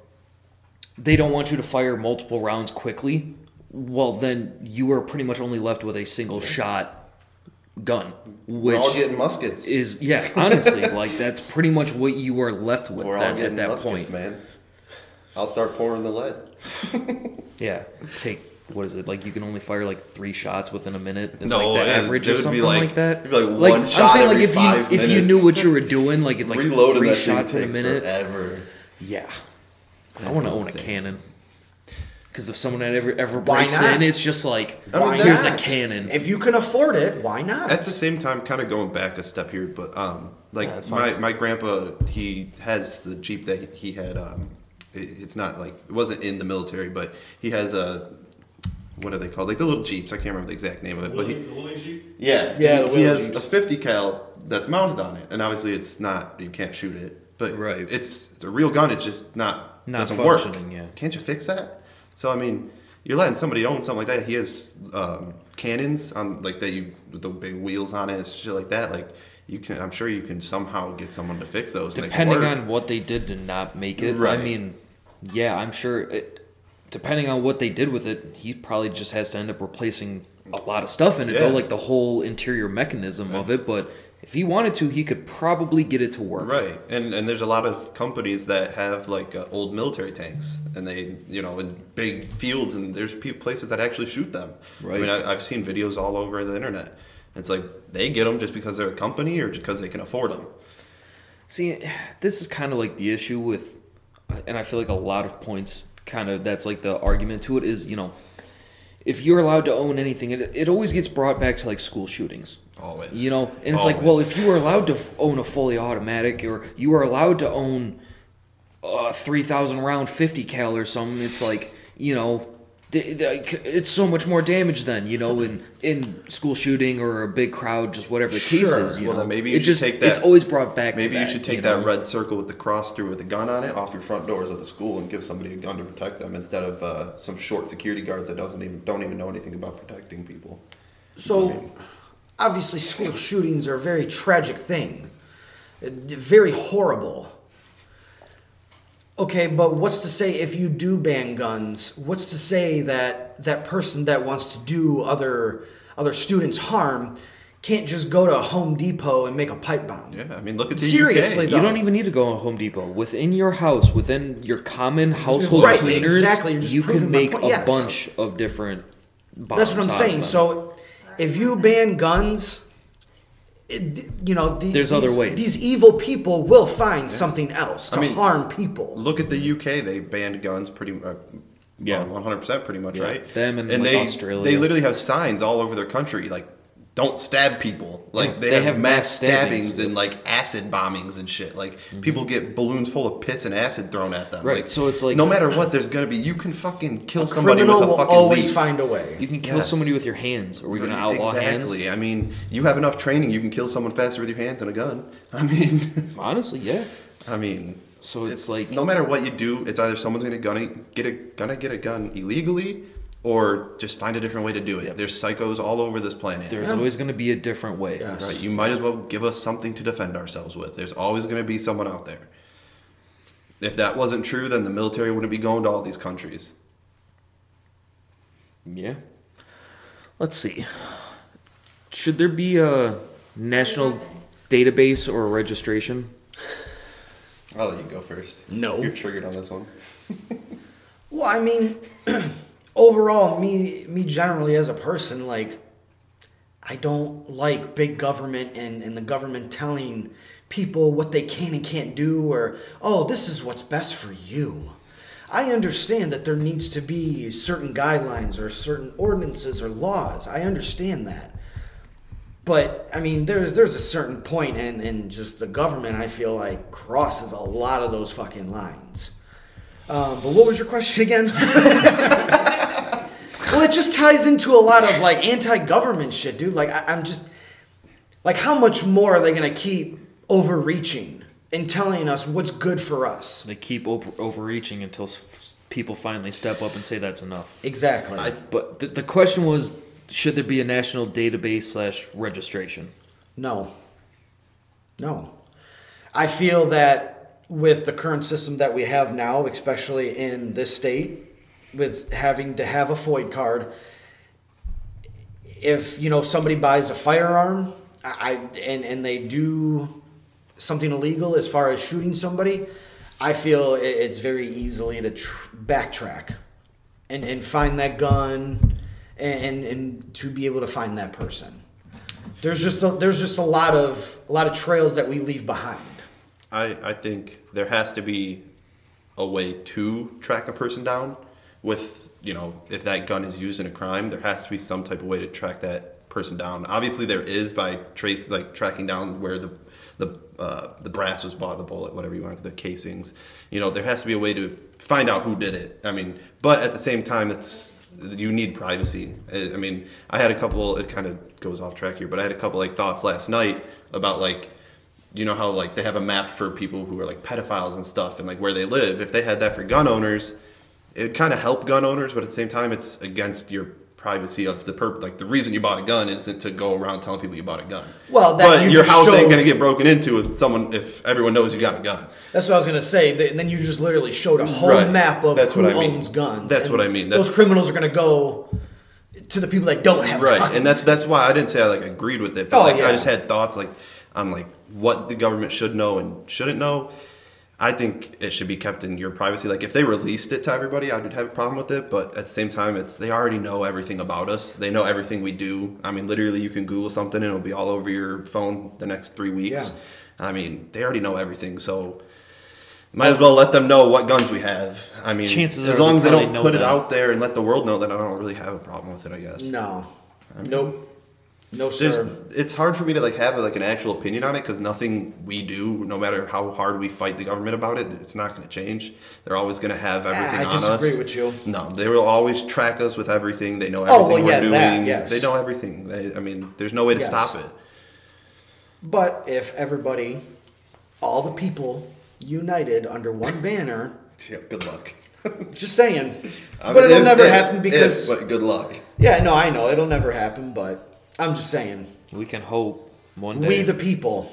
they don't want you to fire multiple rounds quickly, well then you are pretty much only left with a single shot gun, we're which all getting muskets. is yeah, honestly, like that's pretty much what you are left with we're all then, at that muskets, point. man. I'll start pouring the lead. Yeah, take what is it like? You can only fire like three shots within a minute. Is No, like the it- average it or would be something like- like, that. it'd be like one shot I'm saying like every if you five if you knew what you were doing, like it's like Reloading three that thing shots in a minute. forever. Yeah, I want to own a cannon. Because if someone had ever ever breaks in, it's just like I mean, here's a cannon. If you can afford it, why not? At the same time, kind of going back a step here, but um, like Yeah, my, my grandpa, he has the Jeep that he had. Um, it, it's not like it wasn't in the military, but he has a what are they called? Like the little Jeeps. I can't remember the exact name of it, but Willys, he, Jeep? yeah, Yeah, he, he has Jeeps. a 50 cal that's mounted on it, and obviously it's not you can't shoot it, but Right. it's it's a real gun. It's just not Not doesn't work. yeah. Can't you fix that? So I mean, you're letting somebody own something like that. He has um, cannons on like that you with the big wheels on it and shit like that. Like you can, I'm sure you can somehow get someone to fix those. and they can depending on what they did to not make it. Right. I mean, yeah, I'm sure. It, depending on what they did with it, he probably just has to end up replacing a lot of stuff in it, though, like the whole interior mechanism of it. But if he wanted to, he could probably get it to work. Right, and and there's a lot of companies that have like uh, old military tanks, and they you know in big fields, and there's places that actually shoot them. Right. I mean, I, I've seen videos all over the internet. It's like they get them just because they're a company or just because they can afford them. See, this is kind of like the issue with, and I feel like a lot of points kind of that's like the argument to it is, you know, if you're allowed to own anything, it, it always gets brought back to like school shootings. Always, You know, and it's like, well, if you were allowed to f- own a fully automatic, or you are allowed to own a three thousand round fifty cal or something, it's like, you know, it's so much more damage than you know, in in school shooting or a big crowd, just whatever the case Sure. is. You Well, know, then maybe you it should just take it's always brought back. Maybe to you that, should take know? that red circle with the cross through with the gun on it off your front doors of the school and give somebody a gun to protect them instead of uh, some short security guards that doesn't even don't even know anything about protecting people. So, obviously, school shootings are a very tragic thing, very horrible. Okay, but what's to say if you do ban guns? What's to say that that person that wants to do other other students harm can't just go to Home Depot and make a pipe bomb? Yeah, I mean, look at the Seriously, UK. though. You don't even need to go to Home Depot. Within your house, within your common household Right, cleaners, exactly. You're just you proving can my make point. a Yes. bunch of different bombs. That's what I'm out of saying. them. So, if you ban guns, it, you know, the, There's these, other ways. These evil people will find something else to I mean, harm people. Look at the UK; they banned guns pretty. Uh, Yeah. one hundred percent, pretty much, Yeah, right? them and, like, they Australia. they literally have signs all over their country like "Don't stab people." Like Yeah, they, they have, have mass mass stabbings, stabbings. and like acid bombings and shit. Like mm-hmm. people get balloons full of piss and acid thrown at them. Right, Like, so it's like- no matter what, there's gonna be you can fucking kill somebody with criminal a will fucking always leaf. find a way. You can kill Yes. somebody with your hands. Are we going to outlaw hands? exactly. I mean, you have enough training, you can kill someone faster with your hands than a gun. I mean, Honestly, yeah. I mean, So it's like- no matter what you do, it's either someone's gonna gonna get a gonna get a gun illegally, or just find a different way to do it. There's psychos all over this planet. There's always going to be a different way. Yes. Right, you might as well give us something to defend ourselves with. There's always going to be someone out there. If that wasn't true, then the military wouldn't be going to all these countries. Yeah. Let's see. Should there be a national database or a registration? I'll let you go first. No. You're triggered on this one. Well, I mean, overall, me me generally as a person, like, I don't like big government and, and the government telling people what they can and can't do or, oh, this is what's best for you. I understand that there needs to be certain guidelines or certain ordinances or laws. I understand that. but I mean, there's there's a certain point, and and just the government, I feel like crosses a lot of those fucking lines. Um, but what was your question again? well, it just ties into a lot of like anti-government shit, dude. Like I, I'm just like, how much more are they gonna keep overreaching and telling us what's good for us? They keep over- overreaching until s- people finally step up and say that's enough. Exactly. But the, the question was, should there be a national database slash registration? No. No. I feel that with the current system that we have now, especially in this state, with having to have a FOID card, if you know somebody buys a firearm, I and and they do something illegal as far as shooting somebody, I feel it's very easily to tr- backtrack and and find that gun and, and and to be able to find that person. There's just a, there's just a lot of a lot of trails that we leave behind. I, I think there has to be a way to track a person down with you know if that gun is used in a crime there has to be some type of way to track that person down. Obviously there is by trace like tracking down where the the uh, the brass was bought the bullet whatever you want the casings. You know there has to be a way to find out who did it. I mean but at the same time it's you need privacy. I I mean i had a couple it kind of goes off track here but i had a couple like thoughts last night about like you know how like they have a map for people who are like pedophiles and stuff and like where they live. If they had that for gun owners it would kind of help gun owners but at the same time it's against your privacy of the perp like the reason you bought a gun isn't to go around telling people you bought a gun Well, that but you your house ain't gonna get broken into if someone if everyone knows you got a gun That's what I was gonna say. And Then you just literally showed a whole Right. map of That's who what I mean. owns guns. That's and what I mean. those criminals are gonna go to the people that don't have right guns. and that's that's why i didn't say i like agreed with it but Oh, like yeah. i just had thoughts like on like what the government should know and shouldn't know i think it should be kept in your privacy. Like if they released it to everybody i would have a problem with it but at the same time it's they already know everything about us. They know everything we do. I mean literally you can google something and it'll be all over your phone the next three weeks. I mean they already know everything so might as well let them know what guns we have. I mean, Chances as long as they don't know put it out there and let the world know, that I don't really have a problem with it. I guess. no, nope, no There's, sir. it's hard for me to like have like an actual opinion on it because nothing we do, no matter how hard we fight the government about it, it's not going to change. They're always going to have ah, everything I on disagree us. with you. No, they will always track us with everything. They know Oh, everything well, we're that, doing. yes. They know everything. They, I mean, there's no way to Yes. stop it. But if everybody, all the people, united under one banner, Yeah, good luck. just saying. I but it'll if- never if- happen because if, but good luck. yeah, no, I know it'll never happen. But I'm just saying, We can hope one day. we the people,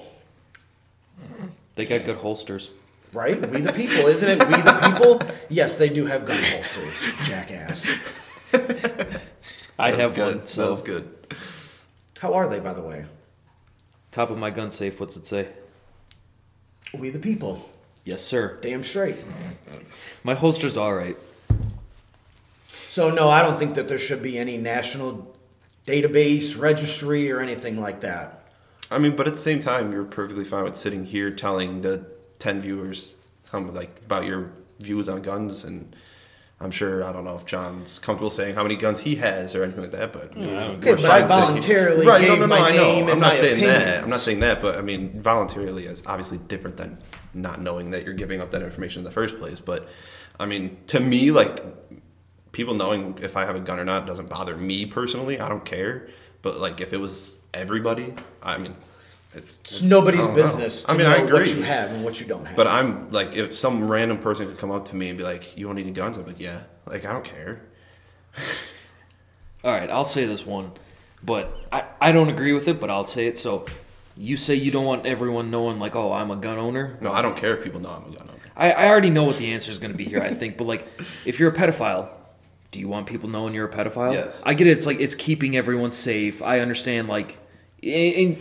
they got good holsters. right? We the people, isn't it? We the people. Yes, they do have gun holsters, jackass. I That's have good. one, so That's good. How are they, by the way? top of my gun safe. What's it say? We the people. Yes, sir. Damn straight. My holster's all right. So no, I don't think that there should be any national database, registry, or anything like that. I mean, but at the same time, you're perfectly fine with sitting here telling the ten viewers how like about your views on guns, and I'm sure I don't know if John's comfortable saying how many guns he has or anything like that, but I don't Okay, but I voluntarily right? gave no, no, no, my I know. name I'm and not my saying that. I'm not saying that, but I mean, voluntarily is obviously different than not knowing that you're giving up that information in the first place. But I mean, to me, like people knowing if I have a gun or not doesn't bother me personally. I don't care. But like if it was everybody, I mean, it's, It's nobody's I business to I mean, know I agree. what you have and what you don't have. But I'm like, if some random person could come up to me and be like, "You want any guns?" I'm like, "Yeah." Like I don't care. All right, I'll say this one, but I, I don't agree with it, but I'll say it. So, you say you don't want everyone knowing, like, oh, I'm a gun owner. No, I don't care if people know I'm a gun owner. I, I already know what the answer is going to be here, I think. But, like, if you're a pedophile, do you want people knowing you're a pedophile? Yes. I get it. It's like, it's keeping everyone safe. I understand, like, and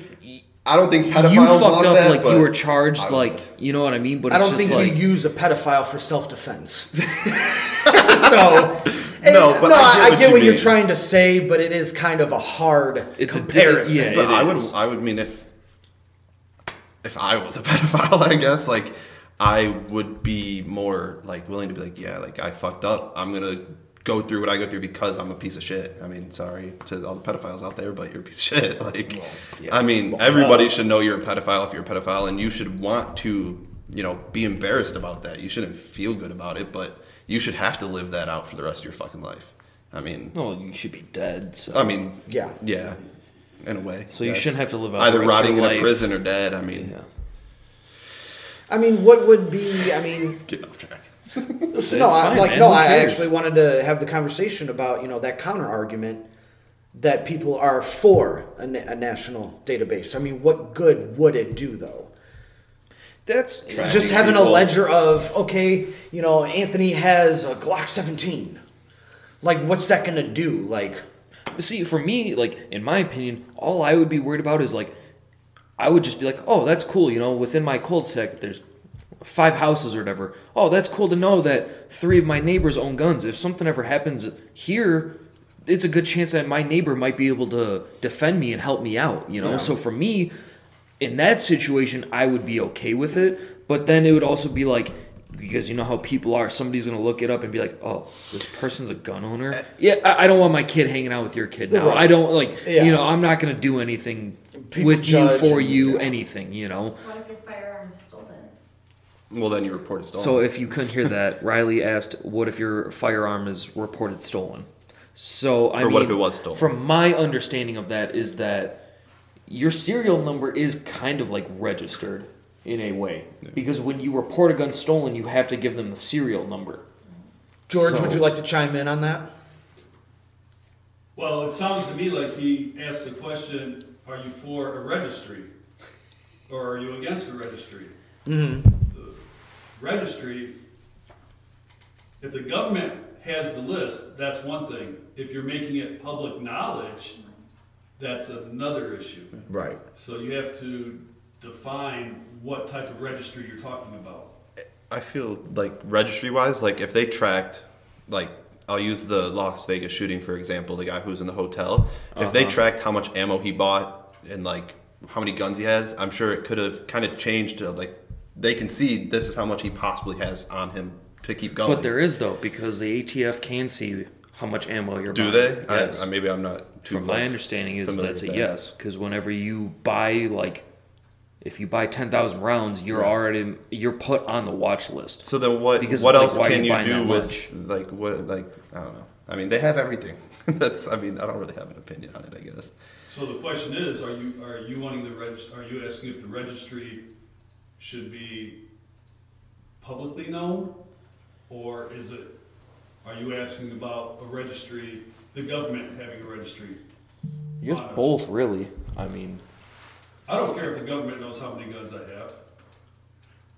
I don't think you fucked want up, that, like, you were charged, like, you know what I mean? But I don't just think like, you use a pedophile for self-defense. so No, but no, I get what you what you're trying to say, but it is kind of a hard It's a di- comparison. yeah, But it I would. I would mean if, if I was a pedophile, I guess like I would be more like willing to be like, yeah, like I fucked up. I'm gonna go through what I go through because I'm a piece of shit. I mean, sorry to all the pedophiles out there, but you're a piece of shit. Like, yeah. I mean, everybody should know you're a pedophile if you're a pedophile, and you should want to, you know, be embarrassed about that. You shouldn't feel good about it, but you should have to live that out for the rest of your fucking life. I mean, Well, you should be dead. So. I mean, Yeah. yeah, in a way. So you shouldn't have to live out either the rest of rotting your in a prison or dead. I mean, yeah. I mean, what would be? I mean, get off track. So, It's no, I'm like man. no. I actually wanted to have the conversation about you know that counter argument that people are for a, na- a national database. I mean, what good would it do though? That's Just having a ledger of okay, you know, Anthony has a Glock 17. Like, what's that gonna do? Like, See, for me, like in my opinion, all I would be worried about is like, I would just be like, oh, that's cool. You know, within my cul-de-sac, there's five houses or whatever. Oh, that's cool to know that three of my neighbors own guns. If something ever happens here, it's a good chance that my neighbor might be able to defend me and help me out. You know, so for me, in that situation, I would be okay with it. But then it would also be like, because you know how people are, somebody's gonna look it up and be like, "Oh, this person's a gun owner." Uh, yeah, I, I don't want my kid hanging out with your kid now. Right. I don't like, Yeah. you know, I'm not gonna do anything People with you for and- you, yeah. anything, you know. What if your firearm is stolen? Well, then you report it stolen. So if you couldn't hear that, Riley asked, "What if your firearm is reported stolen?" So I Or mean, what if it was stolen? From my understanding of that is that your serial number is kind of like registered in a way because when you report a gun stolen, you have to give them the serial number. George, So- would you like to chime in on that? Well, it sounds to me like he asked the question, are you for a registry? Or are you against a registry? Mm-hmm. The Registry, if the government has the list, that's one thing. If you're making it public knowledge, that's another issue. Right. So you have to define what type of registry you're talking about. I feel like registry wise, like if they tracked, like I'll use the Las Vegas shooting for example, the guy who's in the hotel. If they Uh-huh. tracked how much ammo he bought and like how many guns he has, I'm sure it could have kind of changed to like they can see this is how much he possibly has on him to keep going. But there is though because the ATF can see how much ammo you're buying. Do buying. they? Yes. I, I, maybe I'm not too. From my understanding is that's a that. yes because whenever you buy like if you buy 10,000 rounds you're Right. already you're put on the watch list So then what? Because what it's like, else can you you do that with like what? Like I don't know. I mean, they have everything. That's. I mean, I don't really have an opinion on it. I guess. So the question is, are you, are you wanting the reg, are you asking if the registry should be publicly known? Or is it, are you asking about a registry, the government having a registry? I guess both really I mean I don't care if the government knows how many guns I have.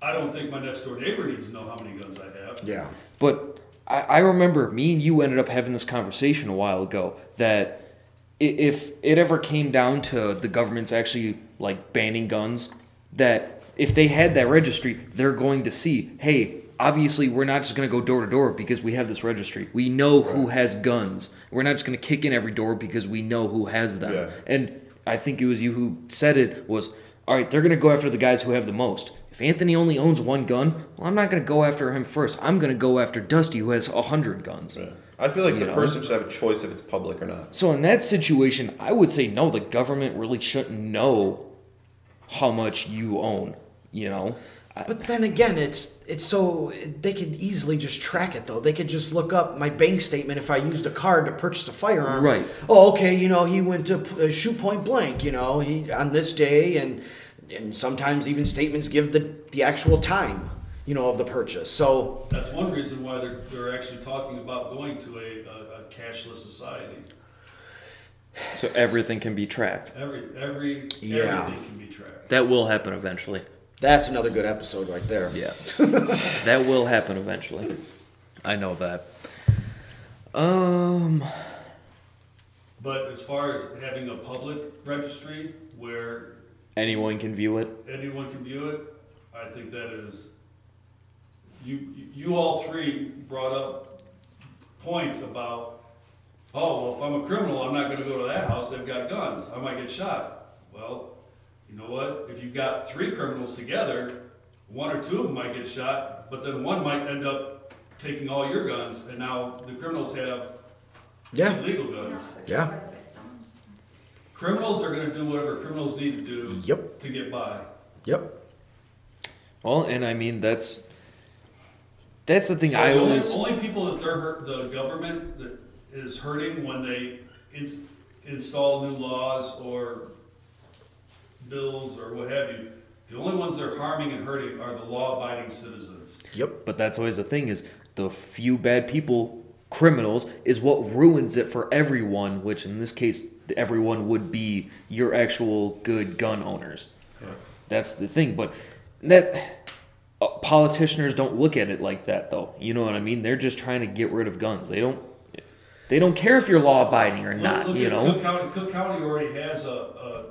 I don't think my next door neighbor needs to know how many guns I have. Yeah. But I, I remember me and you ended up having this conversation a while ago that i- if it ever came down to the government's actually like banning guns, that if they had that registry, they're going to see, hey, obviously we're not just going to go door to door because we have this registry. We know who has guns. We're not just going to kick in every door because we know who has them. Yeah. And I think it was you who said it was, all right, they're going to go after the guys who have the most. If Anthony only owns one gun, well, I'm not going to go after him first. I'm going to go after Dusty, who has a hundred guns. Yeah. I feel like You the know? person should have a choice if it's public or not. So in that situation, I would say no. The government really shouldn't know how much you own. You know, But then again, it's it's so they could easily just track it though. They could just look up my bank statement if I used a card to purchase a firearm. Right. Oh, okay. You know, he went to uh, shoot point blank. You know, he on this day, and and sometimes even statements give the the actual time. You know, of the purchase. So That's one reason why they're, they're actually talking about going to a, a, a cashless society. so everything can be tracked. Every, every, Yeah. everything can be tracked. That will happen eventually. That's another good episode right there. Yeah, that will happen eventually. I know that. Um, But as far as having a public registry where anyone can view it. anyone can view it, I think that is, you, you all three brought up points about, oh, well, if I'm a criminal, I'm not gonna go to that house, they've got guns, I might get shot. Well, you know what, if you've got three criminals together, one or two of them might get shot, but then one might end up taking all your guns, and now the criminals have Yeah, illegal guns. yeah, Criminals are gonna do whatever criminals need to do Yep. to get by. yep. Well, and I mean that's that's the thing So I the only- always Only people that they're hurt, the government that is hurting when they ins- install new laws or bills or what have you, the only ones they're harming and hurting are the law-abiding citizens. Yep. But that's always the thing is the few bad people, criminals, is what ruins it for everyone. Which in this case, everyone would be your actual good gun owners. That's the thing. But that uh, politicians don't look at it like that, though. You know what I mean? They're just trying to get rid of guns. They don't. They don't care if you're law abiding or not. look You know. Cook County, Cook County already has a, a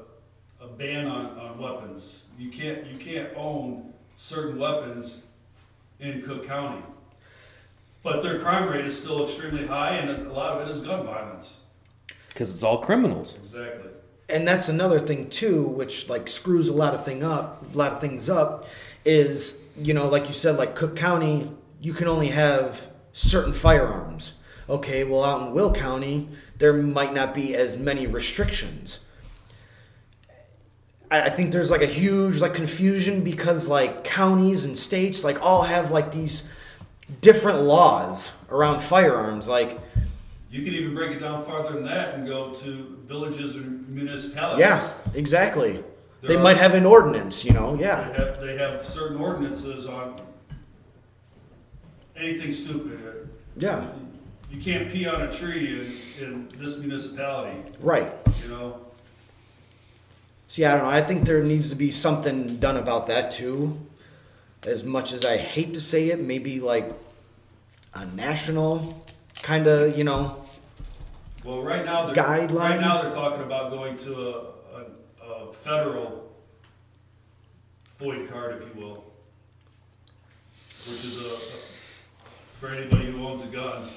ban on, on weapons. You can't, you can't own certain weapons in Cook County. But their crime rate is still extremely high and a lot of it is gun violence. Because it's all criminals. Exactly. and that's another thing too, which like screws a lot of thing up, a lot of things up, is you know, like you said, like Cook County, you can only have certain firearms. Okay, well, out in Will County, there might not be as many restrictions. I, think there's like a huge like confusion because like counties and states like all have like these different laws around firearms. Like, You could even break it down farther than that and go to villages and municipalities. yeah, exactly. They There might have an ordinance, you know. They Yeah, have, they have certain ordinances on anything stupid. yeah, You can't pee on a tree in, in this municipality, right. you know? So yeah, I don't know. I think there needs to be something done about that too. As much as I hate to say it, maybe like a national kind of, you know, Well, right now, they're, Guideline? right now they're talking about going to a, a, a federal FOID card, if you will. Which is a, for anybody who owns a gun.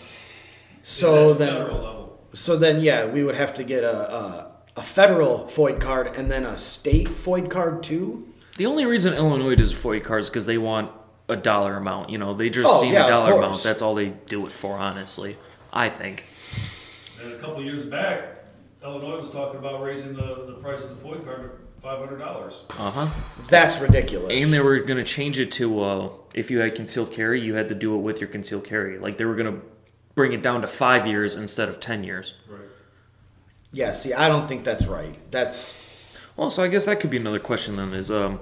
So then, Federal level. so then, yeah, we would have to get a, a a federal FOID card and then a state FOID card too. The only reason Illinois does FOID cards is because they want a dollar amount. You know, they just Oh, see yeah, the dollar amount. That's all they do it for, honestly. I think. And a couple of years back, Illinois was talking about raising the, the price of the FOID card to five hundred dollars. Uh huh. That's ridiculous. And they were gonna change it to uh, if you had concealed carry, you had to do it with your concealed carry. Like they were gonna bring it down to five years instead of ten years. Right. Yeah, see, I don't think that's right. That's Well, so I guess that could be another question then. Is um,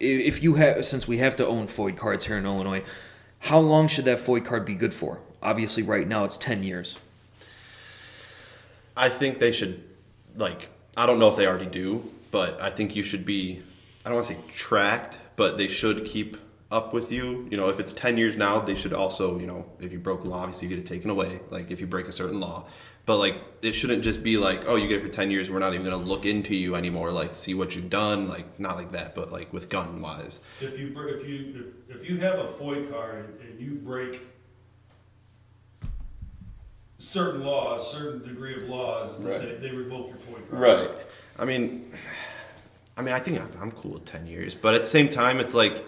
if you have since we have to own FOID cards here in Illinois, how long should that FOID card be good for? Obviously, right now it's ten years. I think they should, like, I don't know if they already do, but I think you should be, I don't want to say tracked, but they should keep up with you. You know, if it's 10 years now, they should also, you know, if you broke a law, obviously you get it taken away, like if you break a certain law. But, like, it shouldn't just be like, oh, you get it for 10 years, we're not even going to look into you anymore, like, see what you've done. Like, not like that, but, like, with gun wise. If you, if you, if, you have a FOID card and- you break certain laws, certain degree of laws, Right. they, they revoke your FOID card. Right. I mean, I mean, I think I'm, I'm cool with ten years, but at the same time, it's like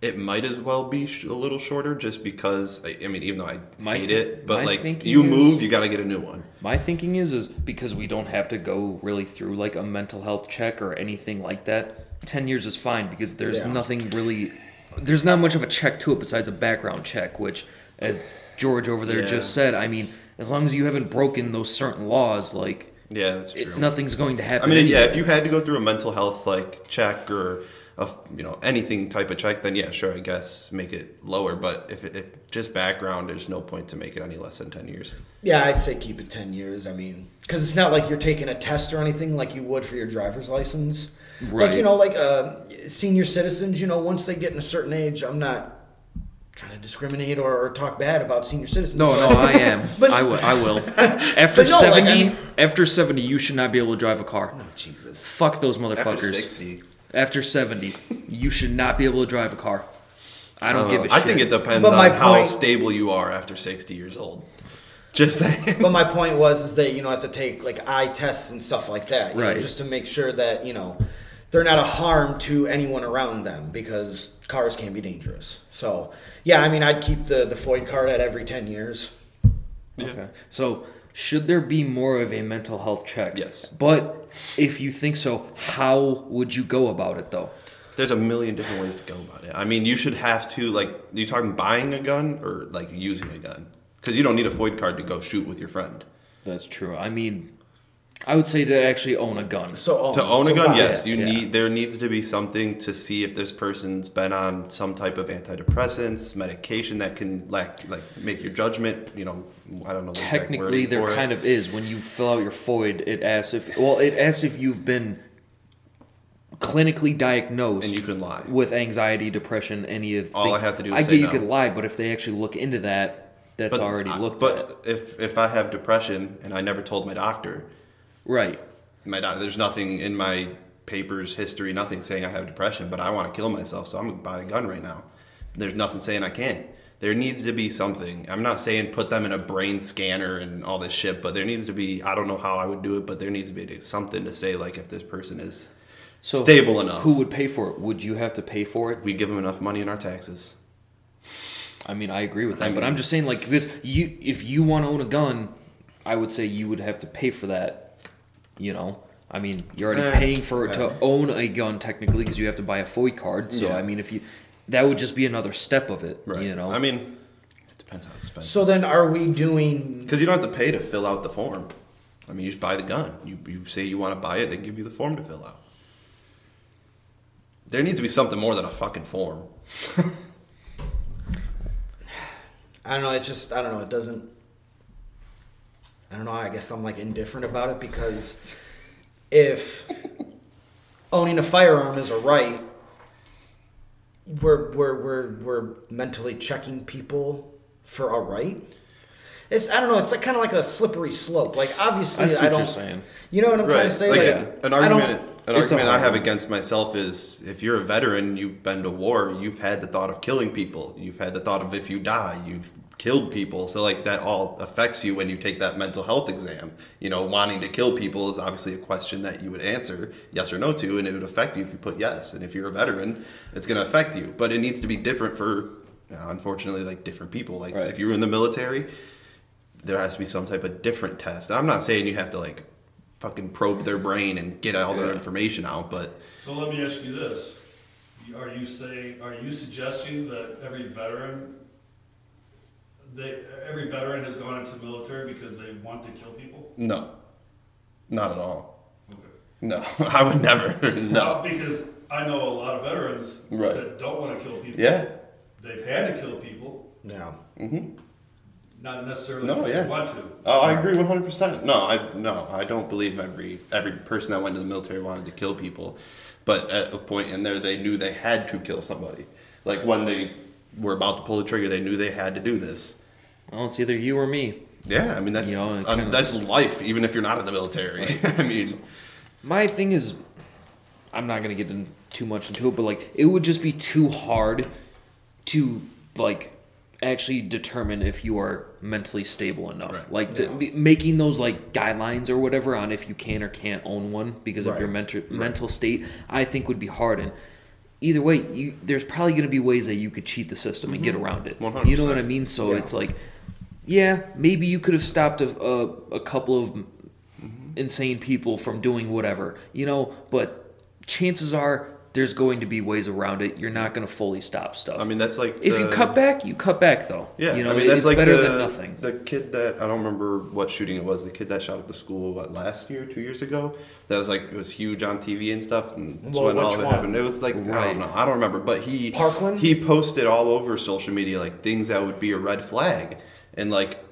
it might as well be sh- a little shorter, just because. I, I mean, even though I My hate thi- it, but like you is- move, you got to get a new one. My thinking is is because we don't have to go really through like a mental health check or anything like that. Ten years is fine because there's Yeah. nothing really there's not much of a check to it besides a background check, which as George over there Yeah. just said, I mean, as long as you haven't broken those certain laws, like Yeah, that's true. it, nothing's going to happen I mean, yeah, if you had to go through a mental health like check or a, you know anything type of check, then yeah, sure, I guess make it lower. But if it, it just background, there's no point to make it any less than ten years. yeah, I'd say keep it ten years. I mean, because it's not like you're taking a test or anything like you would for your driver's license. Right. Like you know, like uh, senior citizens. You know, once they get in a certain age, I'm not trying to discriminate or, or talk bad about senior citizens. No, no, I am. But- I will. I will. After no, seventy, mean- after seventy, you should not be able to drive a car. Oh, Jesus. Fuck those After motherfuckers. sixty, After 70, you should not be able to drive a car. I don't give a Uh, I think it depends But on my how point- stable you are after sixty years old. Just saying. But my point was is that you know have to take like eye tests and stuff like that, you know, Right. just to make sure that you know they're not a harm to anyone around them because cars can be dangerous. So yeah, I mean, I'd keep the the FOID card at every ten years. Okay. So should there be more of a mental health check? Yes. But if you think so, how would you go about it though? There's a million different ways to go about it. I mean, you should have to like you talking buying a gun or like using a gun because you don't need a FOID card to go shoot with your friend. That's true. I mean, I would say to actually own a gun. So own, to own a gun, yes, it. you Yeah. need. There needs to be something to see if this person's been on some type of antidepressants, medication that can like like make your judgment. You know, I don't know. The exact Technically, there for it. kind of is. When you fill out your FOID, it asks if well, it asks if you've been clinically diagnosed and you can lie. with anxiety, depression, any of. All thing- I have to do is I get you no. could lie, but if they actually look into that, that's already I- looked but at. if if I have depression and I never told my doctor, Right. my doc, there's nothing in my papers history, nothing saying I have depression, but I want to kill myself, so I'm gonna buy a gun right now. There's nothing saying I can't. There needs to be something. I'm not saying put them in a brain scanner and all this shit, but there needs to be. I don't know how I would do it, but there needs to be something to say like if this person is So stable enough. Who would pay for it? Would you have to pay for it? we give them enough money in our taxes. I mean, I agree with that, I but I'm just saying, like, because you, if you want to own a gun, I would say you would have to pay for that. You know, I mean, you're already Eh, paying for to own a gun technically because you have to buy a FOID card. So Yeah. I mean, if you, that would just be another step of it. You know, I mean, it depends how expensive. So then, are we doing? Because you don't have to pay to fill out the form. I mean, you just buy the gun. You, you say you want to buy it, they give you the form to fill out. There needs to be something more than a fucking form. I don't know. It just I don't know. It doesn't. I don't know. I guess I'm like indifferent about it because if owning a firearm is a right, we're we're we're we're mentally checking people for a right. It's I don't know. It's like kind of like a slippery slope. Like obviously I see I what don't. you're saying. You know what I'm trying to say? Like, Like, an I argument, an It's argument I have against myself is if you're a veteran, you've been to war, you've had the thought of killing people, you've had the thought of if you die, you've killed people. So like that all affects you when you take that mental health exam. You know, wanting to kill people is obviously a question that you would answer yes or no to, and it would affect you if you put yes. And if you're a veteran, it's going to affect you. But it needs to be different for, uh, unfortunately, like different people. Like Right. if you were in the military, there has to be some type of different test. I'm not saying you have to like fucking probe their brain and get all their information out, but So let me ask you this. Are you saying, are you suggesting that every veteran, they, every veteran has gone into the military because they want to kill people? no, not at all. Okay. No, I would never. no. Well, Because I know a lot of veterans Right. that don't want to kill people. Yeah. They've had to kill people, yeah. hmm not necessarily No, yeah. want to. Oh, I agree 100. percent No, I no, I don't believe every every person that went to the military wanted to kill people, but at a point in there, they knew they had to kill somebody. Like when they were about to pull the trigger, they knew they had to do this. Well, it's either you or me. Yeah, I mean that's You know, it um, that's s- life, even if you're not in the military. I mean, My thing is, I'm not gonna get in too much into it, but like, it would just be too hard to like actually determine if you are mentally stable enough. Right. Like to, be- making those like guidelines or whatever on if you can or can't own one because of your Right. mental mental state, I think would be hard. And either way, you there's probably gonna be ways that you could cheat the system and get around it. 100%. You know what I mean? So it's like, yeah, maybe you could have stopped a, a, a couple of insane people from doing whatever, you know, but chances are there's going to be ways around it. You're not going to fully stop stuff. I mean that's like if you cut back, you cut back though. Yeah, you know, I mean that's it's like better the, than nothing. The kid that I don't remember what shooting it was. The kid that shot at the school what last year, two years ago. That was like it was huge on TV and stuff. And that's Well, when all which of it one? happened. It was like I don't know. I don't remember. But he Parkland? He posted all over social media like things that would be a red flag, and like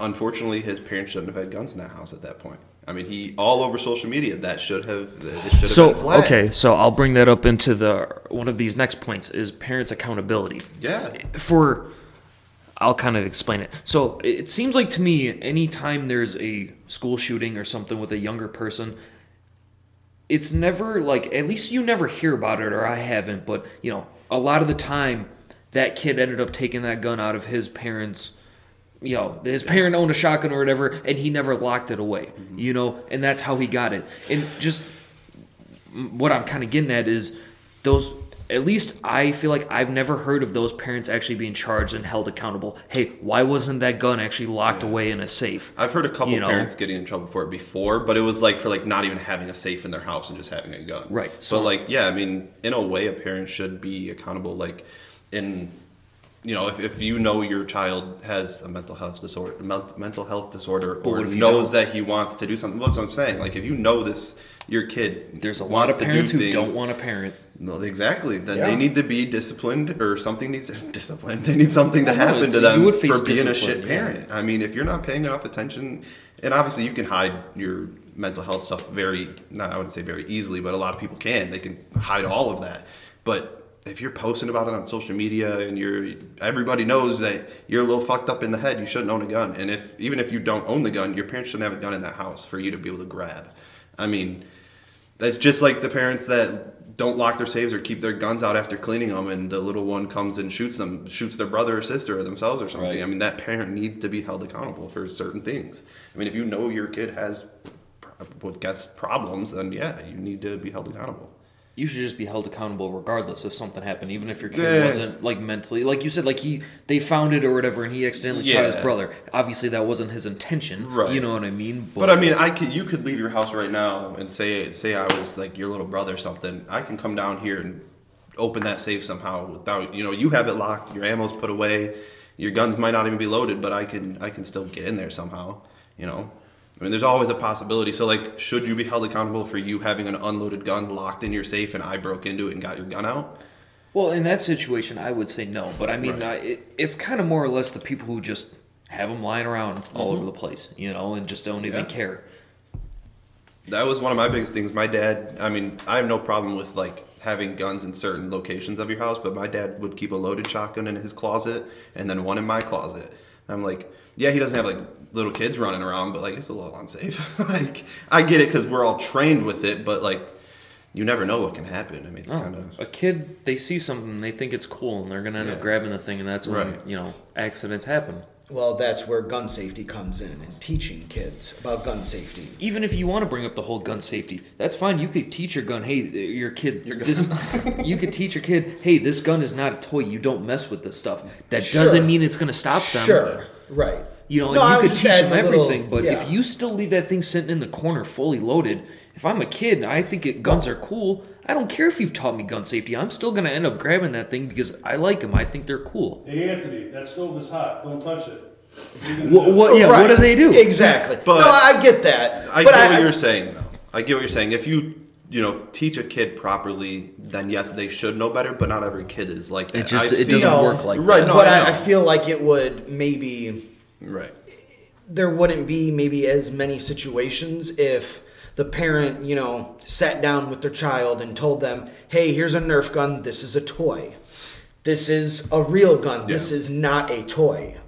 unfortunately his parents shouldn't have had guns in that house at that point. I mean, he all over social media that should have it should have So been flagged. okay, so I'll bring that up into the one of these next points is parents accountability. Yeah. for I'll kind of explain it. So it seems like to me, anytime there's a school shooting or something with a younger person, it's never like at least you never hear about it, or I haven't. But you know, a lot of the time, that kid ended up taking that gun out of his parents. You know, his parent owned a shotgun or whatever, and he never locked it away. Mm-hmm. You know, and that's how he got it. And just mm, what I'm kind of getting at is those. At least I feel like I've never heard of those parents actually being charged and held accountable. Hey, why wasn't that gun actually locked away in a safe? I've heard a couple You know? parents getting in trouble for it before, but it was like for like not even having a safe in their house and just having a gun. Right, So so- like yeah, I mean, in a way, a parent should be accountable. Like in you know, if, if you know your child has a mental health disorder, mental health disorder, or what if you knows don't? that he wants to do something, that's what I'm saying. Like if you know this, your kid. There's a lot of to do parents who things- don't want a parent. No, exactly. Then Yeah. they need to be disciplined, or something needs disciplined. They need something to happen it's- to you them would face for being a discipline, shit yeah. parent. I mean, if you're not paying enough attention, and obviously you can hide your mental health stuff very, not I wouldn't say very easily, but a lot of people can. They can hide all of that. But if you're posting about it on social media and you're everybody knows that you're a little fucked up in the head, you shouldn't own a gun. And if even if you don't own the gun, your parents shouldn't have a gun in that house for you to be able to grab. I mean, that's just like the parents that don't lock their safes or keep their guns out after cleaning them, and the little one comes and shoots them, shoots their brother or sister or themselves or something. Right. I mean, that parent needs to be held accountable for certain things. I mean, if you know your kid has, what guess problems, then yeah, you need to be held accountable. You should just be held accountable regardless if something happened, even if your kid Yeah. wasn't like mentally, like you said, like he they found it or whatever, and he accidentally shot his brother. Obviously, that wasn't his intention. Right. You know what I mean? But I mean, I could you could leave your house right now and say say I was like your little brother or something. I can come down here and open that safe somehow without you know you have it locked, your ammo's put away, your guns might not even be loaded, but I can I can still get in there somehow. You know, I mean, there's always a possibility. So like, should you be held accountable for you having an unloaded gun locked in your safe and I broke into it and got your gun out? Well, in that situation, I would say no. But I mean, Right. uh, it, it's kind of more or less the people who just have them lying around all over the place, you know, and just don't even Mm-hmm. Yeah. care. That was one of my biggest things. My dad, I mean, I have no problem with like having guns in certain locations of your house, but my dad would keep a loaded shotgun in his closet and then one in my closet. And I'm like, yeah, he doesn't have like little kids running around, but like it's a little unsafe. like I get it because we're all trained with it, but like you never know what can happen. I mean, it's Oh, kind of a kid, they see something, they think it's cool, and they're gonna end up grabbing the thing, and that's when Right. you know accidents happen. Well, that's where gun safety comes in and teaching kids about gun safety. even if you want to bring up the whole gun safety, that's fine. You could teach your gun, hey, your kid, this. you could teach your kid, hey, this gun is not a toy. You don't mess with this stuff. That Sure. doesn't mean it's going to stop them. Sure, right. You know, No, and you was could teach them a little- everything, but yeah. if you still leave that thing sitting in the corner fully loaded, if I'm a kid, and I think it, guns are cool. I don't care if you've taught me gun safety. I'm still going to end up grabbing that thing because I like them. I think they're cool. Hey Anthony, that stove is hot. Don't touch it. What are you gonna What? do? yeah. Right. What do they do? Exactly. But- no, I get that. I but get I, what you're saying though. I get what you're saying. If you you know teach a kid properly, then yes, they should know better. But not every kid is like that. It just I've it seen- doesn't No. work like Right, that. no, but I I, I feel like it would maybe right. there wouldn't be maybe as many situations if the parent, you know, sat down with their child and told them, "Hey, here's a Nerf gun. This is a toy. This is a real gun. This Yeah. is not a toy.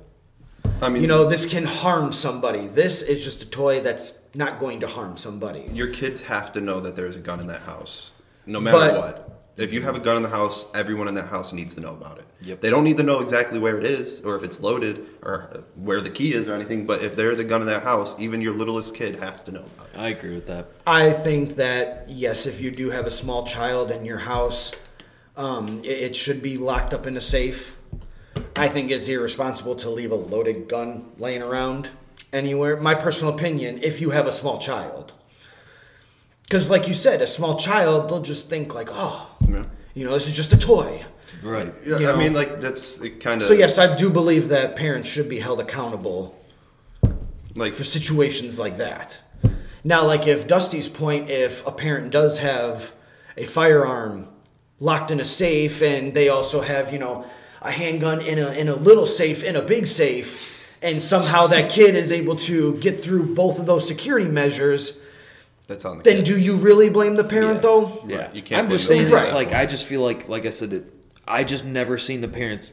I mean, You know, this can harm somebody. This is just a toy that's not going to harm somebody." your kids have to know that there's a gun in that house, no matter But- what. If you have a gun in the house, everyone in that house needs to know about it. Yep. They don't need to know exactly where it is or if it's loaded or where the key is or anything. But if there's a gun in that house, even your littlest kid has to know about it. I agree with that. I think that yes, if you do have a small child in your house, um, it, it should be locked up in a safe. I think it's irresponsible to leave a loaded gun laying around anywhere. My personal opinion, if you have a small child, because like you said, a small child they'll just think like, oh, Yeah. you know, this is just a toy. Right. Yeah, You I mean, like that's kind of So yes, I do believe that parents should be held accountable like for situations like that. Now, like if Dusty's point, if a parent does have a firearm locked in a safe, and they also have, you know, a handgun in a in a little safe in a big safe, and somehow that kid is able to get through both of those security measures, that's on the then kid. do you really blame the parent Yeah. though? Yeah, Right, you can't I'm just saying it's Right. like I just feel like, like I said, it, I just never seen the parents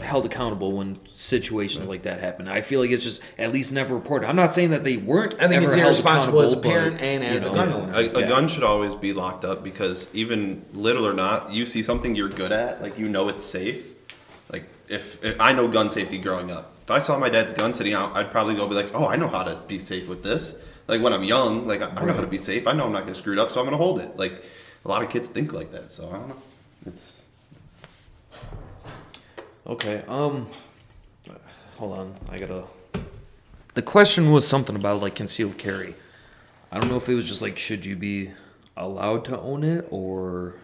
held accountable when situations like that happen. I feel like it's just at least never reported. I'm not saying that they weren't. I think ever it's held irresponsible as a parent but, and you as a gun owner. A, a Yeah. gun should always be locked up because even little or not, you see something you're good at, like you know it's safe. Like if, if I know gun safety growing up, if I saw my dad's gun sitting out, I'd probably go be like, oh, I know how to be safe with this. Like when I'm young, like I, I know how to be safe. I know I'm not gonna screw it up, so I'm gonna hold it. Like a lot of kids think like that. So I don't know. It's Okay. Um. Hold on. I gotta. The question was something about like concealed carry. I don't know if it was just like should you be allowed to own it or.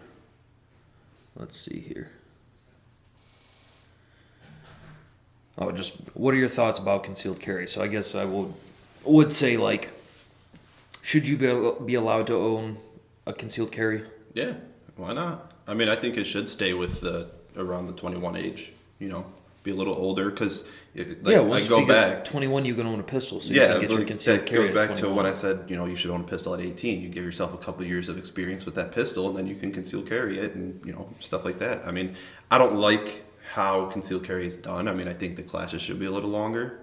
Let's see here. Oh, just what are your thoughts about concealed carry? So I guess I would would say like, should you be be allowed to own a concealed carry? yeah. Why not? I mean, I think it should stay with the around the 21 age. You know, be a little older because like, yeah, I once go because back. twenty one you can own a pistol, so you yeah, can get your concealed that carry. goes back to what I said, you know, you should own a pistol at 18. You give yourself a couple of years of experience with that pistol, and then you can conceal carry it, and you know, stuff like that. I mean, I don't like how concealed carry is done. I mean, I think the classes should be a little longer,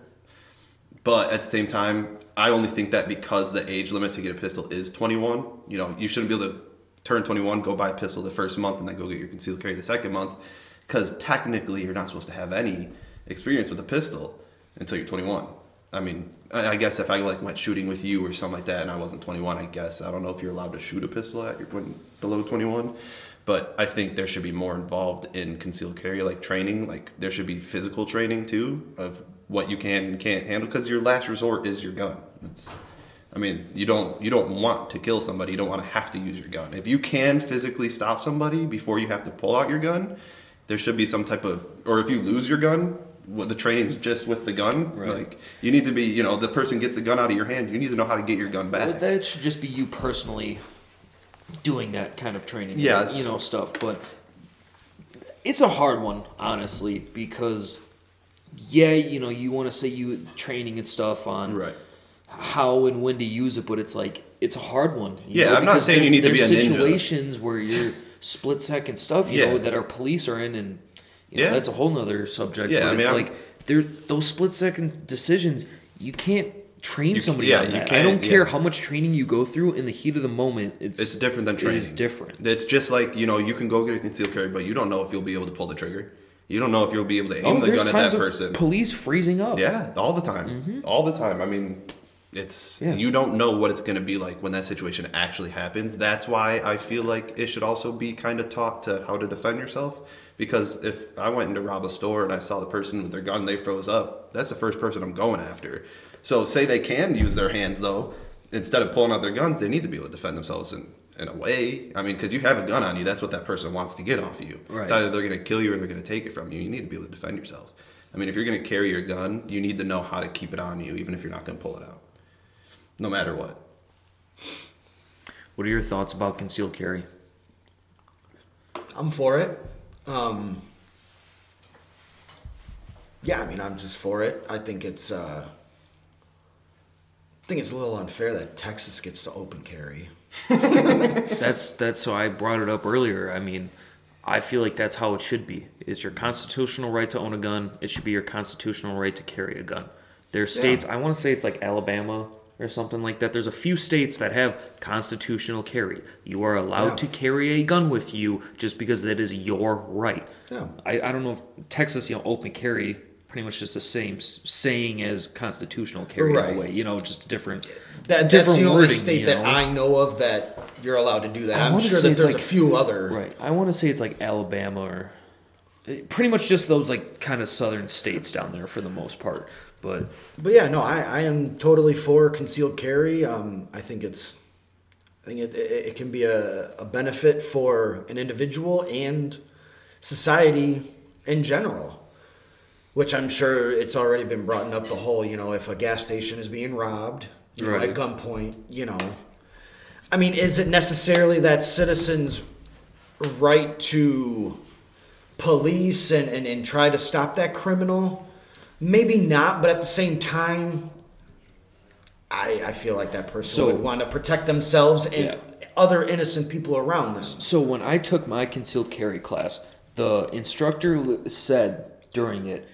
but at the same time, I only think that because the age limit to get a pistol is 21. You know, you shouldn't be able to turn 21, go buy a pistol the first month, and then go get your concealed carry the second month, because technically you're not supposed to have any experience with a pistol until you're 21. I mean, I guess if I like went shooting with you or something like that, and I wasn't 21, I guess I don't know if you're allowed to shoot a pistol at your when below 21. But I think there should be more involved in concealed carry, like training. Like there should be physical training too of what you can and can't handle, because your last resort is your gun. It's, I mean, you don't you don't want to kill somebody. You don't want to have to use your gun. If you can physically stop somebody before you have to pull out your gun, there should be some type of, or if you lose your gun, what the training's just with the gun. Right. Like you need to be, you know, the person gets the gun out of your hand. You need to know how to get your gun back. Well, that should just be you personally doing that kind of training. Yes. You know, stuff. But it's a hard one, honestly, because, yeah, you know, you want to say you training and stuff on Right. how and when to use it, but it's like, it's a hard one. Yeah, know, I'm not saying you need to be a ninja. situations where you're split second stuff, you Yeah. know, that our police are in, and, you know, Yeah. that's a whole nother subject. Yeah, but I mean, it's I'm- like, there, those split second decisions, you can't train You- somebody yeah, on you that. I don't care yeah. how much training you go through in the heat of the moment. It's It's different than training. is different. It's just like you know, you can go get a concealed carry, but you don't know if you'll be able to pull the trigger. You don't know if you'll be able to aim Oh, the gun at times that of person. police freezing up. Yeah, all the time, mm-hmm. all the time. I mean, it's Yeah. you don't know what it's going to be like when that situation actually happens. That's why I feel like it should also be kind of taught to how to defend yourself. Because if I went into rob a store and I saw the person with their gun, they froze up. That's the first person I'm going after. So say they can use their hands though, instead of pulling out their guns, they need to be able to defend themselves in in a way. I mean, because you have a gun on you, that's what that person wants to get off you. Right. It's either they're going to kill you or they're going to take it from you. You need to be able to defend yourself. I mean, if you're going to carry your gun, you need to know how to keep it on you, even if you're not going to pull it out, no matter what. What are your thoughts about concealed carry? I'm for it. Um, yeah, I mean, I'm just for it. I think it's. Uh, I think it's a little unfair that Texas gets to open carry. That's that's so I brought it up earlier. I mean, I feel like that's how it should be. It's your constitutional right to own a gun. It should be your constitutional right to carry a gun. There's states. I want to say it's like Alabama or something like that. There's a few states that have constitutional carry. You are allowed Yeah. to carry a gun with you just because that is your right. Yeah. I, I don't know if Texas, you know, open carry pretty much just the same saying as constitutional carry in Right. a way. You know, just a different. That, that's the only wording, state you that? I know of that you're allowed to do that. I I'm sure that there's like- a few other. Right. I want to say it's like Alabama or eh, pretty much just those like kind of southern states down there for the most part. But But yeah, no, I, I am totally for concealed carry. Um, I think it's, I think it, it, it can be a, a benefit for an individual and society in general. Which I'm sure it's already been brought up the whole, you know, if a gas station is being robbed, you know, Right. at gunpoint, you know. I mean, is it necessarily that citizens' right to police and, and, and try to stop that criminal? Maybe not, but at the same time, I, I feel like that person So- would want to protect themselves and Yeah. other innocent people around them. so when I took my concealed carry class, the instructor said during it,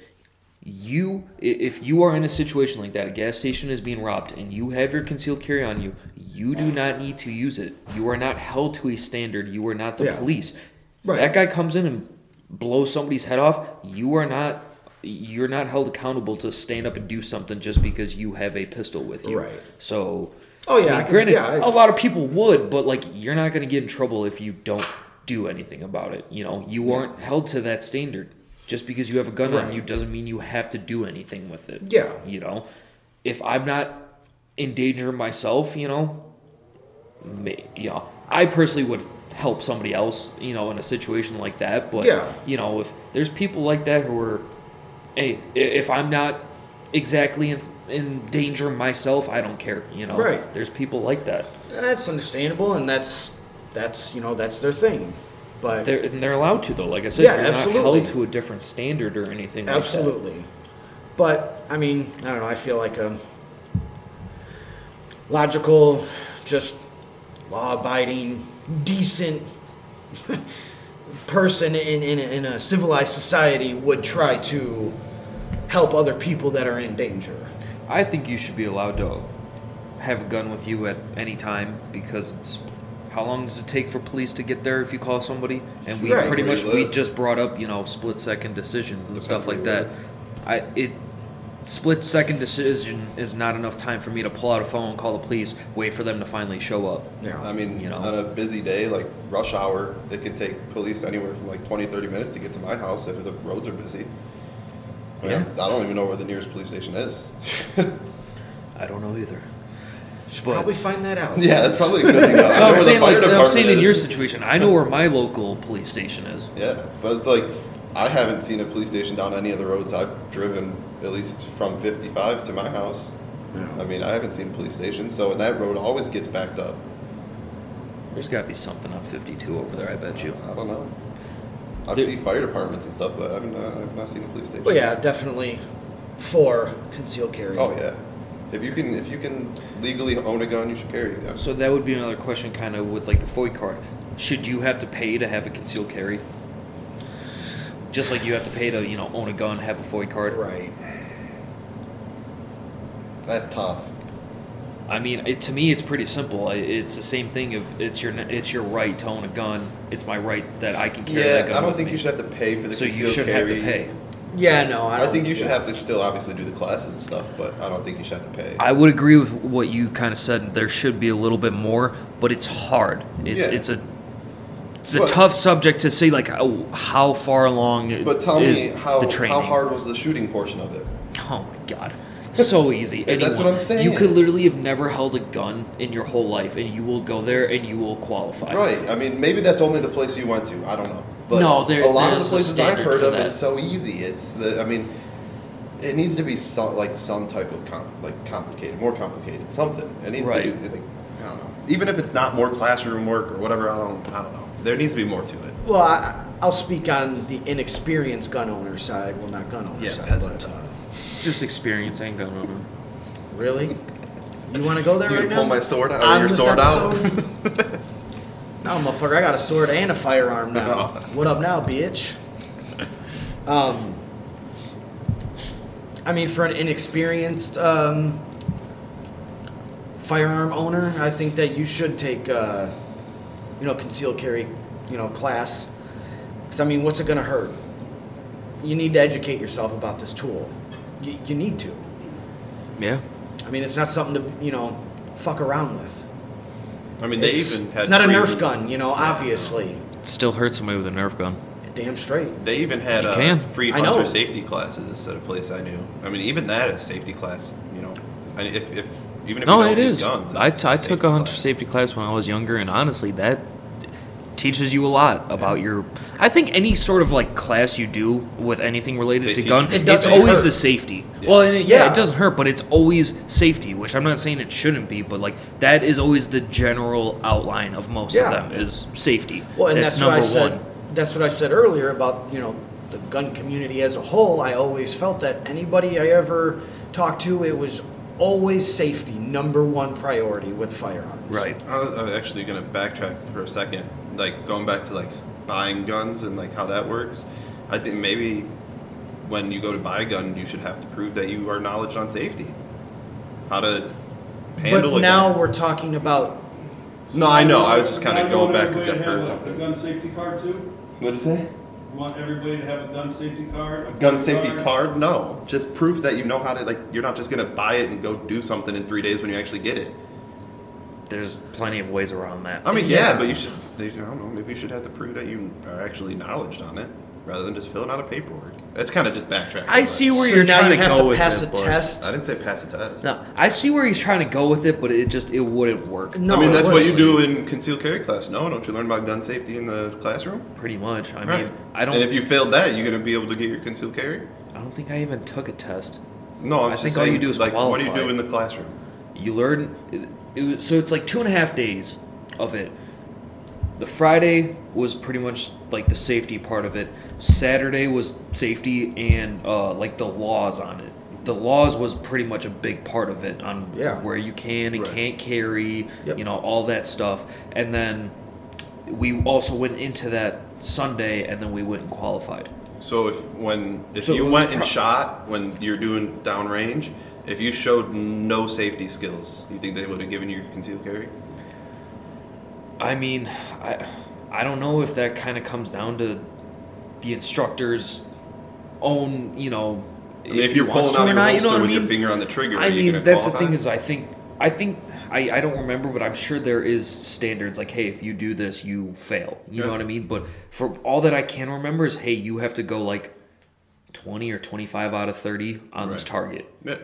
you if you are in a situation like that, a gas station is being robbed and you have your concealed carry on you, you do not need to use it. You are not held to a standard. You are not the Yeah. police. Right. That guy comes in and blows somebody's head off. You are not. You're not held accountable to stand up and do something just because you have a pistol with you. Right. So, Oh yeah, I I mean, could- granted, yeah, I- a lot of people would, but like you're not gonna get in trouble if you don't do anything about it. You know, you aren't held to that standard. Just because you have a gun on you doesn't mean you have to do anything with it. Yeah. You know, if I'm not in danger myself, you know, may, you know, I personally would help somebody else, you know, in a situation like that. But Yeah. you know, if there's people like that who are, hey, if I'm not exactly in, in danger myself, I don't care. You know, Right. There's people like that. that's understandable, and that's that's you know that's their thing. But They're and they're allowed to though. Like I said, Yeah, you're absolutely. not held to a different standard or anything. like that. Absolutely. But I mean, I don't know. I feel like a logical, just law-abiding, decent person in, in, in a civilized society would try to help other people that are in danger. I think you should be allowed to have a gun with you at any time because it's how long does it take for police to get there if you call somebody? And we Right. pretty much we live. just brought up you know split second decisions and stuff like that. I it split second decision is not enough time for me to pull out a phone, call the police, wait for them to finally show up. Yeah. I mean, You know. on a busy day, like rush hour, it could take police anywhere from like 20, 30 minutes to get to my house if the roads are busy. I, mean, Yeah. I don't even know where the nearest police station is. I don't know either. Should But- probably find that out. yeah, that's probably a good thing. I know No, I'm where saying like I'm saying in your situation, I know where my local police station is. Yeah, but it's like I haven't seen a police station down any of the roads I've driven, at least from 55 to my house. Yeah. I mean, I haven't seen a police station, so that road always gets backed up. There's got to be something up 52 over there. I bet you. I don't know. I've There- seen fire departments and stuff, but I've not, uh, I've not seen a police station. But yeah, definitely for concealed carry. Oh yeah. If you can, if you can legally own a gun, you should carry a gun. So that would be another question, kind of with like the FOID card. Should you have to pay to have a concealed carry? Just like you have to pay to, you know, own a gun, have a FOID card. Right. That's tough. I mean, it, to me, it's pretty simple. It's the same thing. Of it's your it's your right to own a gun. It's my right that I can carry that Yeah, gun. I don't with think me. you should have to pay for the So you shouldn't have to pay. Yeah, no, I, I don't- think you should yeah. have to still obviously do the classes and stuff, but I don't think you should have to pay. I would agree with what you kind of said. There should be a little bit more, but it's hard. It's Yeah. it's a it's a But- tough subject to say like oh, how far along it but tell is me how the training. how hard was the shooting portion of it? Oh my god. So easy. That's what I'm saying. You could literally have never held a gun in your whole life and you will go there and you will qualify. Right. I mean, maybe that's only the place you went to. I don't know. But No, there- a lot of the places I've heard of, that. it's so easy. It's the. I mean, it needs to be some like some type of com- like complicated, more complicated, something. It needs Right. to be like I don't know. Even if it's not more classroom work or whatever, I don't. I don't know. There needs to be more to it. Well, I, I'll speak on the inexperienced gun owner side. Well, not gun owner Yeah, side, peasant. but uh, Just experience ain't gonna really, you want to go there You right gonna now? pull my sword out? Or your this sword out? episode? no, motherfucker, I got a sword and a firearm now. what up now, bitch? Um, I mean, for an inexperienced um, firearm owner, I think that you should take, uh, you know, concealed carry, you know, class. Because I mean, what's it gonna hurt? You need to educate yourself about this tool. You, you need to. Yeah. I mean, it's not something to you know fuck around with. I mean, they it's, even had. it's not a Nerf gun, you know. Obviously, Still hurt somebody with a Nerf gun. damn straight. They even had You uh, can. free I know. hunter safety classes at a place I knew. I mean, even that is safety class. You know, I mean, if, if even if No, you don't it use is. guns, I, it's I took a hunter class. safety class when I was younger, and honestly, that teaches you a lot about your. I think any sort of like class you do with anything related They to gun, you- It it's always hurt. the safety. Well, and it, yeah, Yeah. it doesn't hurt, but it's always safety. Which I'm not saying it shouldn't be, but like that is always the general outline of most Yeah. of them is safety. Well, and that's, that's, what number I said. one. That's what I said earlier about you know the gun community as a whole. I always felt that anybody I ever talked to, it was always safety number one priority with firearms. Right. I was, I was actually gonna backtrack for a second, like going back to like buying guns and like how that works. I think maybe when you go to buy a gun, you should have to prove that you are knowledge on safety, how to handle But now gun. we're talking about No, I know. I was just kind of going back because I everybody heard to have a something. Gun safety card too? What'd you say? You want everybody to have a gun safety card? a Gun gun safety card? No, just proof that you know how to like. You're not just gonna buy it and go do something in three days when you actually get it. there's plenty of ways around that. I mean, yeah, but you should. They, I don't know. Maybe you should have to prove that you are actually knowledged on it, rather than just filling out a paperwork. That's kind of just backtracking. I see where so you're now trying you to have go to with pass it, a but- test. I didn't say pass a test. No, I see where he's trying to go with it, but it just it wouldn't work. No, I mean, that's what you do in concealed carry class. No, don't you learn about gun safety in the classroom? Pretty much. I Right. mean, I don't. And if you failed that, you're gonna be able to get your concealed carry. I don't think I even took a test. No, I'm I just think all you do is like, what do you do in the classroom? You learn. It, it was, so it's like two and a half days of it. The Friday was pretty much like the safety part of it. Saturday was safety and uh, like the laws on it. The laws was pretty much a big part of it on Yeah. where you can and Right. can't carry, Yep. you know, all that stuff. And then we also went into that Sunday, and then we went and qualified. So if when if So you it was went and shot when you're doing downrange, if you showed no safety skills, you think they would have given you concealed carry? I mean, I I don't know if that kind of comes down to the instructor's own, you know, I mean, if, he you're pulling out your not, you know what I with your mean? finger on the trigger, I mean, that's the thing is, I think, I think, I, I don't remember, but I'm sure there is standards like, hey, if you do this, you fail. You know what I mean? But for all that I can remember is, hey, you have to go like 20 or 25 out of 30 on this target. Yeah.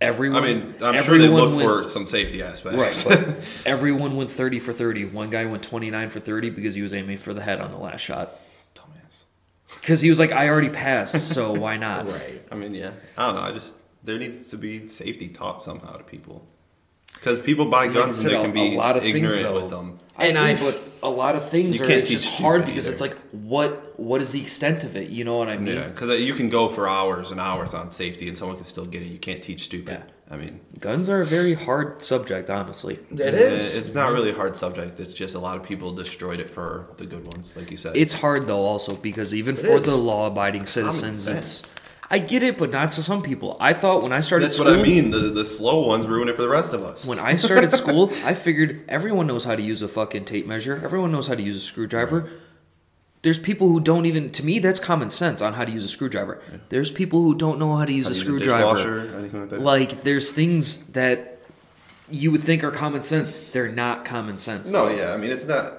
Everyone, I mean, I'm sure they everyone look went- for some safety aspects. Right, everyone went 30 for 30. One guy went 29 for 30 because he was aiming for the head on the last shot. Dumbass. Because he was like, I already passed, so why not? Right. I mean, yeah. I don't know. I just there needs to be safety taught somehow to people. Because people buy Like guns said, and they a- can be a lot of things, ignorant though. with them. I And I've- but a lot of things You are can't just hard because either. it's like, what what is the extent of it? You know what I mean? Yeah, because you can go for hours and hours on safety, and someone can still get it. You can't teach stupid. I mean, Guns are a very hard subject, honestly. It is. It's not really a hard subject. It's just a lot of people destroyed it for the good ones, like you said. It's hard though, also because even It for is. the law-abiding It's citizens, it's. I get it, but not to some people. I thought when I started That's school, what I mean. The the slow ones ruin it for the rest of us. When I started school, I figured everyone knows how to use a fucking tape measure. Everyone knows how to use a screwdriver. There's people who don't even. To me, that's common sense on how to use a screwdriver. There's people who don't know how to use How a to use a screwdriver. dishwasher, anything like that. Like there's things that you would think are common sense. They're not common sense. no, yeah. I mean, it's not.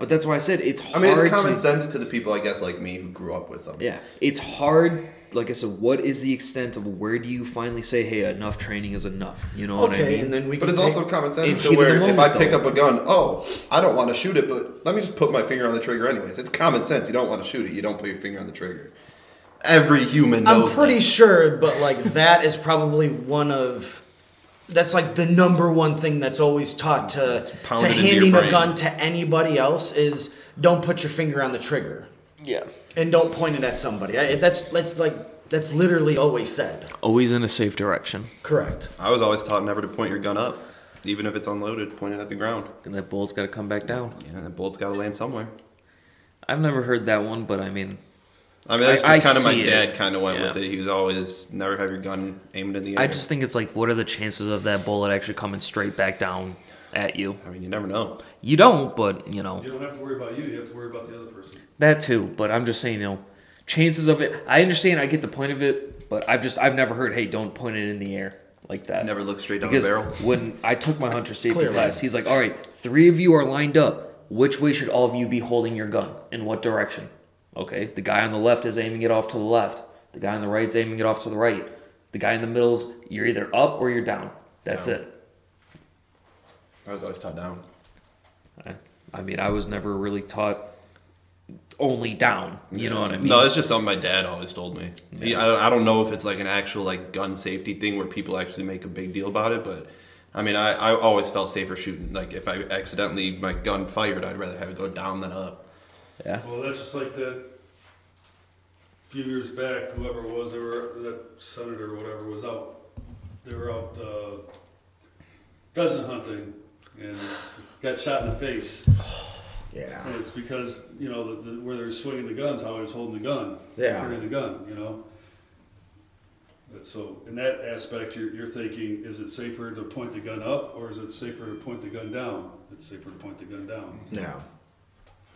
But that's why I said it's hard. I mean, it's common to, sense to the people, I guess, like me, who grew up with them. Yeah, it's hard. Like I said, what is the extent of where do you finally say, "Hey, enough training is enough"? You know what I Okay, mean? and then we But it's also common sense to where the if I moment, pick though. up a gun, oh, I don't want to shoot it, but let me just put my finger on the trigger anyways. It's common sense. You don't want to shoot it. You don't put your finger on the trigger. Every human I'm pretty that. sure, but like that is probably one of that's like the number one thing that's always taught to to pounded into your handing a gun to anybody else is don't put your finger on the trigger yeah. and don't point it at somebody. I, that's that's like that's literally always said. Always in a safe direction. Correct. I was always taught never to point your gun up, even if it's unloaded. Point it at the ground. And that bullet's got to come back down. Yeah, that bullet's got to land somewhere. I've never heard that one, but I mean, I mean, that's I- just kind of my dad kind of went Yeah. with it. He was always never have your gun aimed in the air. I just think it's like, what are the chances of that bullet actually coming straight back down at you? I mean, you never know. You don't, but you know You don't have to worry about you. You have to worry about the other person. That too. But I'm just saying, you know, chances of it. I understand. I get the point of it, but I've just I've never heard, hey, don't point it in the air like that. Never look straight down because the barrel. when I took my hunter safety class, he's like, all right, three of you are lined up. Which way should all of you be holding your gun? In what direction? Okay, the guy on the left is aiming it off to the left. The guy on the right is aiming it off to the right. The guy in the middle's you're either up or you're down. That's Down. it. I was always taught down. I, I mean, I was never really taught only down. You know what I mean? No, it's just something my dad always told me. He, I, I don't know if it's like an actual like gun safety thing where people actually make a big deal about it, but I mean, I, I always felt safer shooting. Like if I accidentally my gun fired, I'd rather have it go down than up. yeah. Well, that's just like that. A few years back, whoever it was, they were that senator or whatever was out. They were out uh, pheasant hunting and got shot in the face. Yeah. And it's because you know the, the, where they're swinging the guns, how he was holding the gun, Yeah. turning the gun. You know. But So in that aspect, you're, you're thinking, is it safer to point the gun up or is it safer to point the gun down? It's safer to point the gun down. Yeah.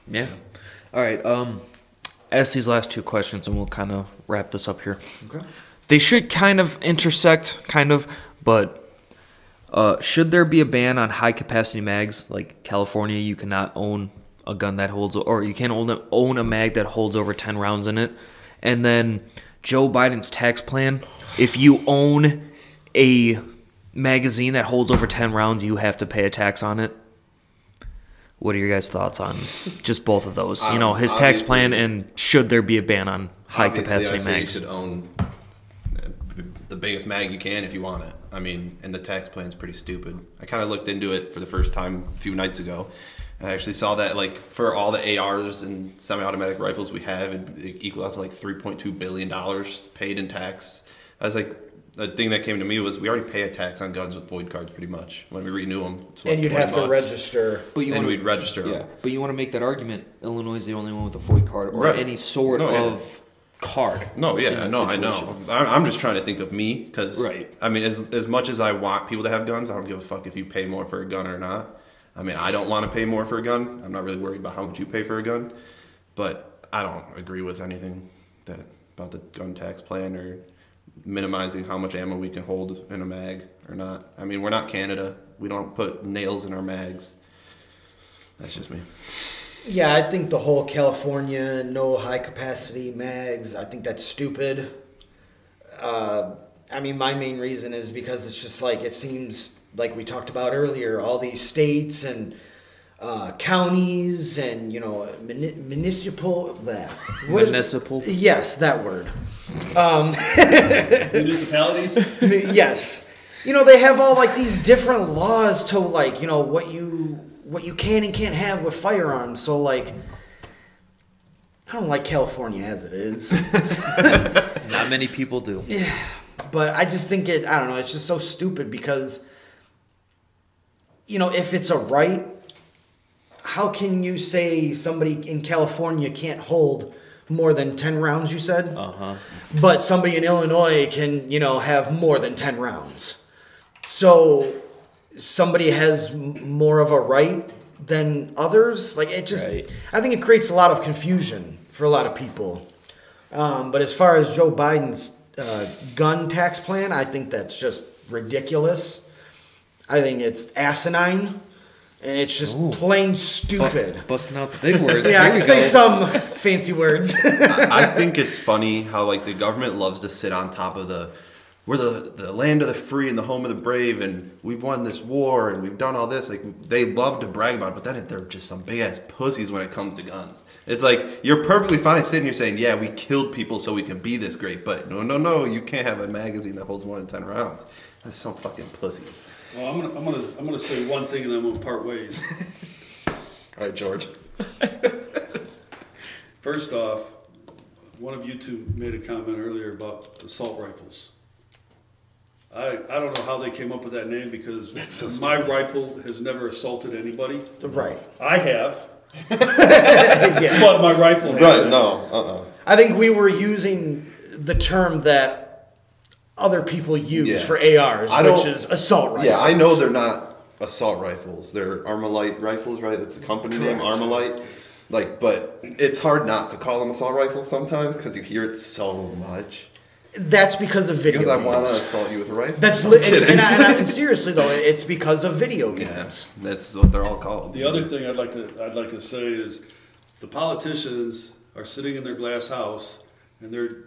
Yeah. All right. Um, ask these last two questions, and we'll kind of wrap this up here. Okay. They should kind of intersect, kind of, but Uh, should there be a ban on high capacity mags? Like California, you cannot own a gun that holds, or you can't own a, own a mag that holds over 10 rounds in it. And then Joe Biden's tax plan if you own a magazine that holds over 10 rounds, you have to pay a tax on it. What are your guys' thoughts on just both of those? you know, Um, his tax plan and should there be a ban on high capacity mags? You should own the biggest mag you can if you want it. I mean, and the tax plan's pretty stupid. I kind of looked into it for the first time a few nights ago. And I actually saw that like for all the ARs and semi-automatic rifles we have, it, it equal out to like 3.2 billion dollars paid in tax. I was like, the thing that came to me was we already pay a tax on guns with FOID cards pretty much when we renew them. It's what, And you'd 20 have to register. But you and wanna- we'd register 'em. Yeah, but you want to make that argument. Illinois is the only one with a FOID card or Right. any sort No, yeah. of card. No, yeah, no, I situation. know. I'm I'm just trying to think of me because, Right. I mean, as as much as I want people to have guns, I don't give a fuck if you pay more for a gun or not. I mean, I don't want to pay more for a gun. I'm not really worried about how much you pay for a gun, but I don't agree with anything that about the gun tax plan or minimizing how much ammo we can hold in a mag or not. I mean, we're not Canada. We don't put nails in our mags. That's just me. Yeah, I think the whole California no high capacity mags, I think that's stupid. Uh, I mean, my main reason is because it's just like it seems like we talked about earlier, all these states and uh, counties and you know muni- municipal. bleh. What is it? Municipal. Yes, that word. Municipalities? yes. You know, they have all like these different laws to like, you know, what you what you can and can't have with firearms. So like I don't like California as it is. Not many people do. but I just think it I don't know, it's just so stupid because you know, if it's a right, how can you say somebody in California can't hold more than 10 rounds you said? Uh huh. but somebody in Illinois can, you know, have more than 10 rounds. So somebody has more of a right than others. Like it just, Right. I think it creates a lot of confusion for a lot of people. Um, but as far as Joe Biden's uh, gun tax plan, I think that's just ridiculous. I think it's asinine, and it's just plain stupid. Busting out the big words. yeah, I can we say go. some fancy words. I think it's funny how like the government loves to sit on top of the we're the, the land of the free and the home of the brave and we've won this war and we've done all this like they love to brag about it but then they're just some big ass pussies when it comes to guns it's like you're perfectly fine sitting here saying yeah we killed people so we can be this great but no no no you can't have a magazine that holds more than 10 rounds that's some fucking pussies Well, I'm gonna, I'm gonna, I'm gonna say one thing and then I'm gonna part ways. all right george First off, one of you two made a comment earlier about assault rifles. I, I don't know how they came up with that name because my rifle has never assaulted anybody. right. I have, Yeah. but my rifle right hasn't. no uh-uh I think we were using the term that other people use Yeah. for ARs, I which is assault rifles. Yeah, I know they're not assault rifles. They're Armalite rifles, right? That's the company name, Correct. Armalite. Like, but it's hard not to call them assault rifles sometimes because you hear it so much. That's because of video Because I want to assault you with a rifle. That's I'm li- and, kidding. and, I, and, I, and seriously though, it's because of video yeah, games. that's what they're all called. The other thing I'd like to I'd like to say is the politicians are sitting in their glass house and they're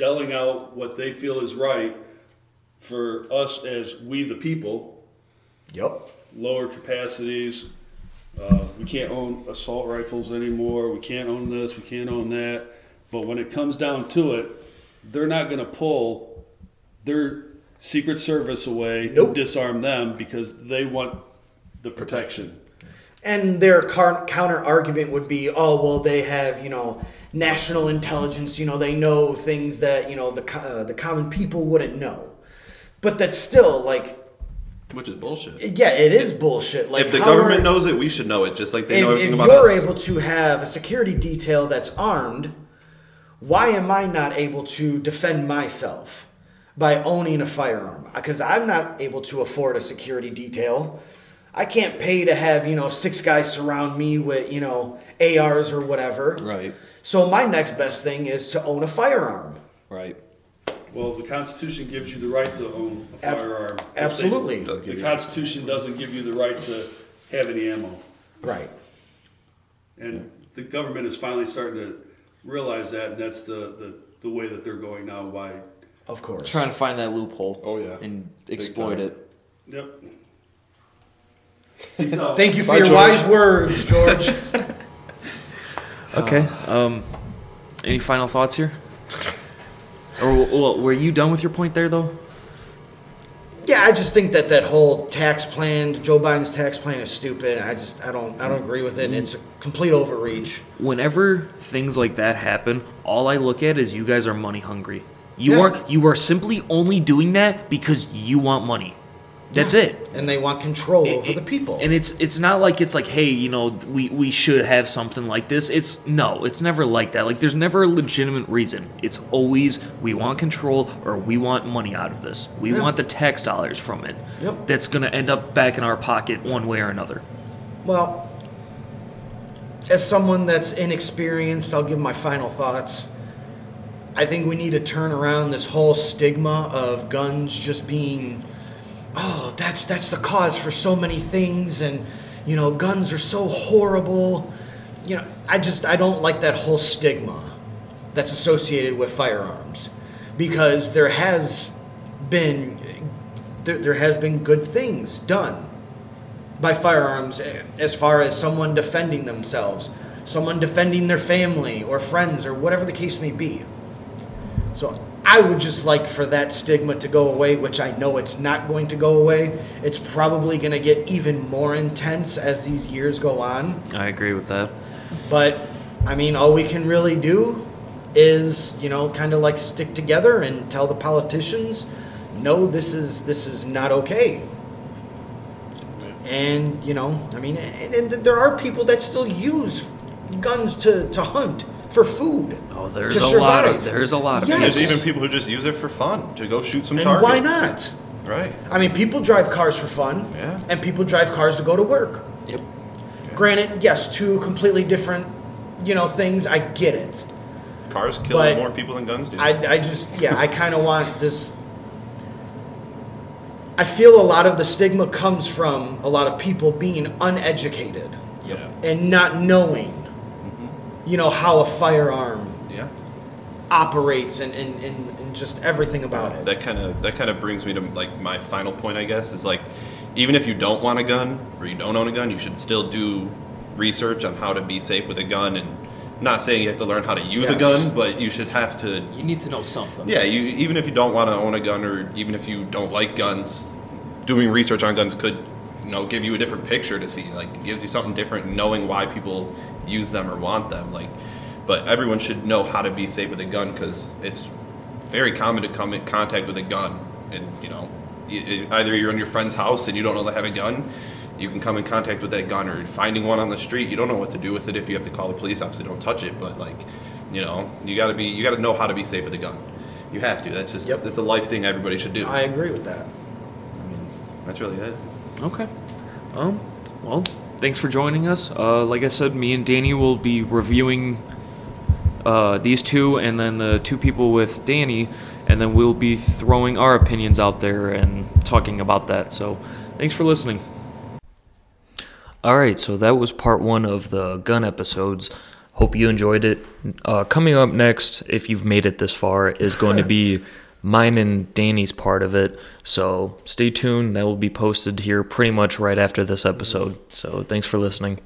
delling out what they feel is right for us as we the people. Yep. Lower capacities. Uh, we can't own assault rifles anymore. We can't own this. We can't own that. But when it comes down to it, they're not going to pull their Secret Service away Nope. and disarm them because they want the protection. And their counter argument would be, oh well, they have you know national intelligence. You know they know things that you know the uh, the common people wouldn't know. But that's still like, Which is bullshit. yeah, it is bullshit. Like if the government are- knows it, we should know it, just like they if, know everything if about you're able to have a security detail that's armed, why am I not able to defend myself by owning a firearm? Because I'm not able to afford a security detail. I can't pay to have, you know, six guys surround me with, you know, ARs or whatever. Right. So my next best thing is to own a firearm. Right. Well, the Constitution gives you the right to own a Ab- firearm. Absolutely. Does give The you- Constitution doesn't give you the right to have any ammo. Right. And the government is finally starting to realize that, and that's the, the, the way that they're going now by, Of course. Trying to find that loophole. Oh, yeah. And Big exploit time. it. yep. Peace out. Thank you for Bye, your George. wise words, George. Okay. Um, any final thoughts here? Or well, were you done with your point there, though? yeah, I just think that that whole tax plan, Joe Biden's tax plan, is stupid. I just I don't I don't agree with it. and It's a complete overreach. Whenever things like that happen, all I look at is you guys are money hungry. You Yeah. are you are simply only doing that because you want money. That's Yeah. it. And they want control over It- the people. And it's it's not like it's like, hey, you know, we, we should have something like this. It's no, it's never like that. Like there's never a legitimate reason. It's always we want control or we want money out of this. We Yeah. want the tax dollars from it. Yep. That's gonna end up back in our pocket one way or another. Well, as someone that's inexperienced, I'll give my final thoughts. I think we need to turn around this whole stigma of guns just being, oh, that's that's the cause for so many things, and you know, guns are so horrible. You know, I just I don't like that whole stigma that's associated with firearms, because there has been there, there has been good things done by firearms eh, as far as someone defending themselves, someone defending their family or friends or whatever the case may be. So I would just like for that stigma to go away, which I know it's not going to go away. It's probably going to get even more intense as these years go on. I agree with that. But I mean, all we can really do is, you know, kind of like stick together and tell the politicians, no, this is this is not okay. And you know, I mean, and, and there are people that still use guns to, to hunt for food. Oh, there's To a lot of survive. there's a lot of Yes. There's even people who just use it for fun to go shoot some And targets. why not? Right. I mean, people drive cars for fun, Yeah. and people drive cars to go to work. Yep. Granted, yes, two completely different, you know, things. I get it. Cars kill But more people than guns do. I, I just, yeah, I kind of want this. I feel a lot of the stigma comes from a lot of people being uneducated yeah. and not knowing. You know, how a firearm Yeah. operates and, and, and, and just everything about it. That kind of that kind of brings me to like my final point, I guess, is like even if you don't want a gun or you don't own a gun, you should still do research on how to be safe with a gun. And not saying you have to learn how to use a gun, but you should have to You need to know something. Yeah, you even if you don't want to own a gun, or even if you don't like guns, doing research on guns could, you know, give you a different picture to see. Like, it gives you something different, knowing why people use them or want them. Like, but everyone should know how to be safe with a gun because it's very common to come in contact with a gun, and you know, y- y- either you're in your friend's house and you don't know they have a gun. You can come in contact with that gun, or finding one on the street. You don't know what to do with it if you have to call the police. Obviously, don't touch it, but like, you know, you got to be, you got to know how to be safe with a gun. You have to. That's just, Yep. that's a life thing everybody should do. I agree with that. I mean, That's really it. Okay. Um. Well, thanks for joining us. Uh, like I said, me and Danny will be reviewing uh, these two, and then the two people with Danny, and then we'll be throwing our opinions out there and talking about that. So, thanks for listening. All right, so that was part one of the gun episodes. Hope you enjoyed it. Uh, coming up next, if you've made it this far, is going to be mine and Danny's part of it. So stay tuned. That will be posted here pretty much right after this episode. So thanks for listening.